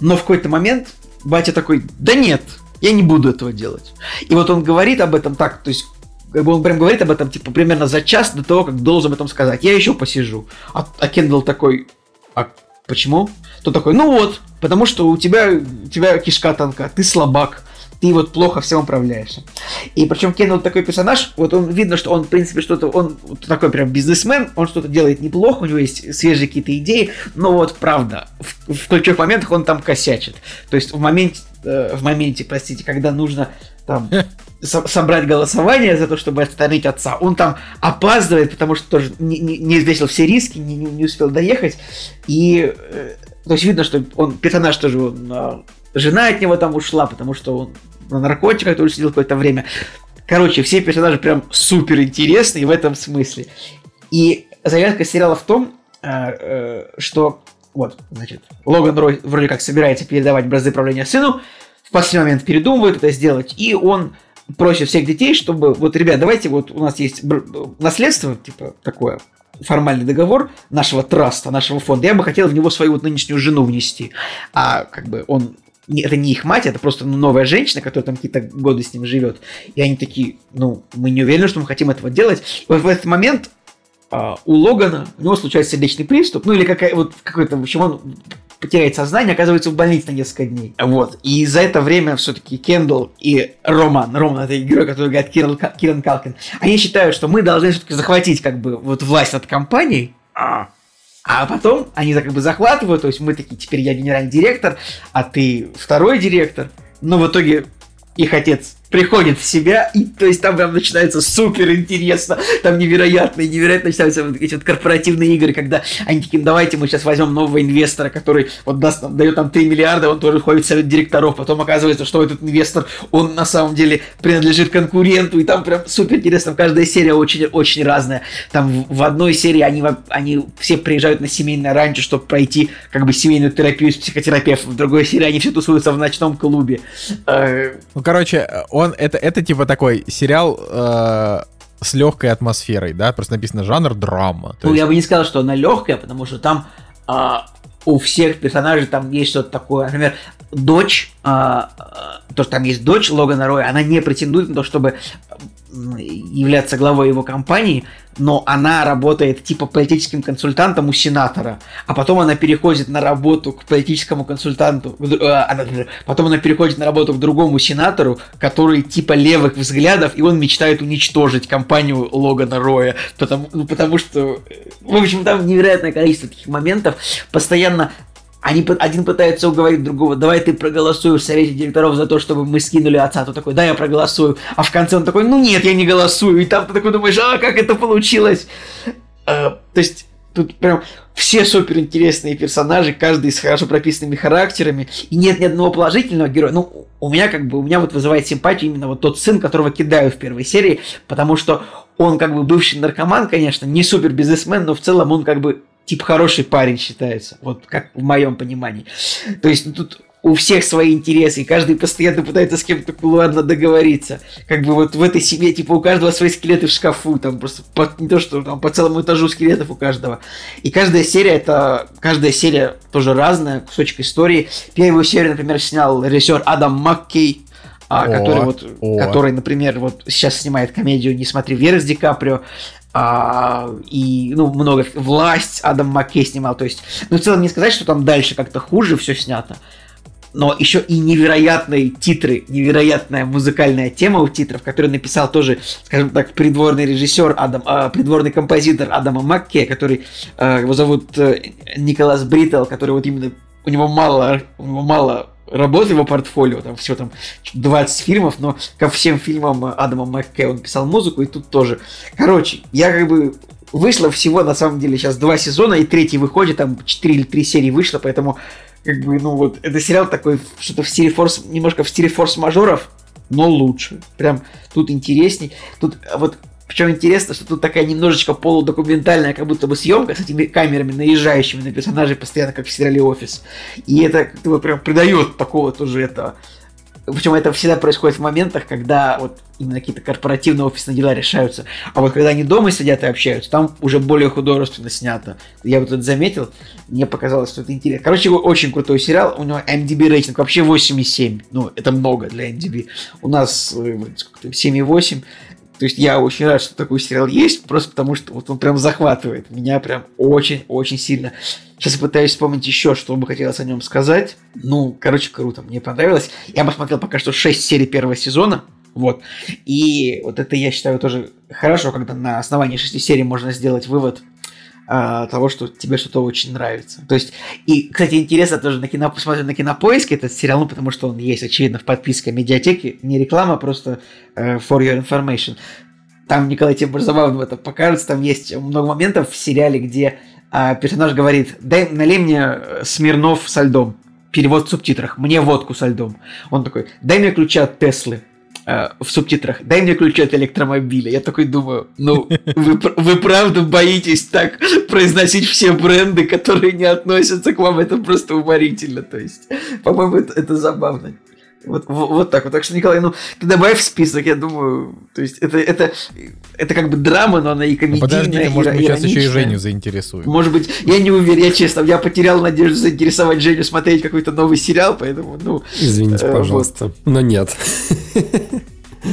но в какой-то момент батя такой, да нет, я не буду этого делать. И вот он говорит об этом так, то есть как бы он прям говорит об этом, типа, примерно за час до того, как должен об этом сказать. Я еще посижу. А, а Кендалл такой, а почему? То такой, ну вот, потому что у тебя, у тебя кишка тонка, ты слабак ты вот плохо всем управляешься. И причем Кендалл такой персонаж, вот он видно, что он, в принципе, что-то, он такой прям бизнесмен, он что-то делает неплохо, у него есть свежие какие-то идеи, но вот правда, в, в ключевых моментах он там косячит. То есть в моменте, э, в моменте, простите, когда нужно там собрать голосование за то, чтобы отстранить отца, он там опаздывает, потому что тоже не, не, не взвесил все риски, не, не, не успел доехать, и э, то есть видно, что он персонаж тоже он, э, жена от него там ушла, потому что он на наркотиках тоже сидел какое-то время. Короче, все персонажи прям супер интересные в этом смысле. И загадка сериала в том, э, э, что вот, значит, Логан Рой вроде как собирается передавать бразды правления сыну, в последний момент передумывает это сделать, и он просит всех детей, чтобы, вот, ребят, давайте, вот у нас есть наследство, типа, такое, формальный договор нашего траста, нашего фонда, я бы хотел в него свою вот нынешнюю жену внести. А как бы он это не их мать, это просто новая женщина, которая там какие-то годы с ним живет. И они такие, ну, мы не уверены, что мы хотим этого делать. Вот в этот момент а, у Логана, у него случается сердечный приступ, ну или какая, вот какой-то, в общем, он потеряет сознание, оказывается в больнице на несколько дней. Вот. И за это время все-таки Кендалл и Роман, Роман это герой, который играет Кирилл, Киран Калкин, они считают, что мы должны все-таки захватить как бы вот власть над компанией, а а потом они как бы захватывают, то есть мы такие, теперь я генеральный директор, а ты второй директор. Но в итоге их отец приходит в себя, и то есть там прям начинается супер интересно, там невероятно, невероятно начинаются вот эти вот корпоративные игры, когда они такие, давайте мы сейчас возьмем нового инвестора, который вот даст дает нам 3 миллиарда, он тоже входит в совет директоров, потом оказывается, что этот инвестор, он на самом деле принадлежит конкуренту, и там прям супер интересно, каждая серия очень-очень разная, там в одной серии они, они все приезжают на семейное ранчо, чтобы пройти как бы семейную терапию с психотерапевтом, в другой серии они все тусуются в ночном клубе. Э, ну, короче, это, это типа такой сериал э, с легкой атмосферой, да? Просто написано жанр драма. Ну, есть... я бы не сказал, что она легкая, потому что там э, у всех персонажей там есть что-то такое. Например, дочь, э, то, что там есть дочь Логана Роя, она не претендует на то, чтобы являться главой его компании, но она работает типа политическим консультантом у сенатора, а потом она переходит на работу к политическому консультанту, э, потом она переходит на работу к другому сенатору, который типа левых взглядов, и он мечтает уничтожить компанию Логана Роя, потому, ну, потому что, в общем, там невероятное количество таких моментов, постоянно они, один пытается уговорить другого, давай ты проголосуешь в совете директоров за то, чтобы мы скинули отца. То такой, да, я проголосую. А в конце он такой, ну нет, я не голосую. И там ты такой думаешь, а как это получилось? А, то есть тут прям все супер интересные персонажи, каждый с хорошо прописанными характерами, и нет ни одного положительного героя. Ну, у меня как бы, у меня вот вызывает симпатию именно вот тот сын, которого кидаю в первой серии, потому что он как бы бывший наркоман, конечно, не супер бизнесмен, но в целом он как бы типа хороший парень считается, вот как в моем понимании. То есть ну, тут у всех свои интересы, и каждый постоянно пытается с кем-то кулуарно договориться. Как бы вот в этой семье, типа, у каждого свои скелеты в шкафу, там просто по, не то, что там по целому этажу скелетов у каждого. И каждая серия, это, каждая серия тоже разная, кусочек истории. Первую серию, например, снял режиссер Адам Маккей, а, о, который вот, о. который, например, вот сейчас снимает комедию «Не смотри вверх» с Ди Каприо, а, и, ну, много, «Власть» Адам Маккей снимал, то есть, ну, в целом не сказать, что там дальше как-то хуже все снято, но еще и невероятные титры, невероятная музыкальная тема у титров, которую написал тоже, скажем так, придворный режиссер, Адам, э, придворный композитор Адама Макке, который, э, его зовут э, Николас Бриттл, который вот именно, у него мало, у него мало работы его портфолио, там все там 20 фильмов, но ко всем фильмам Адама Маккей он писал музыку, и тут тоже. Короче, я как бы вышло всего, на самом деле, сейчас два сезона, и третий выходит, там 4 или 3 серии вышло, поэтому, как бы, ну вот, это сериал такой, что-то в стиле форс, немножко в стиле форс-мажоров, но лучше. Прям тут интересней. Тут вот Причем интересно, что тут такая немножечко полудокументальная, как будто бы съемка с этими камерами, наезжающими на персонажей постоянно, как в сериале «Офис». И это как-то вот прям придает такого тоже это... Причем это всегда происходит в моментах, когда вот именно какие-то корпоративные офисные дела решаются. А вот когда они дома сидят и общаются, там уже более художественно снято. Я вот это заметил, мне показалось, что это интересно. Короче, очень крутой сериал, у него MDB рейтинг вообще 8,7. Ну, это много для MDB. У нас э, 7,8. То есть я очень рад, что такой сериал есть, просто потому что вот он прям захватывает меня прям очень-очень сильно. Сейчас пытаюсь вспомнить еще, что бы хотелось о нем сказать. Ну, короче, круто, мне понравилось. Я посмотрел пока что 6 серий первого сезона. Вот. И вот это я считаю тоже хорошо, когда на основании 6 серий можно сделать вывод а, того, что тебе что-то очень нравится. То есть, и, кстати, интересно тоже на кино, посмотреть на кинопоиске этот сериал, ну, потому что он есть, очевидно, в подписке медиатеки, не реклама, просто uh, for your information. Там, Николай, тебе больше забавно это покажется, там есть много моментов в сериале, где uh, персонаж говорит, дай, налей мне Смирнов со льдом. Перевод в субтитрах. Мне водку со льдом. Он такой, дай мне ключи от Теслы в субтитрах «Дай мне ключи от электромобиля». Я такой думаю, ну, вы, вы правда боитесь так произносить все бренды, которые не относятся к вам? Это просто уморительно. То есть, по-моему, это, это забавно. Вот, вот, вот так вот. Так что, Николай, ну, ты добавь в список, я думаю, то есть это, это, это как бы драма, но она и комедийная, ну, Подождите, может, мы сейчас еще и Женю заинтересуем. Может быть, я не уверен, я честно, я потерял надежду заинтересовать Женю смотреть какой-то новый сериал, поэтому, ну... Извините, э, пожалуйста, вот. но нет.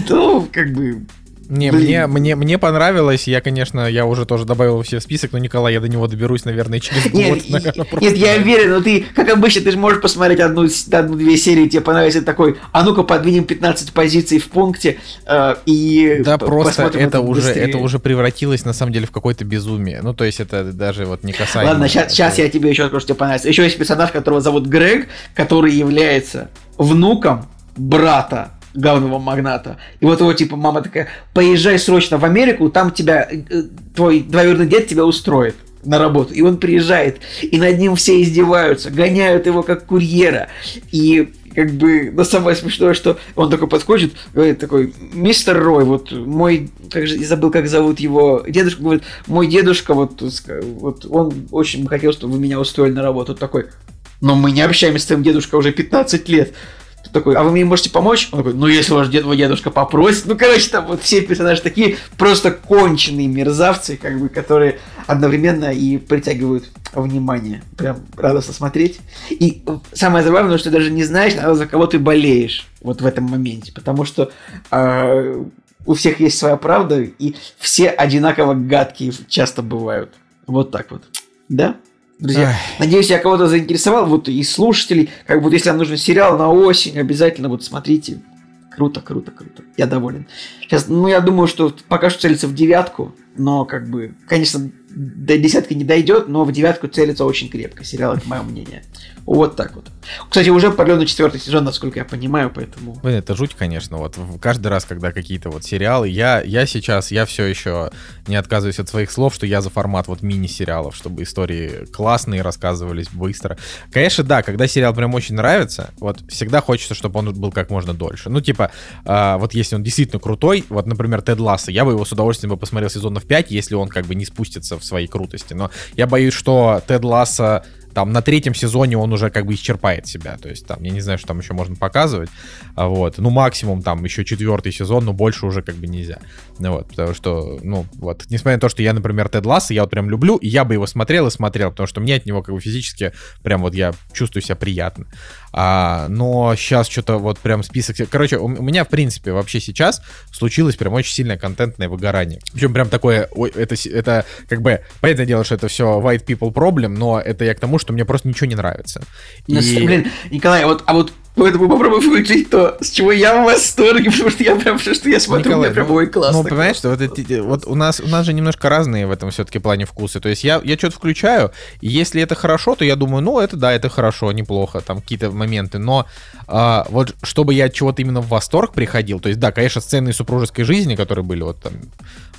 Ну, как бы, не, мне, мне, мне понравилось. Я, конечно, я уже тоже добавил все в список, но, Николай, я до него доберусь, наверное, через год. Нет, наверное, нет я уверен, но ты, как обычно, ты же можешь посмотреть одну, одну-две серии, тебе понравится такой, а ну-ка подвинем 15 позиций в пункте э, и Да, просто это уже, это уже превратилось, на самом деле, в какое-то безумие. Ну, то есть это даже вот не касается... Ладно, сейчас, сейчас я тебе еще скажу, что тебе понравится. Еще есть персонаж, которого зовут Грег, который является внуком брата главного магната. И вот его, типа, мама такая, поезжай срочно в Америку, там тебя, э, твой двоюродный дед тебя устроит на работу. И он приезжает, и над ним все издеваются, гоняют его как курьера. И как бы, но самое смешное, что он такой подходит, говорит такой, мистер Рой, вот мой, как же, я забыл, как зовут его дедушка, говорит, мой дедушка, вот, вот он очень бы хотел, чтобы вы меня устроили на работу. Он такой, но мы не общаемся с твоим дедушкой уже 15 лет такой, а вы мне можете помочь? Он такой, ну если ваш дед, дедушка попросит. Ну, короче, там вот все персонажи такие просто конченые мерзавцы, как бы, которые одновременно и притягивают внимание. Прям радостно смотреть. И самое забавное, что ты даже не знаешь, за кого ты болеешь вот в этом моменте. Потому что э, у всех есть своя правда, и все одинаково гадкие часто бывают. Вот так вот. Да? Друзья, Ай. надеюсь, я кого-то заинтересовал, вот и слушателей, как бы если вам нужен сериал на осень, обязательно вот смотрите. Круто, круто, круто. Я доволен. Сейчас, ну, я думаю, что пока что целится в девятку, но как бы, конечно, до десятки не дойдет, но в девятку целится очень крепко. Сериал, это мое мнение. Вот так вот. Кстати, уже продлен четвертый сезон, насколько я понимаю, поэтому... Блин, это жуть, конечно. Вот каждый раз, когда какие-то вот сериалы, я, я сейчас, я все еще не отказываюсь от своих слов, что я за формат вот мини-сериалов, чтобы истории классные рассказывались быстро. Конечно, да, когда сериал прям очень нравится, вот всегда хочется, чтобы он был как можно дольше. Ну, типа, э, вот если он действительно крутой, вот, например, Тед Ласса, я бы его с удовольствием бы посмотрел сезонов 5, если он как бы не спустится в своей крутости. Но я боюсь, что Тед Ласса там на третьем сезоне он уже как бы исчерпает себя. То есть там, я не знаю, что там еще можно показывать. А вот. Ну, максимум там еще четвертый сезон, но больше уже как бы нельзя. Ну, вот, потому что, ну, вот, несмотря на то, что я, например, Тед Ласса, я вот прям люблю, и я бы его смотрел и смотрел, потому что мне от него как бы физически прям вот я чувствую себя приятно. А, но сейчас что-то вот прям список... Короче, у, у меня, в принципе, вообще сейчас случилось прям очень сильное контентное выгорание. Причем прям такое... Ой, это, это как бы... Понятное дело, что это все white people problem, но это я к тому, что мне просто ничего не нравится. Ну, и... Блин, Николай, вот, а вот Поэтому попробуй включить то, с чего я в восторге, потому что я прям, что я смотрю, Николай, прям, ой, классно. Ну, понимаешь, что вот, это, вот у нас, у нас же немножко разные в этом все-таки плане вкусы. То есть я, я что-то включаю, и если это хорошо, то я думаю, ну, это да, это хорошо, неплохо, там какие-то моменты. Но а, вот чтобы я от чего-то именно в восторг приходил, то есть да, конечно, сцены супружеской жизни, которые были вот там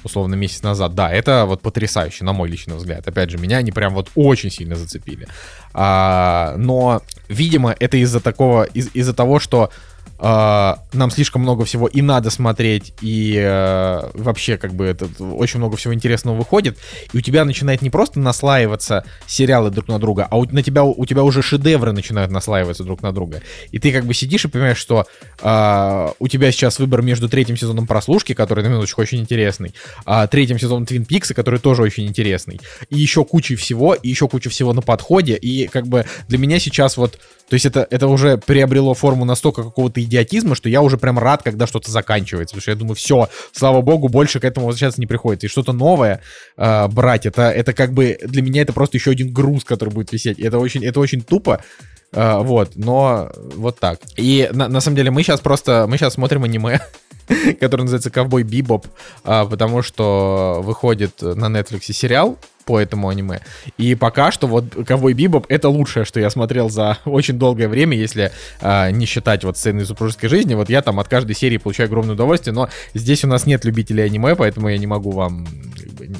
условно месяц назад, да, это вот потрясающе, на мой личный взгляд. Опять же, меня они прям вот очень сильно зацепили. А, но, видимо, это из-за такого, из- из-за того, что э, нам слишком много всего и надо смотреть, и э, вообще как бы это очень много всего интересного выходит, и у тебя начинает не просто наслаиваться сериалы друг на друга, а у, на тебя, у тебя уже шедевры начинают наслаиваться друг на друга. И ты как бы сидишь и понимаешь, что э, у тебя сейчас выбор между третьим сезоном прослушки, который, на минуточку, очень интересный, а третьим сезоном Твин Пикса, который тоже очень интересный, и еще кучей всего, и еще куча всего на подходе, и как бы для меня сейчас вот то есть это, это уже приобрело форму настолько какого-то идиотизма, что я уже прям рад, когда что-то заканчивается. Потому что я думаю, все, слава богу, больше к этому возвращаться не приходится. И что-то новое э, брать, это, это как бы для меня это просто еще один груз, который будет висеть. Это очень, это очень тупо. Uh, вот, но вот так. И на, на самом деле мы сейчас просто, мы сейчас смотрим аниме, который называется «Ковбой Бибоп», uh, потому что выходит на Netflix сериал по этому аниме. И пока что вот Ковбой Бибоп это лучшее, что я смотрел за очень долгое время, если э, не считать вот сцены супружеской жизни. Вот я там от каждой серии получаю огромное удовольствие, но здесь у нас нет любителей аниме, поэтому я не могу вам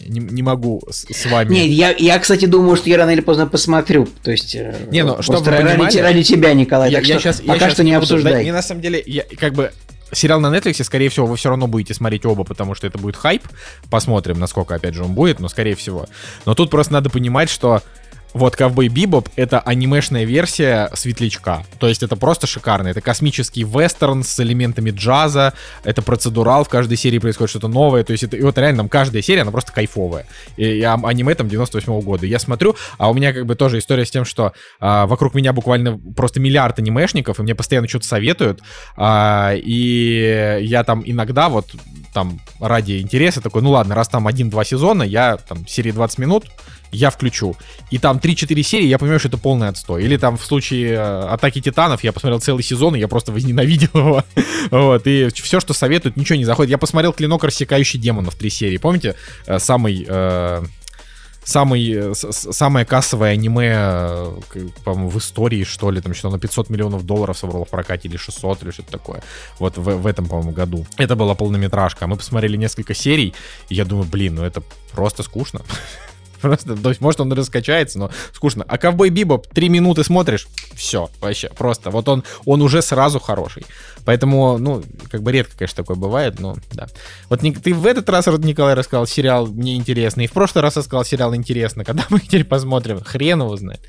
не, не могу с, с вами. Нет, я, я, кстати, думаю, что я рано или поздно посмотрю. То есть, э, не, ну, чтобы ради, ради тебя, Николай. Я, так я что сейчас, пока я сейчас что не буду, обсуждай. Да, и на самом деле, я, как бы сериал на Netflix, скорее всего, вы все равно будете смотреть оба, потому что это будет хайп. Посмотрим, насколько, опять же, он будет, но скорее всего. Но тут просто надо понимать, что вот Ковбой Бибоп — это анимешная версия Светлячка. То есть это просто шикарно. Это космический вестерн с элементами джаза, это процедурал, в каждой серии происходит что-то новое. То есть это, и вот реально там каждая серия, она просто кайфовая. И, и аниме там 98 -го года. Я смотрю, а у меня как бы тоже история с тем, что а, вокруг меня буквально просто миллиард анимешников, и мне постоянно что-то советуют. А, и я там иногда вот там ради интереса такой, ну ладно, раз там один-два сезона, я там серии 20 минут, я включу. И там 3-4 серии, я понимаю, что это полный отстой. Или там в случае э, Атаки Титанов я посмотрел целый сезон, и я просто возненавидел его. вот, и все, что советуют, ничего не заходит. Я посмотрел Клинок, рассекающий демонов, три серии. Помните? Э, самый... Э, самый, э, самое кассовое аниме, в истории, что ли, там что на 500 миллионов долларов собрало в прокате, или 600, или что-то такое. Вот в, в этом, по-моему, году. Это была полнометражка. Мы посмотрели несколько серий, и я думаю, блин, ну это просто скучно. Просто, то есть, может, он раскачается, но скучно. А ковбой Бибоп, три минуты смотришь, все, вообще, просто. Вот он, он уже сразу хороший. Поэтому, ну, как бы редко, конечно, такое бывает, но да. Вот ты в этот раз, Николай, рассказал сериал мне интересный, и в прошлый раз рассказал сериал интересно. Когда мы теперь посмотрим, хрен его знает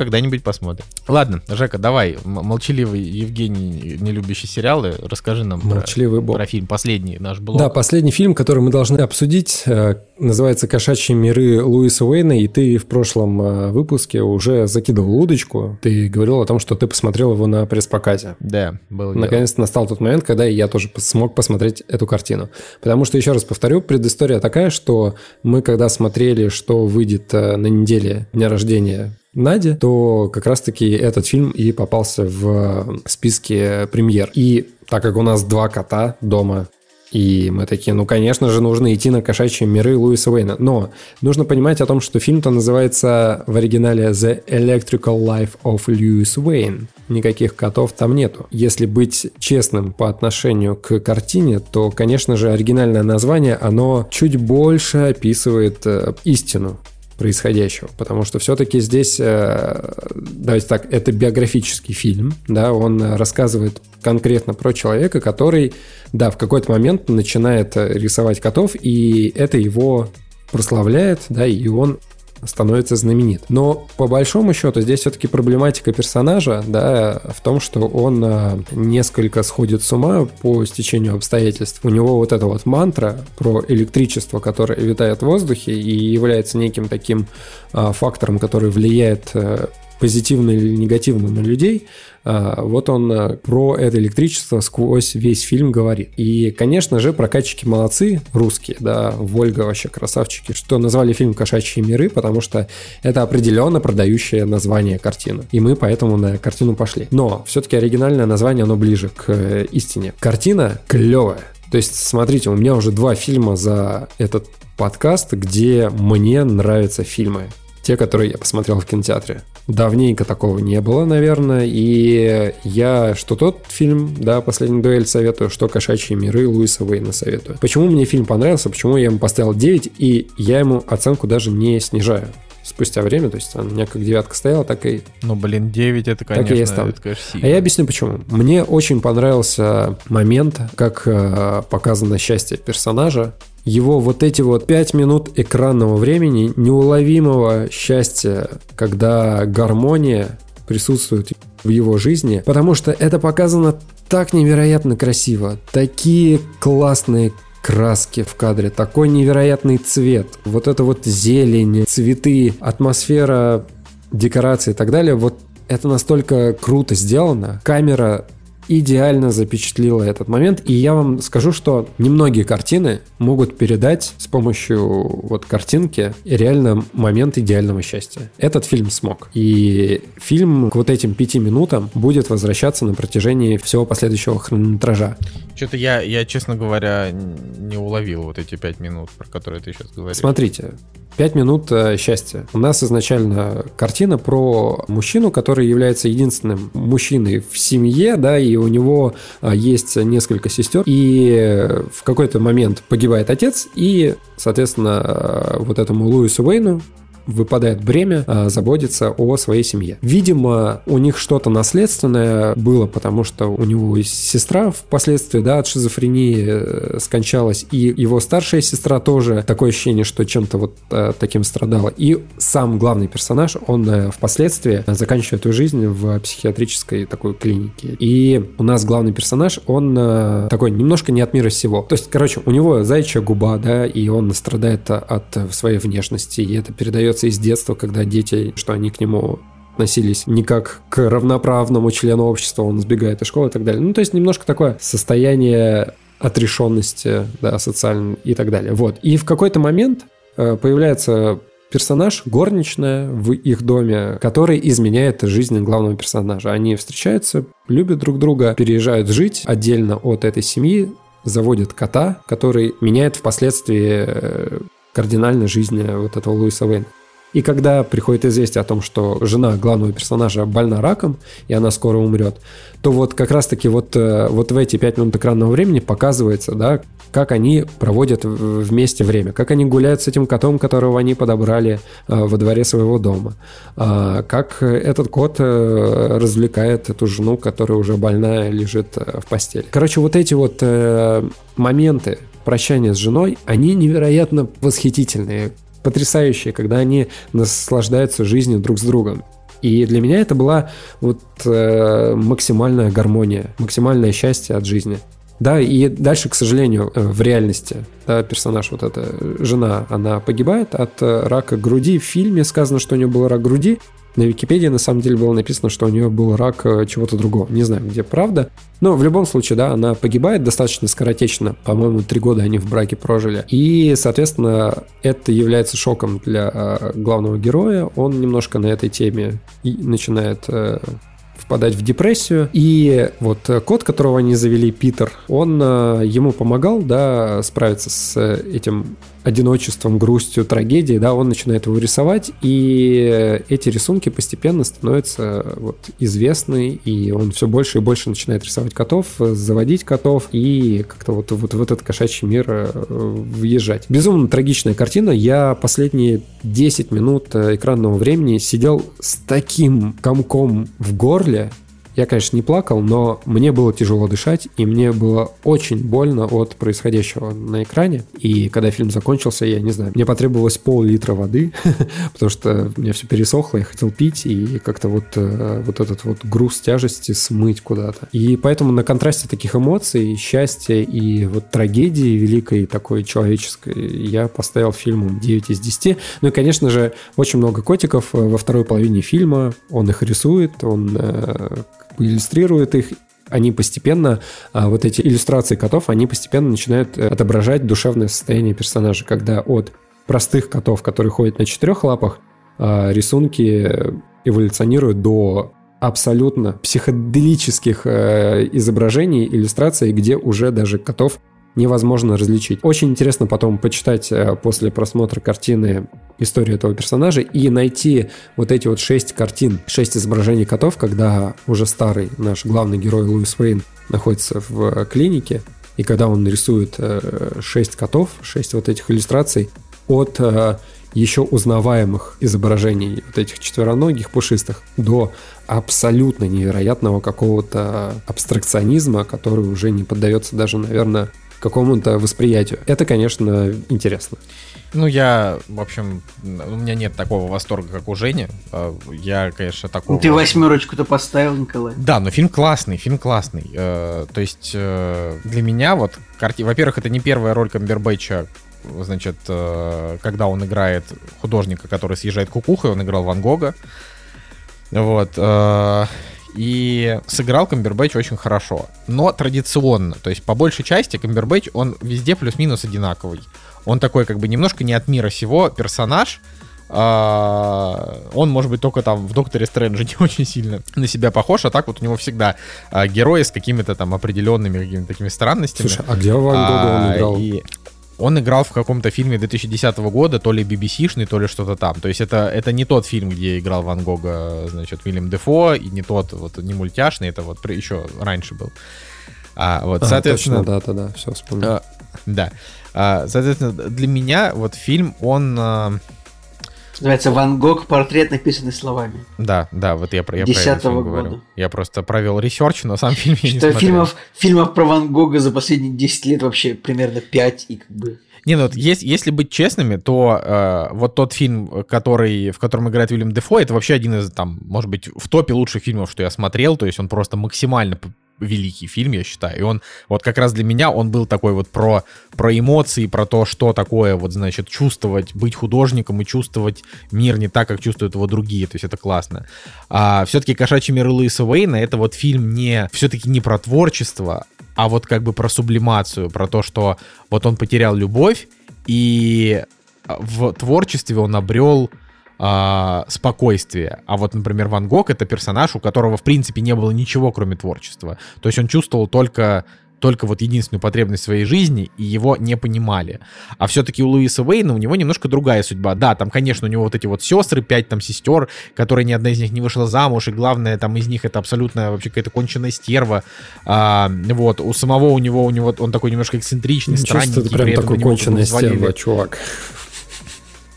когда-нибудь посмотрим. Ладно, Жека, давай, молчаливый Евгений, не любящий сериалы, расскажи нам молчаливый про, про фильм, последний наш блог. Да, последний фильм, который мы должны обсудить, э, называется «Кошачьи миры» Луиса Уэйна, и ты в прошлом э, выпуске уже закидывал удочку, ты говорил о том, что ты посмотрел его на пресс-показе. Да, был Наконец-то настал тот момент, когда я тоже смог посмотреть эту картину. Потому что, еще раз повторю, предыстория такая, что мы когда смотрели, что выйдет э, на неделе дня рождения Наде, то как раз-таки этот фильм и попался в списке премьер. И так как у нас два кота дома, и мы такие, ну, конечно же, нужно идти на кошачьи миры Луиса Уэйна. Но нужно понимать о том, что фильм-то называется в оригинале The Electrical Life of Lewis Wayne. Никаких котов там нету. Если быть честным по отношению к картине, то, конечно же, оригинальное название, оно чуть больше описывает э, истину происходящего, потому что все-таки здесь, э, давайте так, это биографический фильм, да, он рассказывает конкретно про человека, который, да, в какой-то момент начинает рисовать котов, и это его прославляет, да, и он становится знаменит. Но по большому счету здесь все-таки проблематика персонажа, да, в том, что он а, несколько сходит с ума по стечению обстоятельств. У него вот эта вот мантра про электричество, которое витает в воздухе и является неким таким а, фактором, который влияет а, позитивно или негативно на людей, вот он а, про это электричество сквозь весь фильм говорит. И, конечно же, прокатчики молодцы, русские, да, Вольга вообще красавчики, что назвали фильм «Кошачьи миры», потому что это определенно продающее название картины. И мы поэтому на картину пошли. Но все-таки оригинальное название, оно ближе к э, истине. Картина клевая. То есть, смотрите, у меня уже два фильма за этот подкаст, где мне нравятся фильмы те, которые я посмотрел в кинотеатре. Давненько такого не было, наверное, и я что тот фильм, да, «Последний дуэль» советую, что «Кошачьи миры» Луиса Уэйна советую. Почему мне фильм понравился, почему я ему поставил 9, и я ему оценку даже не снижаю. спустя время, то есть она у меня как девятка стояла, так и... Ну, блин, 9 это, Так и конечно, я ставлю. это, конечно, А сильно. я объясню почему. Мне очень понравился момент, как э, показано счастье персонажа. Его вот эти вот пять минут экранного времени, неуловимого счастья, когда гармония присутствует в его жизни, потому что это показано так невероятно красиво, такие классные краски в кадре, такой невероятный цвет, вот это вот зелень, цветы, атмосфера, декорации и так далее, вот это настолько круто сделано. Камера идеально запечатлила этот момент. И я вам скажу, что немногие картины могут передать с помощью вот картинки реально момент идеального счастья. Этот фильм смог. И фильм к вот этим пяти минутам будет возвращаться на протяжении всего последующего хронометража. Что-то я, я, честно говоря, не уловил вот эти 5 минут, про которые ты сейчас говоришь. Смотрите, Пять минут э, счастья. У нас изначально картина про мужчину, который является единственным мужчиной в семье, да, и у него а, есть несколько сестер, и э, в какой-то момент погибает отец, и, соответственно, э, вот этому Луису Уэйну выпадает бремя а, заботиться о своей семье. Видимо, у них что-то наследственное было, потому что у него сестра впоследствии да, от шизофрении э, скончалась, и его старшая сестра тоже такое ощущение, что чем-то вот э, таким страдала. И сам главный персонаж, он э, впоследствии заканчивает свою жизнь в психиатрической такой клинике. И у нас главный персонаж, он такой немножко не от мира сего. То есть, короче, у него заячья губа, да, и он страдает от своей внешности, и это передается из детства, когда дети, что они к нему относились не как к равноправному члену общества, он сбегает из школы и так далее. Ну, то есть немножко такое состояние отрешенности, да, социальной и так далее. Вот. И в какой-то момент э, появляется персонаж, горничная в их доме, который изменяет жизнь главного персонажа. Они встречаются, любят друг друга, переезжают жить отдельно от этой семьи, заводят кота, который меняет впоследствии э, кардинально жизнь вот этого Луиса Уэйна. И когда приходит известие о том, что жена главного персонажа больна раком, и она скоро умрет, то вот как раз-таки вот, э, вот в эти пять минут экранного времени показывается, да, как они проводят вместе время, как они гуляют с этим котом, которого они подобрали э, во дворе своего дома, а, как этот кот э, развлекает эту жену, которая уже больная лежит в постели. Короче, вот эти вот моменты прощания с женой, они невероятно восхитительные, потрясающие, когда они наслаждаются жизнью друг с другом. И для меня это была вот э, максимальная гармония, максимальное счастье от жизни. Да, и дальше, к сожалению, э, в реальности, да, персонаж, вот эта жена, она погибает от э, рака груди. В фильме сказано, что у нее был рак груди. На Википедии, на самом деле, было написано, что у нее был рак э, чего-то другого. Не знаю, где правда. Но в любом случае, да, она погибает достаточно скоротечно. По-моему, три года они в браке прожили. И, соответственно, это является шоком для э, главного героя. Он немножко на этой теме и начинает э, впадать в депрессию. И вот кот, которого они завели, Питер, он ему помогал, да, справиться с этим одиночеством, грустью, трагедией, да, он начинает его рисовать, и эти рисунки постепенно становятся вот известны, и он все больше и больше начинает рисовать котов, заводить котов, и как-то вот, вот в этот кошачий мир э, въезжать. Безумно трагичная картина. Я последние 10 минут э, экранного времени сидел с таким комком в горле, я, конечно, не плакал, но мне было тяжело дышать, и мне было очень больно от происходящего на экране. И когда фильм закончился, я не знаю, мне потребовалось пол-литра воды, потому что у меня все пересохло, я хотел пить, и как-то вот, э, вот этот вот груз тяжести смыть куда-то. И поэтому на контрасте таких эмоций, счастья и вот трагедии великой такой человеческой, я поставил фильму 9 из 10. Ну и, конечно же, очень много котиков э, во второй половине фильма. Он их рисует, он э, иллюстрирует их. Они постепенно, а, вот эти иллюстрации котов, они постепенно начинают э, отображать душевное состояние персонажа, когда от простых котов, которые ходят на четырех лапах, а, рисунки эволюционируют до абсолютно психоделических э, изображений, иллюстраций, где уже даже котов невозможно различить. Очень интересно потом почитать э, после просмотра картины историю этого персонажа и найти вот эти вот шесть картин, шесть изображений котов, когда уже старый наш главный герой Луис Уэйн находится в э, клинике, и когда он рисует э, шесть котов, шесть вот этих иллюстраций от еще узнаваемых изображений вот этих четвероногих пушистых до абсолютно невероятного какого-то абстракционизма, который уже не поддается даже, наверное, какому-то восприятию. Это, конечно, интересно. Ну, я, в общем, у меня нет такого восторга, как у Жени. А, Я, конечно, такого... Ты восьмерочку-то поставил, Николай. Да, но фильм классный, фильм классный. Э, То есть э, для меня вот, карти... во-первых, это не первая роль Камбербэтча, значит, э, когда он играет художника, который съезжает кукухой, он играл Ван Гога. Вот. И сыграл Камбербэтч очень хорошо. Но традиционно. То есть, по большей части, Камбербэтч, он везде плюс-минус одинаковый. Он такой, как бы, немножко не от мира сего персонаж. А, Он, может быть, только там в Докторе Стрэнджа не очень сильно на себя похож, а так вот у него всегда а, герои с какими-то там определенными какими-то такими странностями. Слушай, а где Ван Гога он А, играл? и он играл в каком-то фильме 2010 года, то ли BBC-шный, то ли что-то там. То есть это, это не тот фильм, где играл Ван Гога, значит, Вильям Дефо, и не тот, вот, не мультяшный, это вот еще раньше был. А, вот, А, соответственно, точно, да, да, да, все вспомнил. а, да. А, соответственно, для меня вот фильм, он... Называется «Ван Гог. Портрет, написанный словами». да, да, вот я про, я про этот 10-го фильм года. говорю. Я просто провел research, но сам фильм я не Что фильмов, фильмов про Ван Гога за последние 10 лет вообще примерно 5 и как бы... Не, ну вот есть, если быть честными, то э, вот тот фильм, который, в котором играет Уильям Дефо, это вообще один из, там, может быть, в топе лучших фильмов, что я смотрел, то есть он просто максимально великий фильм, я считаю, и он, вот как раз для меня он был такой вот про, про эмоции, про то, что такое, вот, значит, чувствовать, быть художником и чувствовать мир не так, как чувствуют его другие, то есть это классно. А все-таки «Кошачий мир» Луиса Уэйна — это вот фильм не, все-таки не про творчество, а вот как бы про сублимацию, про то, что вот он потерял любовь, и в творчестве он обрел а, спокойствие. А вот, например, Ван Гог — это персонаж, у которого, в принципе, не было ничего, кроме творчества. То есть он чувствовал только только вот единственную потребность своей жизни, и его не понимали. А все-таки у Луиса Уэйна у него немножко другая судьба. Да, там, конечно, у него вот эти вот сестры, пять там сестер, которые ни одна из них не вышла замуж, и главное, там из них это абсолютно вообще какая-то конченая стерва. А, вот, у самого у него, у него он такой немножко эксцентричный, Ничего странненький. ты прям такой конченая стерва, чувак.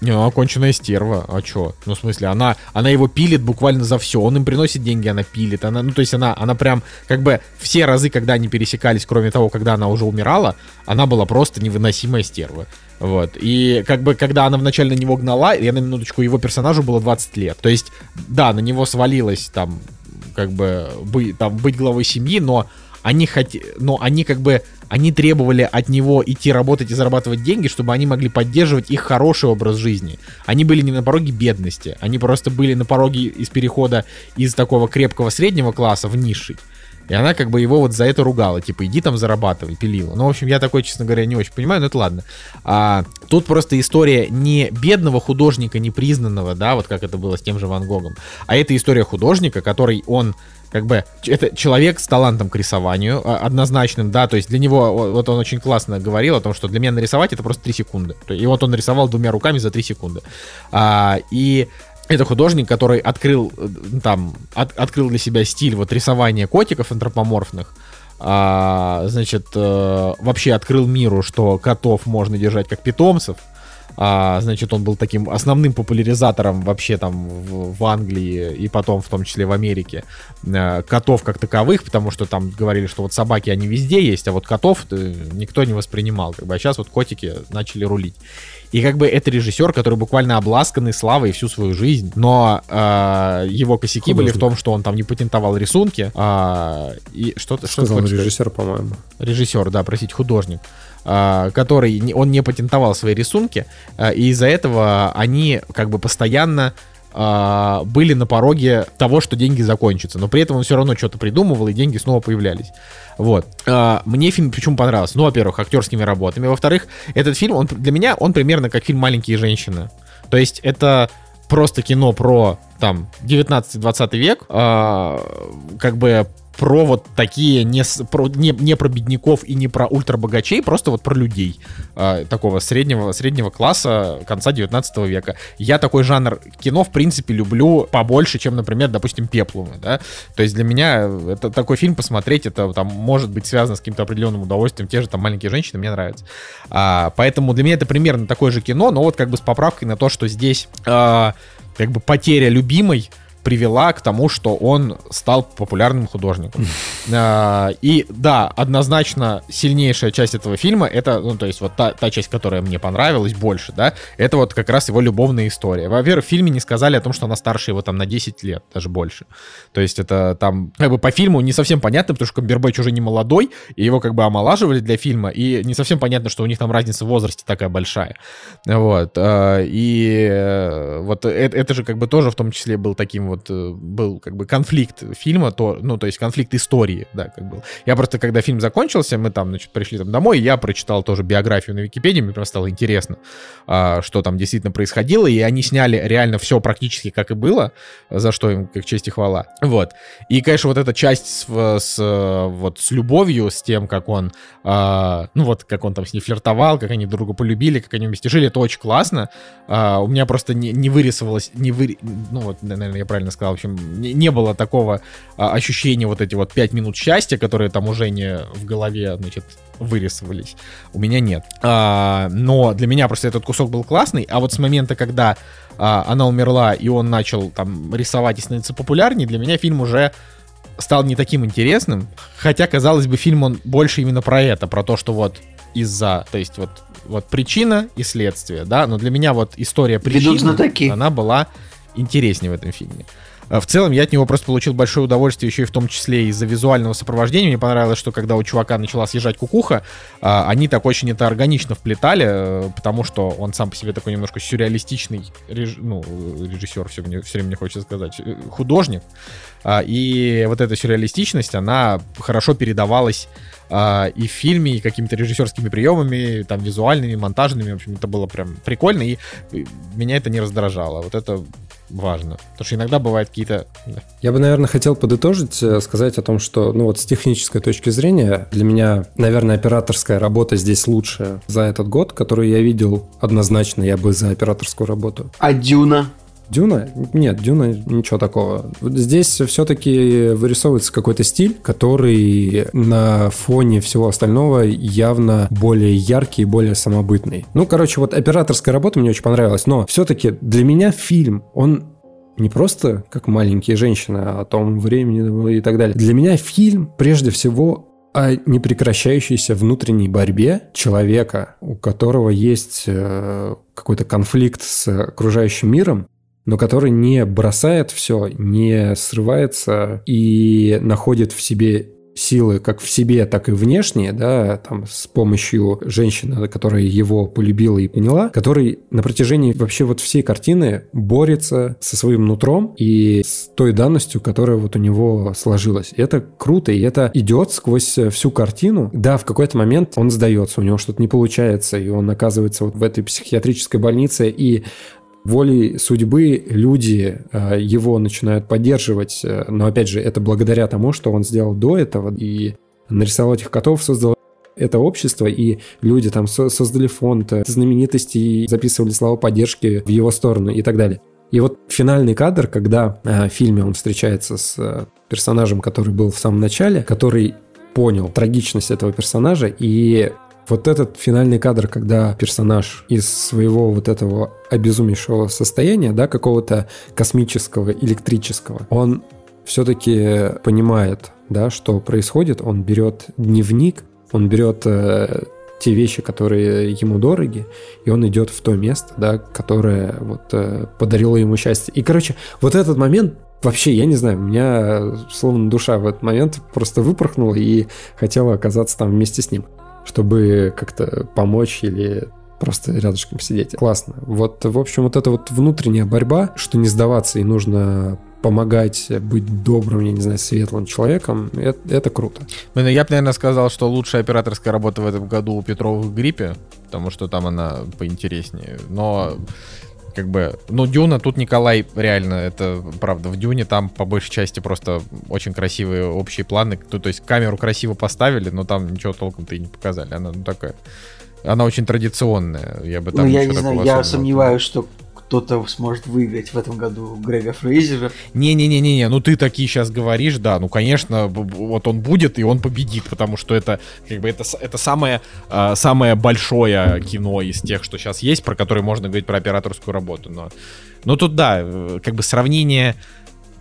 Не, она конченая стерва. А чё? Ну, в смысле, она, она его пилит буквально за все. Он им приносит деньги, она пилит. Она, ну, то есть она, она прям, как бы, все разы, когда они пересекались, кроме того, когда она уже умирала, она была просто невыносимая стерва. Вот. И как бы, когда она вначале на него гнала, я на минуточку, его персонажу было 20 лет. То есть, да, на него свалилось там, как бы, быть, там, быть главой семьи, но они хот... но они как бы они требовали от него идти работать и зарабатывать деньги, чтобы они могли поддерживать их хороший образ жизни. Они были не на пороге бедности, они просто были на пороге из перехода из такого крепкого среднего класса в низший. И она как бы его вот за это ругала, типа, иди там зарабатывай, пилила. Ну, в общем, я такой, честно говоря, не очень понимаю, но это ладно. А, тут просто история не бедного художника, непризнанного, да, вот как это было с тем же Ван Гогом, а это история художника, который он как бы это человек с талантом к рисованию а, однозначным, да, то есть для него вот он очень классно говорил о том, что для меня нарисовать это просто 3 секунды. И вот он нарисовал двумя руками за 3 секунды. А, и это художник, который открыл э, там от- открыл для себя стиль вот рисования котиков антропоморфных. А, значит, э, вообще открыл миру, что котов можно держать как питомцев. А, значит, он был таким основным популяризатором вообще там в, в Англии и потом в том числе в Америке э, котов как таковых, потому что там говорили, что вот собаки они везде есть, а вот котов э, никто не воспринимал, как бы, а сейчас вот котики начали рулить. И как бы это режиссер, который буквально обласканный славой всю свою жизнь, но э, его косяки были в Художник. том, что он там не патентовал рисунки, а, и что-то что Сказал режиссер, по-моему. режиссер, да, простите, художник, который, не- он не патентовал свои рисунки, а, и из-за этого они как бы постоянно а, были на пороге того, что деньги закончатся, но при этом он все равно что-то придумывал, и деньги снова появлялись. Вот. А, Мне фильм почему понравился? Ну, во-первых, актерскими работами. Во-вторых, этот фильм, он для меня, он примерно как фильм «Маленькие женщины». То есть это просто кино про там 19-20 век, а, как бы про вот такие, не, про, не, не про бедняков и не про ультрабогачей, просто вот про людей э, такого среднего, среднего класса конца 19 века. Я такой жанр кино, в принципе, люблю побольше, чем, например, допустим, Пеплумы, да. То есть для меня это такой фильм посмотреть, это там может быть связано с каким-то определенным удовольствием. Те же там маленькие женщины мне нравятся. А, поэтому для меня это примерно такое же кино, но вот как бы с поправкой на то, что здесь а, как бы потеря любимой привела к тому, что он стал популярным художником. А, И да, однозначно сильнейшая часть этого фильма, это, ну, то есть вот та, та часть, которая мне понравилась больше, да, это вот как раз его любовная история. Во-первых, в фильме не сказали о том, что она старше его там на 10 лет, даже больше. То есть это там, как бы по фильму не совсем понятно, потому что Камбербэтч уже не молодой, и его как бы омолаживали для фильма, и не совсем понятно, что у них там разница в возрасте такая большая. Вот. а, И э, вот это, это же как бы тоже в том числе был таким вот, э, был как бы конфликт фильма, то, ну, то есть конфликт истории, да, как был. Я просто, когда фильм закончился, мы там, значит, пришли там домой, я прочитал тоже биографию на Википедии, мне просто стало интересно, а, что там действительно происходило, и они сняли реально все практически как и было, за что им как честь и хвала. Вот. И, конечно, вот эта часть с, с, вот, с любовью, с тем, как он, а, ну вот, как он там с ней флиртовал, как они друг друга полюбили, как они вместе жили, это очень классно. А, у меня просто не, не вырисовалось, не вы, ну вот, наверное, я правильно сказал, в общем, не, не было такого а, ощущения вот эти вот пять минут счастья, которые там уже не в голове, значит, вырисовались. У меня нет. А, но для меня просто этот кусок был классный, а вот с момента, когда а, она умерла, и он начал там рисовать и становиться популярнее, для меня фильм уже стал не таким интересным. Хотя, казалось бы, фильм он больше именно про это, про то, что вот из-за, то есть вот, вот причина и следствие, да, но для меня вот история причины, она была интереснее в этом фильме. А В целом, я от него просто получил большое удовольствие, еще и в том числе из-за визуального сопровождения. Мне понравилось, что когда у чувака начала съезжать кукуха, а, они так очень это органично вплетали, э, потому что он сам по себе такой немножко сюрреалистичный реж- ну, режиссер, все, мне, все время мне хочется сказать, э, художник. А, И вот эта сюрреалистичность, она хорошо передавалась и в фильме, и какими-то режиссерскими приемами, там, визуальными, монтажными. В общем, это было прям прикольно, и меня это не раздражало. Вот это важно. Потому что иногда бывают какие-то... Я бы, наверное, хотел подытожить, э, сказать о том, что, ну вот с технической точки зрения, для меня, наверное, операторская работа здесь лучшая за этот год, который я видел однозначно, я бы за операторскую работу. А Дюна? Дюна? Нет, Дюна ничего такого. Здесь все-таки вырисовывается какой-то стиль, который на фоне всего остального явно более яркий и более самобытный. Ну, короче, вот операторская работа мне очень понравилась, но все-таки для меня фильм, он не просто как маленькие женщины о том времени и так далее. Для меня фильм прежде всего о непрекращающейся внутренней борьбе человека, у которого есть э, какой-то конфликт с окружающим миром, но который не бросает все, не срывается и находит в себе силы как в себе, так и внешние, да, там с помощью женщины, которая его полюбила и поняла, который на протяжении вообще вот всей картины борется со своим нутром и с той данностью, которая вот у него сложилась. И это круто, и это идет сквозь всю картину. Да, в какой-то момент он сдается, у него что-то не получается, и он оказывается вот в этой психиатрической больнице, и волей судьбы люди э, его начинают поддерживать. э, Но опять же, это благодаря тому, что он сделал до этого. И нарисовал этих котов, создал это общество, и люди там со- создали фонд э, знаменитостей, записывали слова поддержки в его сторону и так далее. И вот финальный кадр, когда э, в фильме он встречается с э, персонажем, который был в самом начале, который понял трагичность этого персонажа, и вот этот финальный кадр, когда персонаж из своего вот этого обезумевшего состояния, да, какого-то космического, электрического, он все-таки понимает, да, что происходит, он берет дневник, он берет э, те вещи, которые ему дороги, и он идет в то место, да, которое вот э, подарило ему счастье. И, короче, вот этот момент Вообще, я не знаю, у меня словно душа в этот момент просто выпорхнула и хотела оказаться там вместе с ним, чтобы как-то помочь или просто рядышком сидеть. Классно. Вот, в общем, вот эта вот внутренняя борьба, что не сдаваться и нужно помогать быть добрым, я не знаю, светлым человеком, это, это круто. Ну, Я бы, наверное, сказал, что лучшая операторская работа в этом году у Петровых гриппе, потому что там она поинтереснее. Но как бы, ну, Дюна, тут Николай реально, это правда, в Дюне там по большей части просто очень красивые общие планы, то, то есть камеру красиво поставили, но там ничего толком-то и не показали, она ну, такая, она очень традиционная, я бы там Ну, я не знаю, я сомневаюсь, что кто-то сможет выиграть в этом году Грега Фрейзера. Не-не-не-не, ну ты такие сейчас говоришь, да, ну конечно, вот он будет и он победит, потому что это как бы это, это самое, а, самое большое кино из тех, что сейчас есть, про которые можно говорить про операторскую работу. Но, но тут да, э, как бы сравнение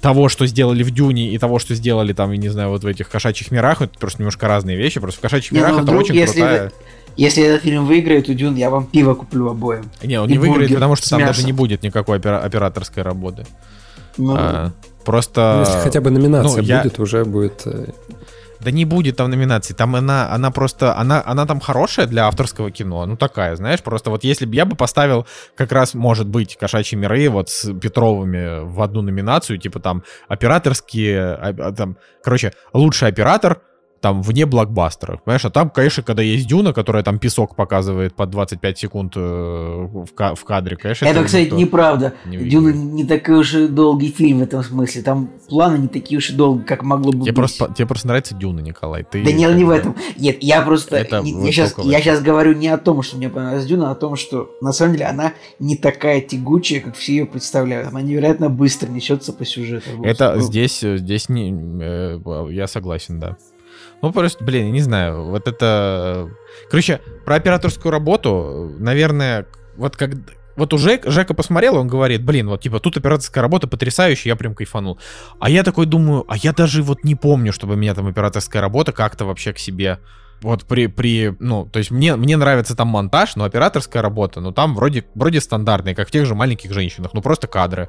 того, что сделали в Дюне и того, что сделали там, я не знаю, вот в этих кошачьих мирах, это просто немножко разные вещи. Просто в кошачьих Не, ну мирах это вдруг, очень если крутая. это- Если этот фильм выиграет, у Дюн, я вам пиво куплю обоим. Не, он и не выиграет, бургер потому что там даже мясом. не будет никакой опера- операторской работы. Ну, А, просто. Ну, Если хотя бы номинация ну, я- будет, уже будет... э, Да не будет там номинаций, там она, она просто, она, она там хорошая для авторского кино, ну такая, знаешь, просто вот если бы я бы поставил как раз, может быть, «Кошачьи миры» вот с Петровыми в одну номинацию, типа там операторские, а- а, там, короче, лучший оператор, там, вне блокбастеров, понимаешь, а там, конечно, когда есть Дюна, которая там песок показывает по 25 секунд э, в, ка- в кадре, конечно, это, кстати, никто неправда. не. Дюна не такой уж и долгий фильм в этом смысле. Там планы не такие уж и долгие, как могло бы Тебе быть. просто, тебе просто нравится Дюна, Николай. Ты Да не, не в этом. Нет, я просто... Это не- я, сейчас, я сейчас говорю не о том, что мне понравилась Дюна, а о том, что на самом деле она не такая тягучая, как все ее представляют. Она невероятно быстро несется по сюжету. Это здесь, э, здесь не, э, я согласен, да. Ну, просто, блин, я не знаю, вот это... Короче, про операторскую работу, наверное, вот как... Вот уже Жека посмотрел, он говорит, блин, вот типа тут операторская работа потрясающая, я прям кайфанул. А я такой думаю, а я даже вот не помню, чтобы меня там операторская работа как-то вообще к себе вот при, при, ну, то есть мне, мне нравится там монтаж, но операторская работа, ну, там вроде, вроде стандартные, как в тех же маленьких женщинах, ну, просто кадры.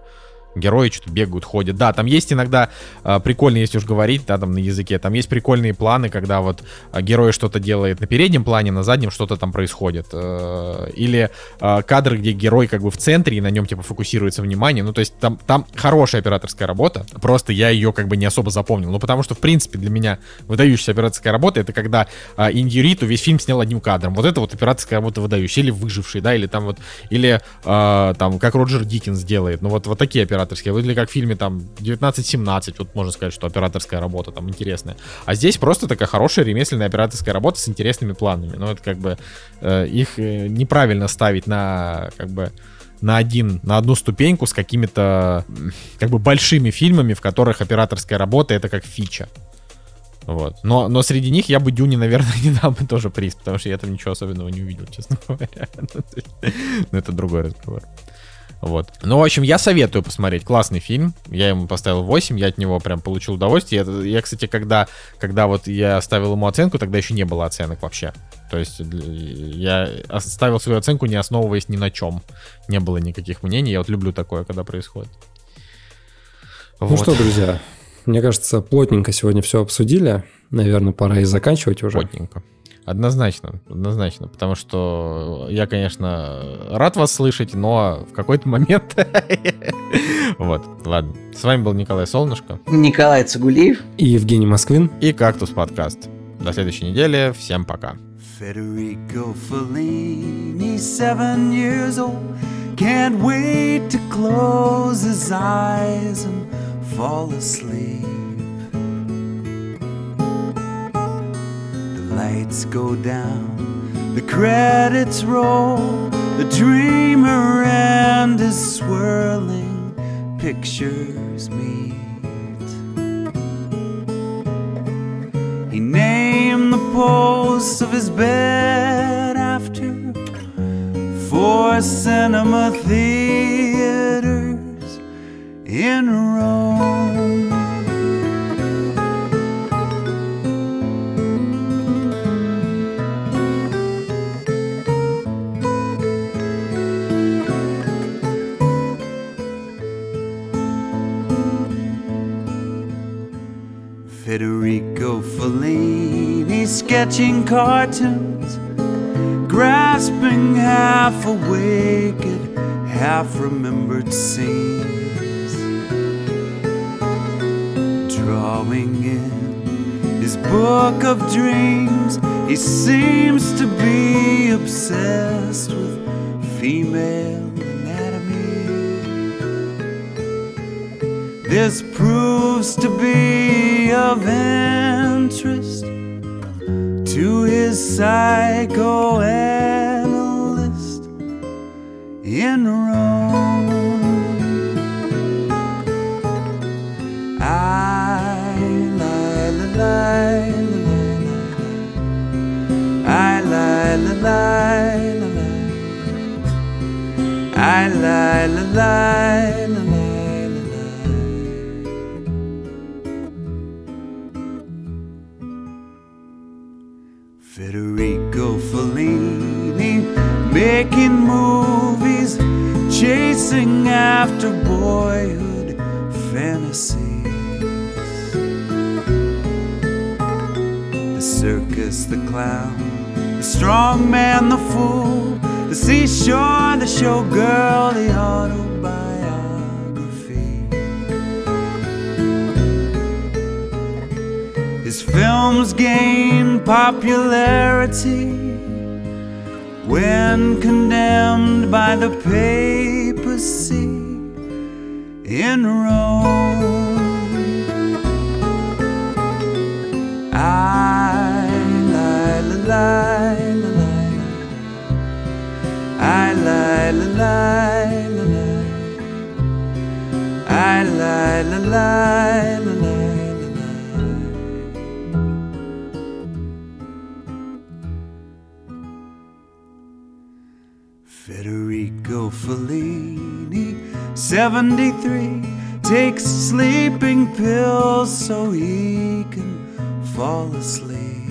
Герои что-то бегают, ходят. Да, там есть иногда а, прикольные, если уж говорить, да, там на языке, там есть прикольные планы, когда вот а, герой что-то делает на переднем плане, на заднем что-то там происходит. Э, Или а, кадры, где герой как бы в центре, и на нем типа фокусируется внимание. Ну, то есть там, там хорошая операторская работа, просто я ее как бы не особо запомнил. Ну, потому что, в принципе, для меня выдающаяся операторская работа, это когда а, Индириту весь фильм снял одним кадром. Вот это вот операторская работа выдающая. Или выживший, да, или там вот, или а, там, как Роджер Диккенс делает. Ну, вот, вот такие операторские. Или как в фильме там 1917, вот можно сказать, что операторская работа там интересная. А здесь просто такая хорошая ремесленная операторская работа с интересными планами. Ну, это как бы э, их э, неправильно ставить на как бы на один, на одну ступеньку с какими-то как бы большими фильмами, в которых операторская работа это как фича. Вот. Но, но среди них я бы Дюне, наверное, не дал бы тоже приз, потому что я там ничего особенного не увидел, честно говоря. Ну, то есть, Но это другой разговор. Вот. Ну, в общем, я советую посмотреть. Классный фильм. Я ему поставил 8, я от него прям получил удовольствие. Это- Я, кстати, когда, когда вот я ставил ему оценку, тогда еще не было оценок вообще. То есть я ставил свою оценку, не основываясь ни на чем. Не было никаких мнений. Я вот люблю такое, когда происходит. Ну Вот. что, друзья, мне кажется, плотненько сегодня все обсудили. Наверное, пора и заканчивать уже. Плотненько. Однозначно, однозначно, потому что я, конечно, рад вас слышать, но в какой-то момент... Вот, ладно. С вами был Николай Солнышко Николай Цугулиев. И Евгений Москвин. и Кактус Подкаст. До следующей недели. Всем пока. Federico Fellini, seven years old, can't wait to close his eyes and fall asleep. Lights go down, the credits roll, the dreamer and his swirling pictures meet. He named the posts of his bed after four cinema theaters in Rome. Fellini sketching cartoons, grasping half awake half remembered scenes, drawing in his book of dreams. He seems to be obsessed with female. this proves to be of interest to his psychoanalyst in Rome. I, lie, lie, lie, lie, la, lie, lie, lie, lie, la, lie, lie, lie, chasing after boyhood fantasies. The circus, the clown, the strong man, the fool, the seashore, the showgirl, the autobiography. His films gained popularity when condemned by the page. See in Rome. I, la, la, I, lie, lie, lie, lie, Federico Felice. 73 takes sleeping pills so he can fall asleep.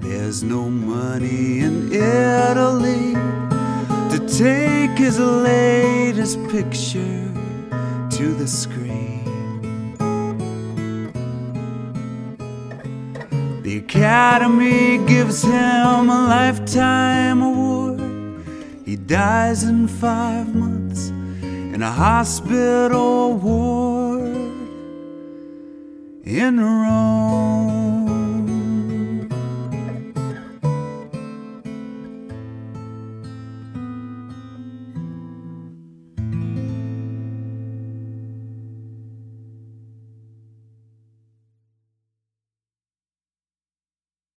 There's no money in Italy to take his latest picture to the screen. The Academy gives him a lifetime award dies in five months in a hospital ward in Rome.